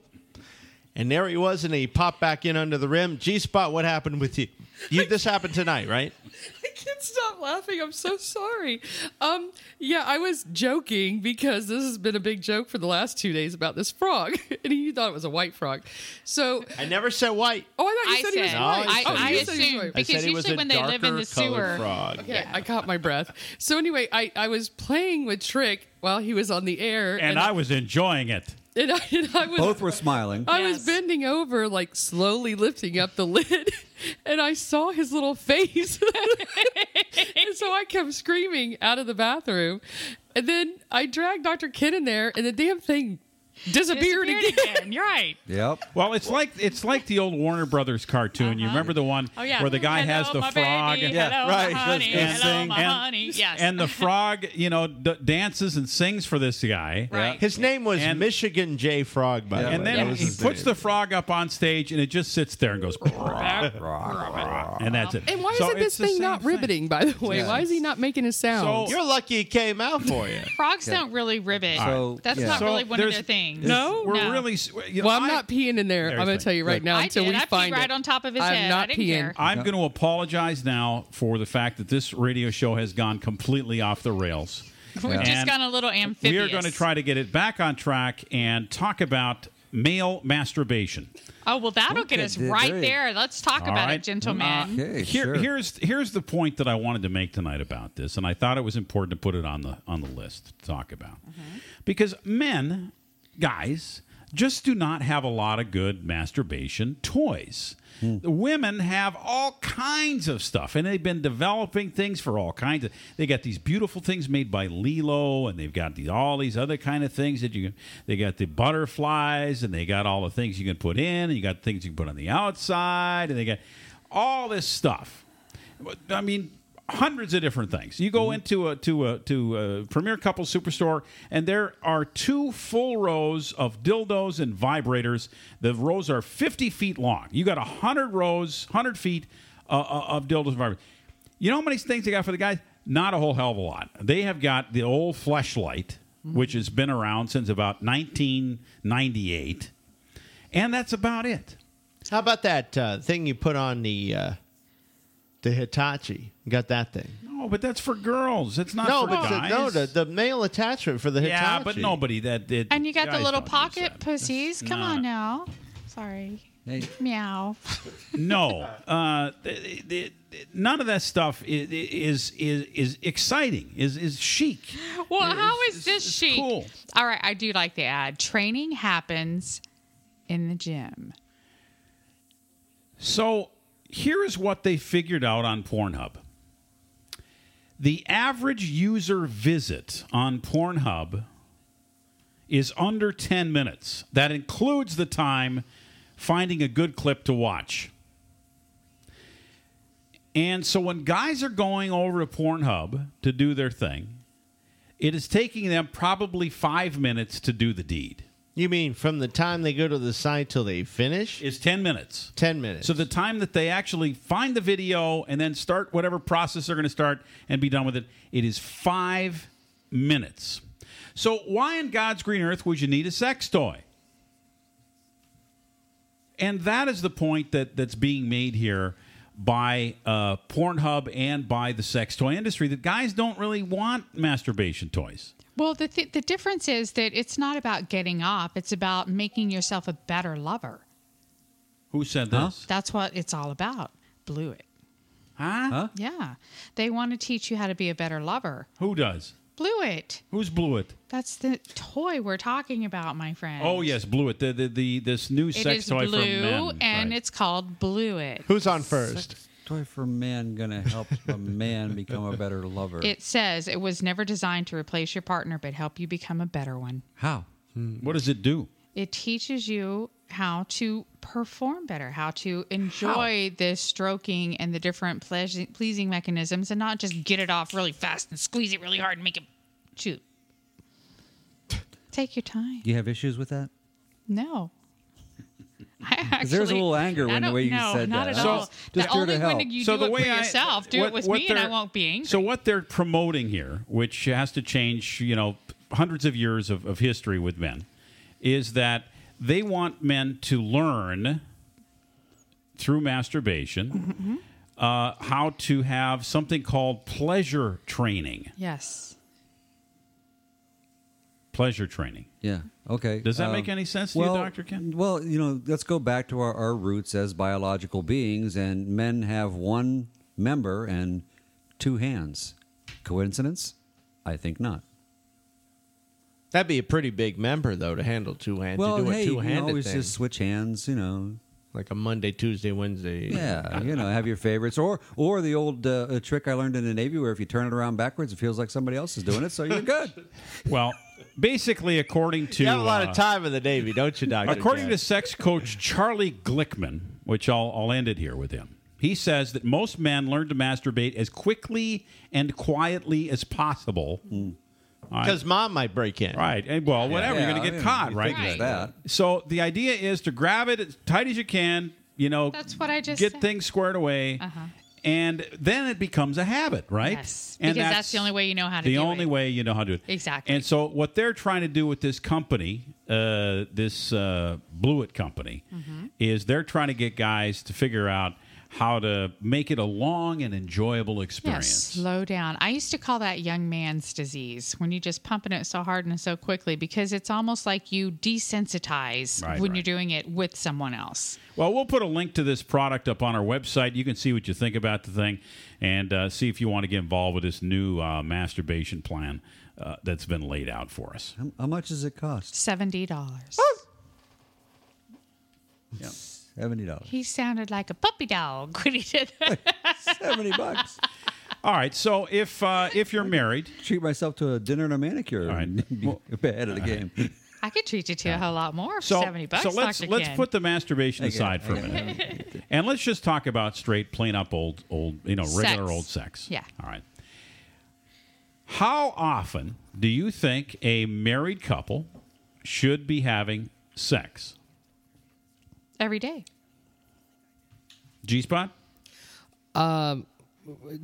Speaker 4: and there he was, and he popped back in under the rim. G Spot, what happened with you? You this happened tonight, right?
Speaker 5: I can't stop laughing. I'm so sorry. Um, yeah, I was joking because this has been a big joke for the last two days about this frog, and you thought it was a white frog. So
Speaker 4: I never said white.
Speaker 5: Oh, I thought you
Speaker 1: I
Speaker 5: said, he was
Speaker 1: said-
Speaker 5: white.
Speaker 1: I-
Speaker 5: oh,
Speaker 1: I
Speaker 5: you said he was
Speaker 1: assumed- because usually when they live in the sewer,
Speaker 4: frog.
Speaker 5: Okay, I caught my breath. So anyway, I, I was playing with Tric while he was on the air,
Speaker 3: And I was enjoying it.
Speaker 5: And I, and I was
Speaker 9: Both were smiling.
Speaker 5: I was bending over, like slowly lifting up the lid, and I saw his little face. and so I kept screaming out of the bathroom. And then I dragged Dr. Ken in there, and the damn thing disappeared,
Speaker 1: Disappeared
Speaker 5: again.
Speaker 1: again. You're right.
Speaker 9: Yep.
Speaker 3: Well, it's like it's like the old Warner Brothers cartoon. You uh-huh. remember the one
Speaker 1: Oh, yeah.
Speaker 3: where the guy has the
Speaker 1: my
Speaker 3: frog,
Speaker 1: baby. Hello,
Speaker 3: right?
Speaker 1: honey.
Speaker 3: and,
Speaker 1: Hello,
Speaker 3: and-
Speaker 1: honey. Yes.
Speaker 3: and the frog, you know, d- dances and sings for this guy.
Speaker 1: Right.
Speaker 4: His name was and, Michigan J Frog, by the way.
Speaker 3: And then
Speaker 4: was
Speaker 3: he puts
Speaker 4: name.
Speaker 3: the frog up on stage, and it just sits there and goes, and that's it.
Speaker 5: And why
Speaker 3: So
Speaker 5: isn't this thing not riveting, by the way? Why is he not making a sound?
Speaker 4: You're lucky it came out for you.
Speaker 1: Frogs don't really ribbit.
Speaker 3: So,
Speaker 1: That's not really one of
Speaker 3: there's-
Speaker 1: their things.
Speaker 5: No?
Speaker 3: We're
Speaker 1: No.
Speaker 3: really. You know,
Speaker 5: well, I'm
Speaker 3: I-
Speaker 5: not peeing in there. I'm going to tell you right
Speaker 3: Good.
Speaker 5: now
Speaker 1: I
Speaker 5: until
Speaker 1: did.
Speaker 5: we
Speaker 1: I peed
Speaker 5: find
Speaker 1: right
Speaker 5: it.
Speaker 1: on top of his
Speaker 5: I'm
Speaker 1: head.
Speaker 5: not
Speaker 1: I didn't
Speaker 5: peeing.
Speaker 1: care.
Speaker 3: I'm going to apologize now for the fact that this radio show has gone completely off the rails.
Speaker 1: We've just gone a little amphibious.
Speaker 3: We are going to try to get it back on track and talk about male masturbation.
Speaker 1: Oh well, that'll get us right
Speaker 3: there
Speaker 1: there. Let's talk
Speaker 3: All
Speaker 1: about
Speaker 3: right.
Speaker 1: it, gentlemen.
Speaker 3: Here,
Speaker 9: sure.
Speaker 3: Here's here's the point that I wanted to make tonight about this, and I thought it was important to put it on the on the list to talk about, mm-hmm. because men, guys, just do not have a lot of good masturbation toys. The women have all kinds of stuff, and they've been developing things for all kinds of. They got these beautiful things made by LELO, and they've got these, all these other kind of things that you. They got the butterflies, and they got all the things you can put in, and you got things you can put on the outside, and they got all this stuff. I mean, hundreds of different things. You go into a to a to a Premier Couple Superstore, and there are two full rows of dildos and vibrators. The rows are fifty feet long. You got hundred rows, hundred feet uh, uh, of dildos and vibrators. You know how many things they got for the guys? Not a whole hell of a lot. They have got the old fleshlight, which has been around since about 1998, and that's about it.
Speaker 4: How about that uh, thing you put on the uh, the Hitachi? Got that thing?
Speaker 3: No, but that's for girls. It's not
Speaker 4: no,
Speaker 3: for
Speaker 4: but the,
Speaker 3: guys.
Speaker 4: no, the, the male attachment for the Hitachi.
Speaker 3: yeah, but nobody that did.
Speaker 1: And you got the little pocket pussies. Come
Speaker 3: No,
Speaker 1: on now. Sorry. Meow.
Speaker 3: no, uh, th- th- th- none of that stuff i- i- is is is exciting. Is is chic.
Speaker 1: Well, how is this chic?
Speaker 3: cool.
Speaker 1: All right, I do like the ad. Training happens in the gym.
Speaker 3: So here is what they figured out on Pornhub. The average user visit on Pornhub is under 10 minutes. That includes the time finding a good clip to watch. And so when guys are going over to Pornhub to do their thing, it is taking them probably five minutes to do the deed.
Speaker 4: You mean from the time they go to the site till they finish?
Speaker 3: Is 10 minutes.
Speaker 4: 10 minutes.
Speaker 3: So the time that they actually find the video and then start whatever process they're going to start and be done with it, it is five minutes. So why in God's green earth would you need a sex toy? And that is the point that, that's being made here by uh, Pornhub and by the sex toy industry that guys don't really want masturbation toys.
Speaker 1: Well, the th- the difference is that it's not about getting off; it's about making yourself a better lover.
Speaker 3: Who said this?
Speaker 1: That's what it's all about. Blew it.
Speaker 3: Huh? huh?
Speaker 1: Yeah, they want to teach you how to be a better lover.
Speaker 3: Who does?
Speaker 1: Blew it.
Speaker 3: Who's blew it?
Speaker 1: That's the toy we're talking about, my friend.
Speaker 3: Oh yes, blew it. The the, the this new
Speaker 1: It
Speaker 3: sex
Speaker 1: is
Speaker 3: toy
Speaker 1: blue,
Speaker 3: for men.
Speaker 1: and
Speaker 3: Right.
Speaker 1: it's called Blew It.
Speaker 4: Who's on first?
Speaker 9: Toy for men gonna help a man become a better lover.
Speaker 1: It says it was never designed to replace your partner, but help you become a better one.
Speaker 9: How? Hmm.
Speaker 3: What does it do?
Speaker 1: It teaches you how to perform better, how to enjoy the stroking and the different pleas- pleasing mechanisms, and not just get it off really fast and squeeze it really hard and make it shoot. Take your time.
Speaker 9: Do you have issues with that?
Speaker 1: No. I actually,
Speaker 9: 'Cause there's a little anger
Speaker 1: I
Speaker 9: in the way you
Speaker 1: no,
Speaker 9: said
Speaker 1: not
Speaker 9: that.
Speaker 1: At
Speaker 9: So,
Speaker 1: all.
Speaker 9: just
Speaker 1: the
Speaker 9: here to
Speaker 1: only
Speaker 9: help.
Speaker 1: when you
Speaker 3: So
Speaker 1: do
Speaker 3: the
Speaker 1: it
Speaker 3: way
Speaker 1: for
Speaker 3: I-
Speaker 1: yourself, do
Speaker 3: what-
Speaker 1: it with
Speaker 3: what
Speaker 1: me, and I
Speaker 3: they're-
Speaker 1: won't be angry.
Speaker 3: So what they're promoting here, which has to change, you know, hundreds of years of, of history with men, is that they want men to learn through masturbation
Speaker 1: Mm-hmm.
Speaker 3: uh, how to have something called pleasure training.
Speaker 1: yes.
Speaker 3: Pleasure training.
Speaker 9: Yeah. Okay.
Speaker 3: Does that
Speaker 9: Um,
Speaker 3: make any sense to
Speaker 9: well,
Speaker 3: you, Doctor Ken?
Speaker 9: Well, you know, let's go back to our, our roots as biological beings, and men have one member and two hands. Coincidence? I think not.
Speaker 4: That'd be a pretty big member though to handle two hands.
Speaker 9: well,
Speaker 4: to do
Speaker 9: hey, you
Speaker 4: two-handed
Speaker 9: can always
Speaker 4: thing.
Speaker 9: just switch hands. You know,
Speaker 4: like a Monday, Tuesday, Wednesday.
Speaker 9: yeah, you know, have your favorites, or or the old uh, trick I learned in the Navy, where if you turn it around backwards, it feels like somebody else is doing it, so you're good.
Speaker 3: Well, basically, according to
Speaker 4: You have a lot
Speaker 3: uh,
Speaker 4: of time in the Navy, don't you, Doctor?
Speaker 3: According to sex coach Charlie Glickman, which I'll, I'll end it here with him, he says that most men learn to masturbate as quickly and quietly as possible.
Speaker 4: because mom might break in.
Speaker 3: Right. And, well, whatever.
Speaker 9: Yeah,
Speaker 3: You're going to
Speaker 9: I
Speaker 3: get
Speaker 9: mean,
Speaker 3: caught,
Speaker 9: you
Speaker 3: right?
Speaker 9: think it's that.
Speaker 3: So the idea is to grab it as tight as you can, you know,
Speaker 1: That's what I just
Speaker 3: get
Speaker 1: said.
Speaker 3: things squared away.
Speaker 1: Uh-huh.
Speaker 3: And then it becomes a habit, right?
Speaker 1: Yes,
Speaker 3: And
Speaker 1: because that's the only way you know how to
Speaker 3: The
Speaker 1: do
Speaker 3: only
Speaker 1: it.
Speaker 3: way you know how to do it.
Speaker 1: Exactly.
Speaker 3: And so what they're trying to do with this company, uh, this uh, Blewett company,
Speaker 1: Mm-hmm.
Speaker 3: is they're trying to get guys to figure out how to make it a long and enjoyable experience.
Speaker 1: Yeah,
Speaker 3: experience.
Speaker 1: slow down. I used to call that young man's disease when you're just pumping it so hard and so quickly because it's almost like you desensitize
Speaker 3: Right,
Speaker 1: when
Speaker 3: right.
Speaker 1: you're doing it with someone else.
Speaker 3: Well, we'll put a link to this product up on our website. You can see what you think about the thing and uh, see if you want to get involved with this new uh, masturbation plan uh, that's been laid out for us.
Speaker 9: How, how much does it cost?
Speaker 1: Seventy dollars.
Speaker 3: Yeah.
Speaker 9: Seventy dollars.
Speaker 1: He sounded like a puppy dog when he did that.
Speaker 9: Seventy bucks.
Speaker 3: All right. So if uh, if you're married,
Speaker 9: Treat myself to a dinner and a manicure.
Speaker 3: All right.
Speaker 9: and be ahead of the game.
Speaker 1: I could treat you to a whole lot more for
Speaker 3: so
Speaker 1: seventy bucks.
Speaker 3: so let's
Speaker 1: Dr.
Speaker 3: let's
Speaker 1: Ken.
Speaker 3: put the masturbation
Speaker 9: I get it,
Speaker 3: aside for
Speaker 9: I
Speaker 3: a
Speaker 9: get
Speaker 3: minute, and let's just talk about straight, plain up old old you know regular
Speaker 1: Sex.
Speaker 3: old sex.
Speaker 1: Yeah.
Speaker 3: All right. How often do you think a married couple should be having sex?
Speaker 1: Every day.
Speaker 3: G spot?
Speaker 5: Um,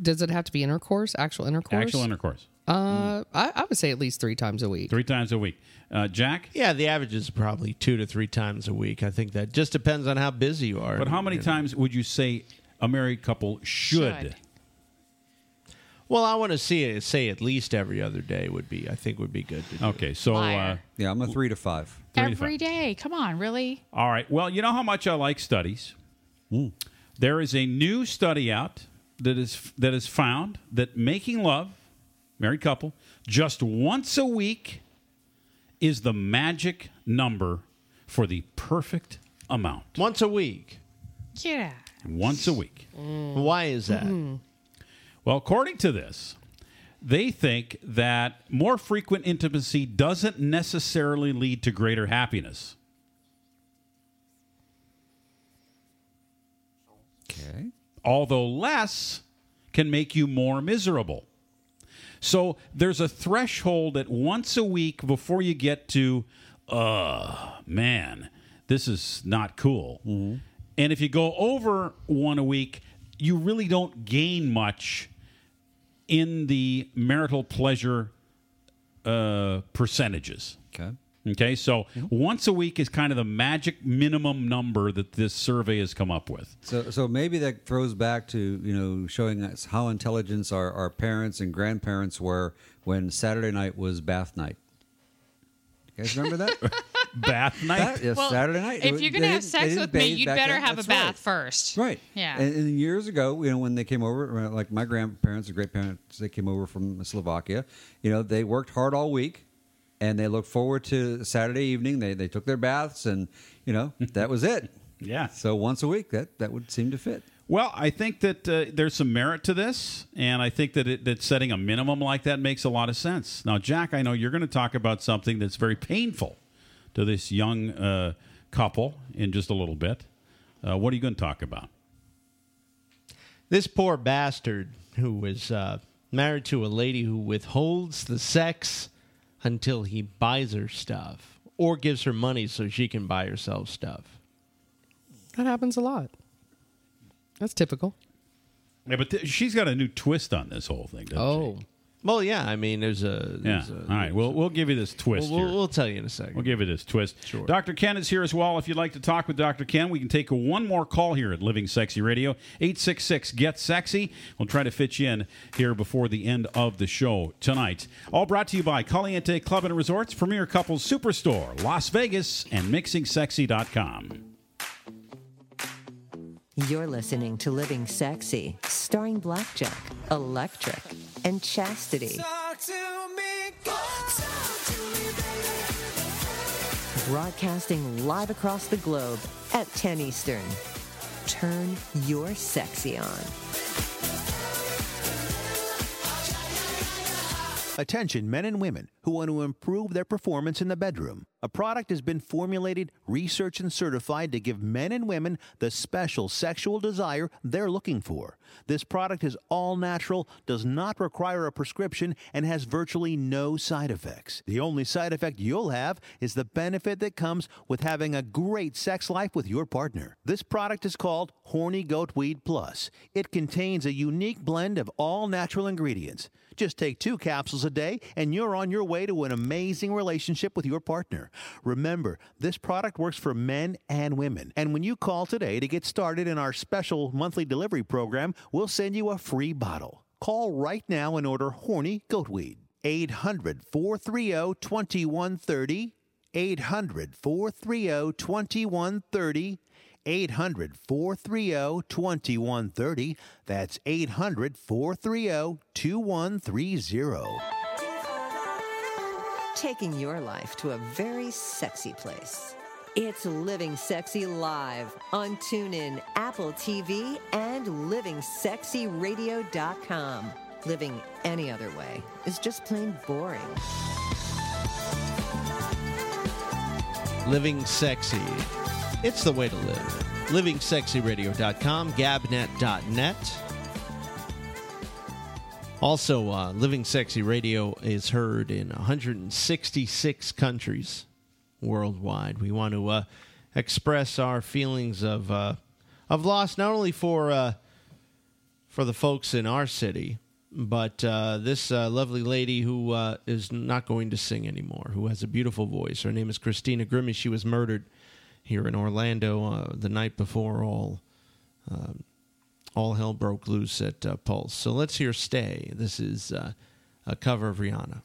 Speaker 5: does it have to be intercourse? Actual intercourse?
Speaker 3: Actual intercourse.
Speaker 5: Uh, I, I would say at least three times a week.
Speaker 3: Three times a week. Uh, Jack?
Speaker 4: Yeah, the average is probably two to three times a week. I think that just depends on how busy you are.
Speaker 3: But how many times would you say a married couple should?
Speaker 1: Should.
Speaker 4: Well, I want to see it. Say at least every other day would be. I think would be good. To do.
Speaker 3: Okay, so uh,
Speaker 1: Liar.
Speaker 9: Yeah, I'm a three to five.
Speaker 3: three to
Speaker 1: Every
Speaker 3: five.
Speaker 1: day. Come on, really?
Speaker 3: All right. Well, you know how much I like studies. There is a new study out that is that is found that making love, married couple, just once a week is the magic number for the perfect amount.
Speaker 4: Once a week.
Speaker 1: Yeah.
Speaker 3: Once a week.
Speaker 4: Why is that?
Speaker 3: Well, according to this, they think that more frequent intimacy doesn't necessarily lead to greater happiness.
Speaker 9: Okay.
Speaker 3: although less can make you more miserable. So there's a threshold at once a week before you get to, uh, man, this is not cool. And if you go over one a week, you really don't gain much in the marital pleasure uh, percentages.
Speaker 9: Okay.
Speaker 3: Okay, so once a week is kind of the magic minimum number that this survey has come up with.
Speaker 9: So, so maybe that throws back to you know showing us how intelligent our, our parents and grandparents were when Saturday night was bath night. You guys remember that?
Speaker 3: Bath night?
Speaker 9: That- yes,
Speaker 1: Well,
Speaker 9: Saturday night.
Speaker 1: if you're gonna
Speaker 9: didn't-
Speaker 1: have sex with me, you'd better
Speaker 9: then.
Speaker 1: have a bath
Speaker 9: right.
Speaker 1: first.
Speaker 9: Right.
Speaker 1: Yeah.
Speaker 9: And, and years ago, you know, when they came over, uh, like my grandparents and great parents, they came over from Slovakia. You know, they worked hard all week, and they looked forward to Saturday evening. They they took their baths, and you know that was it.
Speaker 3: Yeah.
Speaker 9: So once a week, that that would seem to fit.
Speaker 3: Well, I think that uh, there's some merit to this, and I think that it, that setting a minimum like that makes a lot of sense. Now, Jack, I know you're going to talk about something that's very painful to this young uh, couple in just a little bit. Uh, what are you going to talk about?
Speaker 4: This poor bastard who was uh, married to a lady who withholds the sex until he buys her stuff or gives her money so she can buy herself stuff.
Speaker 5: That happens a lot. That's typical.
Speaker 3: Yeah, but th- she's got a new twist on this whole thing. Doesn't
Speaker 4: Oh. Well, yeah. I mean, there's a.
Speaker 3: Yeah.
Speaker 4: There's a
Speaker 3: All right. We'll we'll give you this twist
Speaker 4: We'll-
Speaker 3: here.
Speaker 4: we'll tell you in a second.
Speaker 3: We'll give you this twist. Sure. Dr. Ken is here as well. If you'd like to talk with Dr. Ken, we can take one more call here at Living Sexy Radio. 866 Get Sexy. We'll try to fit you in here before the end of the show tonight. All brought to you by Caliente Club and Resorts, Premier Couples Superstore, Las Vegas, and MixingSexy.com.
Speaker 2: You're listening to Living Sexy, starring Blackjack, Electric, and Chastity. Broadcasting live across the globe at 10 Eastern. Turn your sexy on.
Speaker 10: Attention, men and women who want to improve their performance in the bedroom. A product has been formulated, researched, and certified to give men and women the special sexual desire they're looking for. This product is all natural, does not require a prescription, and has virtually no side effects. The only side effect you'll have is the benefit that comes with having a great sex life with your partner. This product is called Horny Goat Weed Plus. It contains a unique blend of all natural ingredients. Just take two capsules a day and you're on your way to an amazing relationship with your partner. Remember, this product works for men and women. And when you call today to get started in our special monthly delivery program, we'll send you a free bottle. Call right now and order Horny Goatweed. 800 430 2130. 800 430 2130. 800 430 2130. That's 800 430 2130.
Speaker 2: Taking your life to a very sexy place. It's Living Sexy Live on TuneIn, Apple TV, and LivingSexyRadio.com. Living any other way is just plain boring.
Speaker 4: Living sexy. It's the way to live. LivingSexyRadio.com, Gabnet.net. Also, uh, Living Sexy Radio is heard in 166 countries worldwide. We want to uh, express our feelings of uh, of loss, not only for uh, for the folks in our city, but uh, this uh, lovely lady who is not going to sing anymore, who has a beautiful voice. Her name is Christina Grimmie. She was murdered here in Orlando uh, the night before all um, all hell broke loose at uh, Pulse. So let's hear "Stay." This is uh, a cover of Rihanna.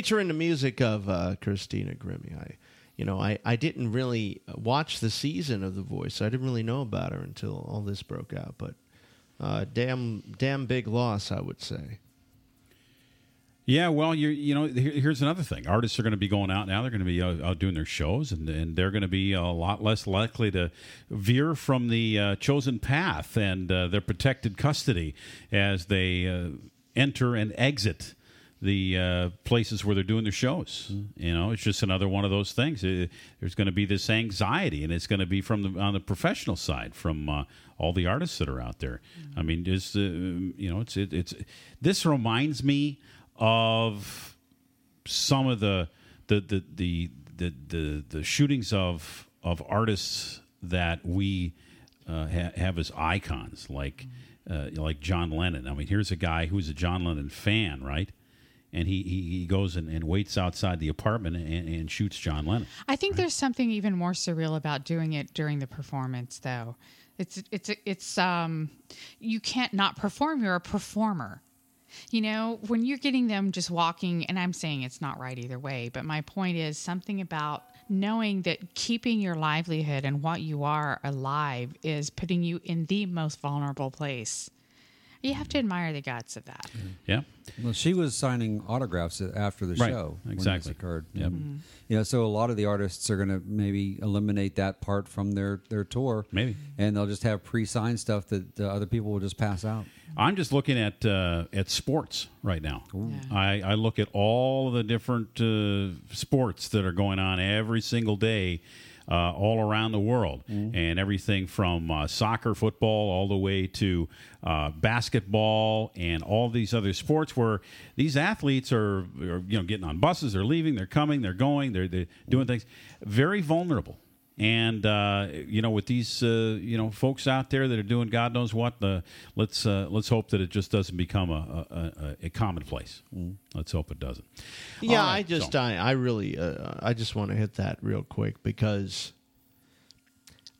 Speaker 4: Featuring the music of uh, Christina Grimmie. I, you know, I, I didn't really watch the season of The Voice. I didn't really know about her until all this broke out. But uh, damn, damn big loss, I would say.
Speaker 3: Yeah, well, you you know, here, here's another thing. Artists are going to be going out now. They're going to be out, out doing their shows, and, and they're going to be a lot less likely to veer from the uh, chosen path and uh, their protected custody as they uh, enter and exit the uh, places where they're doing their shows. You know, it's just another one of those things. Uh, there's going to be this anxiety, and it's going to be from the on the professional side from uh, all the artists that are out there. I mean, just uh, you know, it's it, it's this reminds me of some of the the the the the, the, the shootings of of artists that we uh, ha- have as icons, like uh, like John Lennon. I mean, here's a guy who's a John Lennon fan, right? And he, he, he goes and, and waits outside the apartment and, and shoots John Lennon.
Speaker 1: I think there's something even more surreal about doing it during the performance, though. It's it's it's um, you can't not perform. You're a performer. You know, when you're getting them just walking, and I'm saying it's not right either way, but my point is something about knowing that keeping your livelihood and what you are alive is putting you in the most vulnerable place. You have to admire the guts of that.
Speaker 3: Yeah.
Speaker 9: Well, she was signing autographs after the
Speaker 3: Right,
Speaker 9: show. when this
Speaker 3: exactly.
Speaker 9: occurred.
Speaker 3: Yep.
Speaker 9: Mhm. You know, so a lot of the artists are going to maybe eliminate that part from their their tour.
Speaker 3: Maybe.
Speaker 9: and they'll just have pre-signed stuff that uh, other people will just pass out.
Speaker 3: I'm just looking at uh, at sports right now. I, I look at all the different uh, sports that are going on every single day, uh, all around the world, and everything from uh, soccer, football, all the way to uh, basketball, and all these other sports where these athletes are, are you know getting on buses, they're leaving, they're coming, they're going, they're, they're doing things, very vulnerable. And uh, you know, with these uh, you know folks out there that are doing God knows what, the let's uh, let's hope that it just doesn't become a a, a, commonplace. Let's hope it doesn't.
Speaker 4: Yeah,
Speaker 3: right,
Speaker 4: I just,
Speaker 3: so-
Speaker 4: I, I really, uh, I just want to hit that real quick because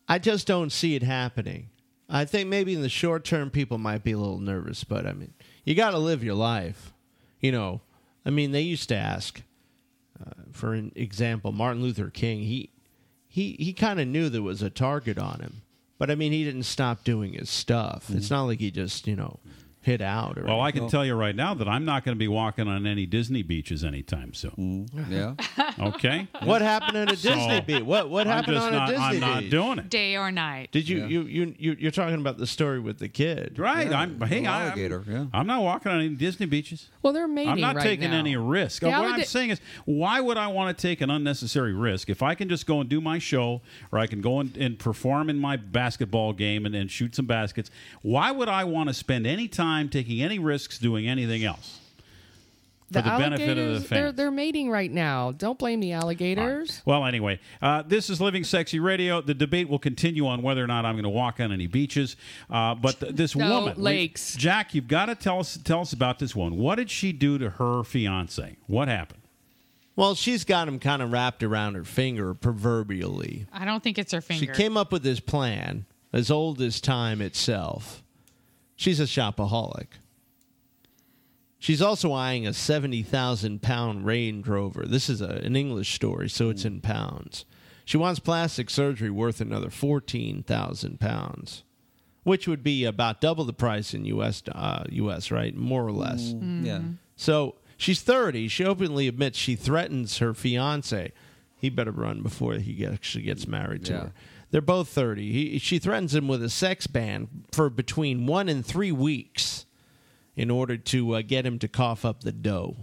Speaker 4: I just don't see it happening. I think maybe in the short term, people might be a little nervous, but I mean, you got to live your life. You know, I mean, they used to ask, uh, for an example, Martin Luther King. He he he kind of knew there was a target on him, but I mean, he didn't stop doing his stuff. It's mm-hmm. not like he just you know hit out. Or
Speaker 3: Well, I can
Speaker 4: anything.
Speaker 3: tell you right now that I'm not going to be walking on any Disney beaches anytime soon. Mm.
Speaker 9: Yeah.
Speaker 3: Okay.
Speaker 4: What happened at a
Speaker 3: So,
Speaker 4: Disney beach? What what
Speaker 3: I'm
Speaker 4: happened
Speaker 3: just
Speaker 4: on
Speaker 3: not-
Speaker 4: a Disney
Speaker 3: I'm not
Speaker 4: beach?
Speaker 3: doing it.
Speaker 1: Day or night.
Speaker 4: Did you, you you you you're talking about the story with the kid,
Speaker 3: Right. I'm hey, I,
Speaker 9: alligator, yeah.
Speaker 3: I'm not walking on any Disney beaches.
Speaker 5: Well, they're mating
Speaker 3: I'm not
Speaker 5: right
Speaker 3: taking
Speaker 5: now.
Speaker 3: any risk.
Speaker 5: The
Speaker 3: what I'm
Speaker 5: alliga-
Speaker 3: saying is, why would I want to take an unnecessary risk if I can just go and do my show, or I can go and, and perform in my basketball game and, and shoot some baskets? Why would I want to spend any time taking any risks doing anything else? For the, benefit of the
Speaker 5: alligators, They're, they're mating right now. Don't blame the alligators.
Speaker 3: Well, anyway, uh, this is Living Sexy Radio. The debate will continue on whether or not I'm going to walk on any beaches. Uh, but th- this
Speaker 5: No,
Speaker 3: woman, we-
Speaker 5: lakes.
Speaker 3: Jack, you've got to tell us tell us about this one. What did she do to her fiance? What happened?
Speaker 4: Well, she's got him kind of wrapped around her finger, proverbially.
Speaker 1: I don't think it's her finger.
Speaker 4: She came up with this plan, as old as time itself. She's a shopaholic. She's also eyeing a 70,000 pound Range Rover. This is a, an English story, so it's in pounds. She wants plastic surgery worth another 14,000 pounds, which would be about double the price in US, uh, US right? More or less.
Speaker 9: Yeah.
Speaker 4: So she's 30. She openly admits she threatens her fiance. He better run before he actually gets married to
Speaker 9: Yeah.
Speaker 4: her. They're both 30. He, she threatens him with a sex ban for between one and three weeks in order to uh, get him to cough up the dough.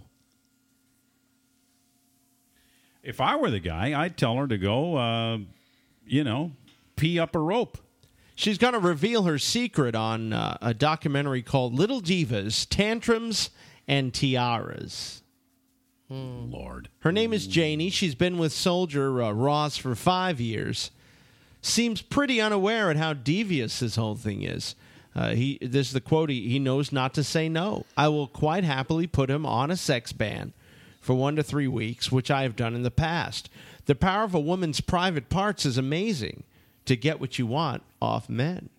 Speaker 3: If I were the guy, I'd tell her to go, uh, you know, pee up a rope.
Speaker 4: She's going to reveal her secret on uh, a documentary called Little Divas Tantrums and Tiaras.
Speaker 3: Lord.
Speaker 4: Her name is Janie. She's been with soldier uh, Ross for five years. Seems pretty unaware at how devious this whole thing is. Uh, he this is the quote. He, he knows not to say no. I will quite happily put him on a sex ban for one to three weeks, which I have done in the past. The power of a woman's private parts is amazing to get what you want off men.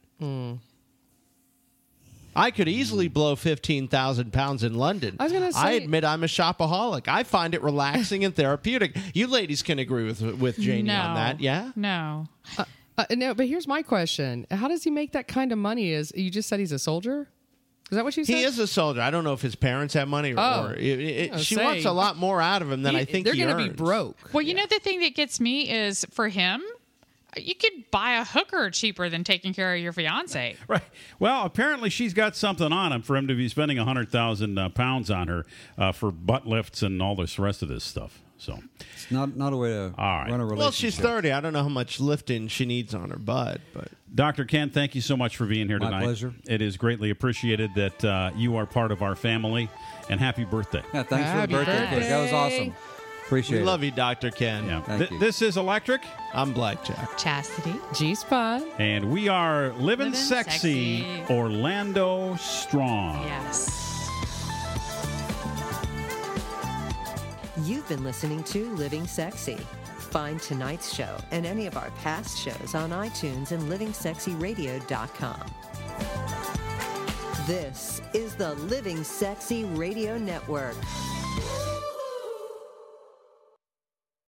Speaker 4: I could easily blow fifteen thousand pounds in London.
Speaker 5: I was gonna
Speaker 4: I admit I'm a shopaholic. I find it relaxing and therapeutic. You ladies can agree with with Janie
Speaker 1: no.
Speaker 4: on that, yeah?
Speaker 1: No.
Speaker 5: Uh, no, but here's my question: How does he make that kind of money? Is you just said he's a soldier? Is that what she said?
Speaker 4: He is a soldier. I don't know if his parents have money or,
Speaker 5: Oh.
Speaker 4: or it- it- she
Speaker 5: saying,
Speaker 4: wants a lot more out of him than
Speaker 5: he-
Speaker 4: I think
Speaker 5: they're gonna be broke.
Speaker 1: Well, you know the thing that gets me is for him, you could buy a hooker cheaper than taking care of your fiance.
Speaker 3: Right. Well, apparently she's got something on him for him to be spending 100,000 uh, pounds on her uh, for butt lifts and all this rest of this stuff. So,
Speaker 9: It's not not a way to
Speaker 3: All right.
Speaker 9: run a relationship.
Speaker 4: Well, she's 30. I don't know how much lifting she needs on her butt, but
Speaker 3: Dr. Ken, thank you so much for being here tonight.
Speaker 9: My
Speaker 3: tonight.
Speaker 9: pleasure.
Speaker 3: It is greatly appreciated that uh, you are part of our family, and happy birthday.
Speaker 9: Yeah, thanks
Speaker 5: Happy
Speaker 9: for the birthday cake. That was awesome. Appreciate
Speaker 4: we
Speaker 9: it.
Speaker 4: love you, Dr. Ken.
Speaker 3: Yeah.
Speaker 9: Thank
Speaker 3: Th-
Speaker 9: you.
Speaker 3: This is Electric,
Speaker 4: I'm Blackjack.
Speaker 1: Chastity.
Speaker 5: G Spot.
Speaker 3: and we are living,
Speaker 1: Living
Speaker 3: sexy,
Speaker 1: sexy.
Speaker 3: Orlando Strong.
Speaker 1: Yes.
Speaker 2: You've been listening to Living Sexy. Find tonight's show and any of our past shows on iTunes and livingsexyradio.com. This is the Living Sexy Radio Network.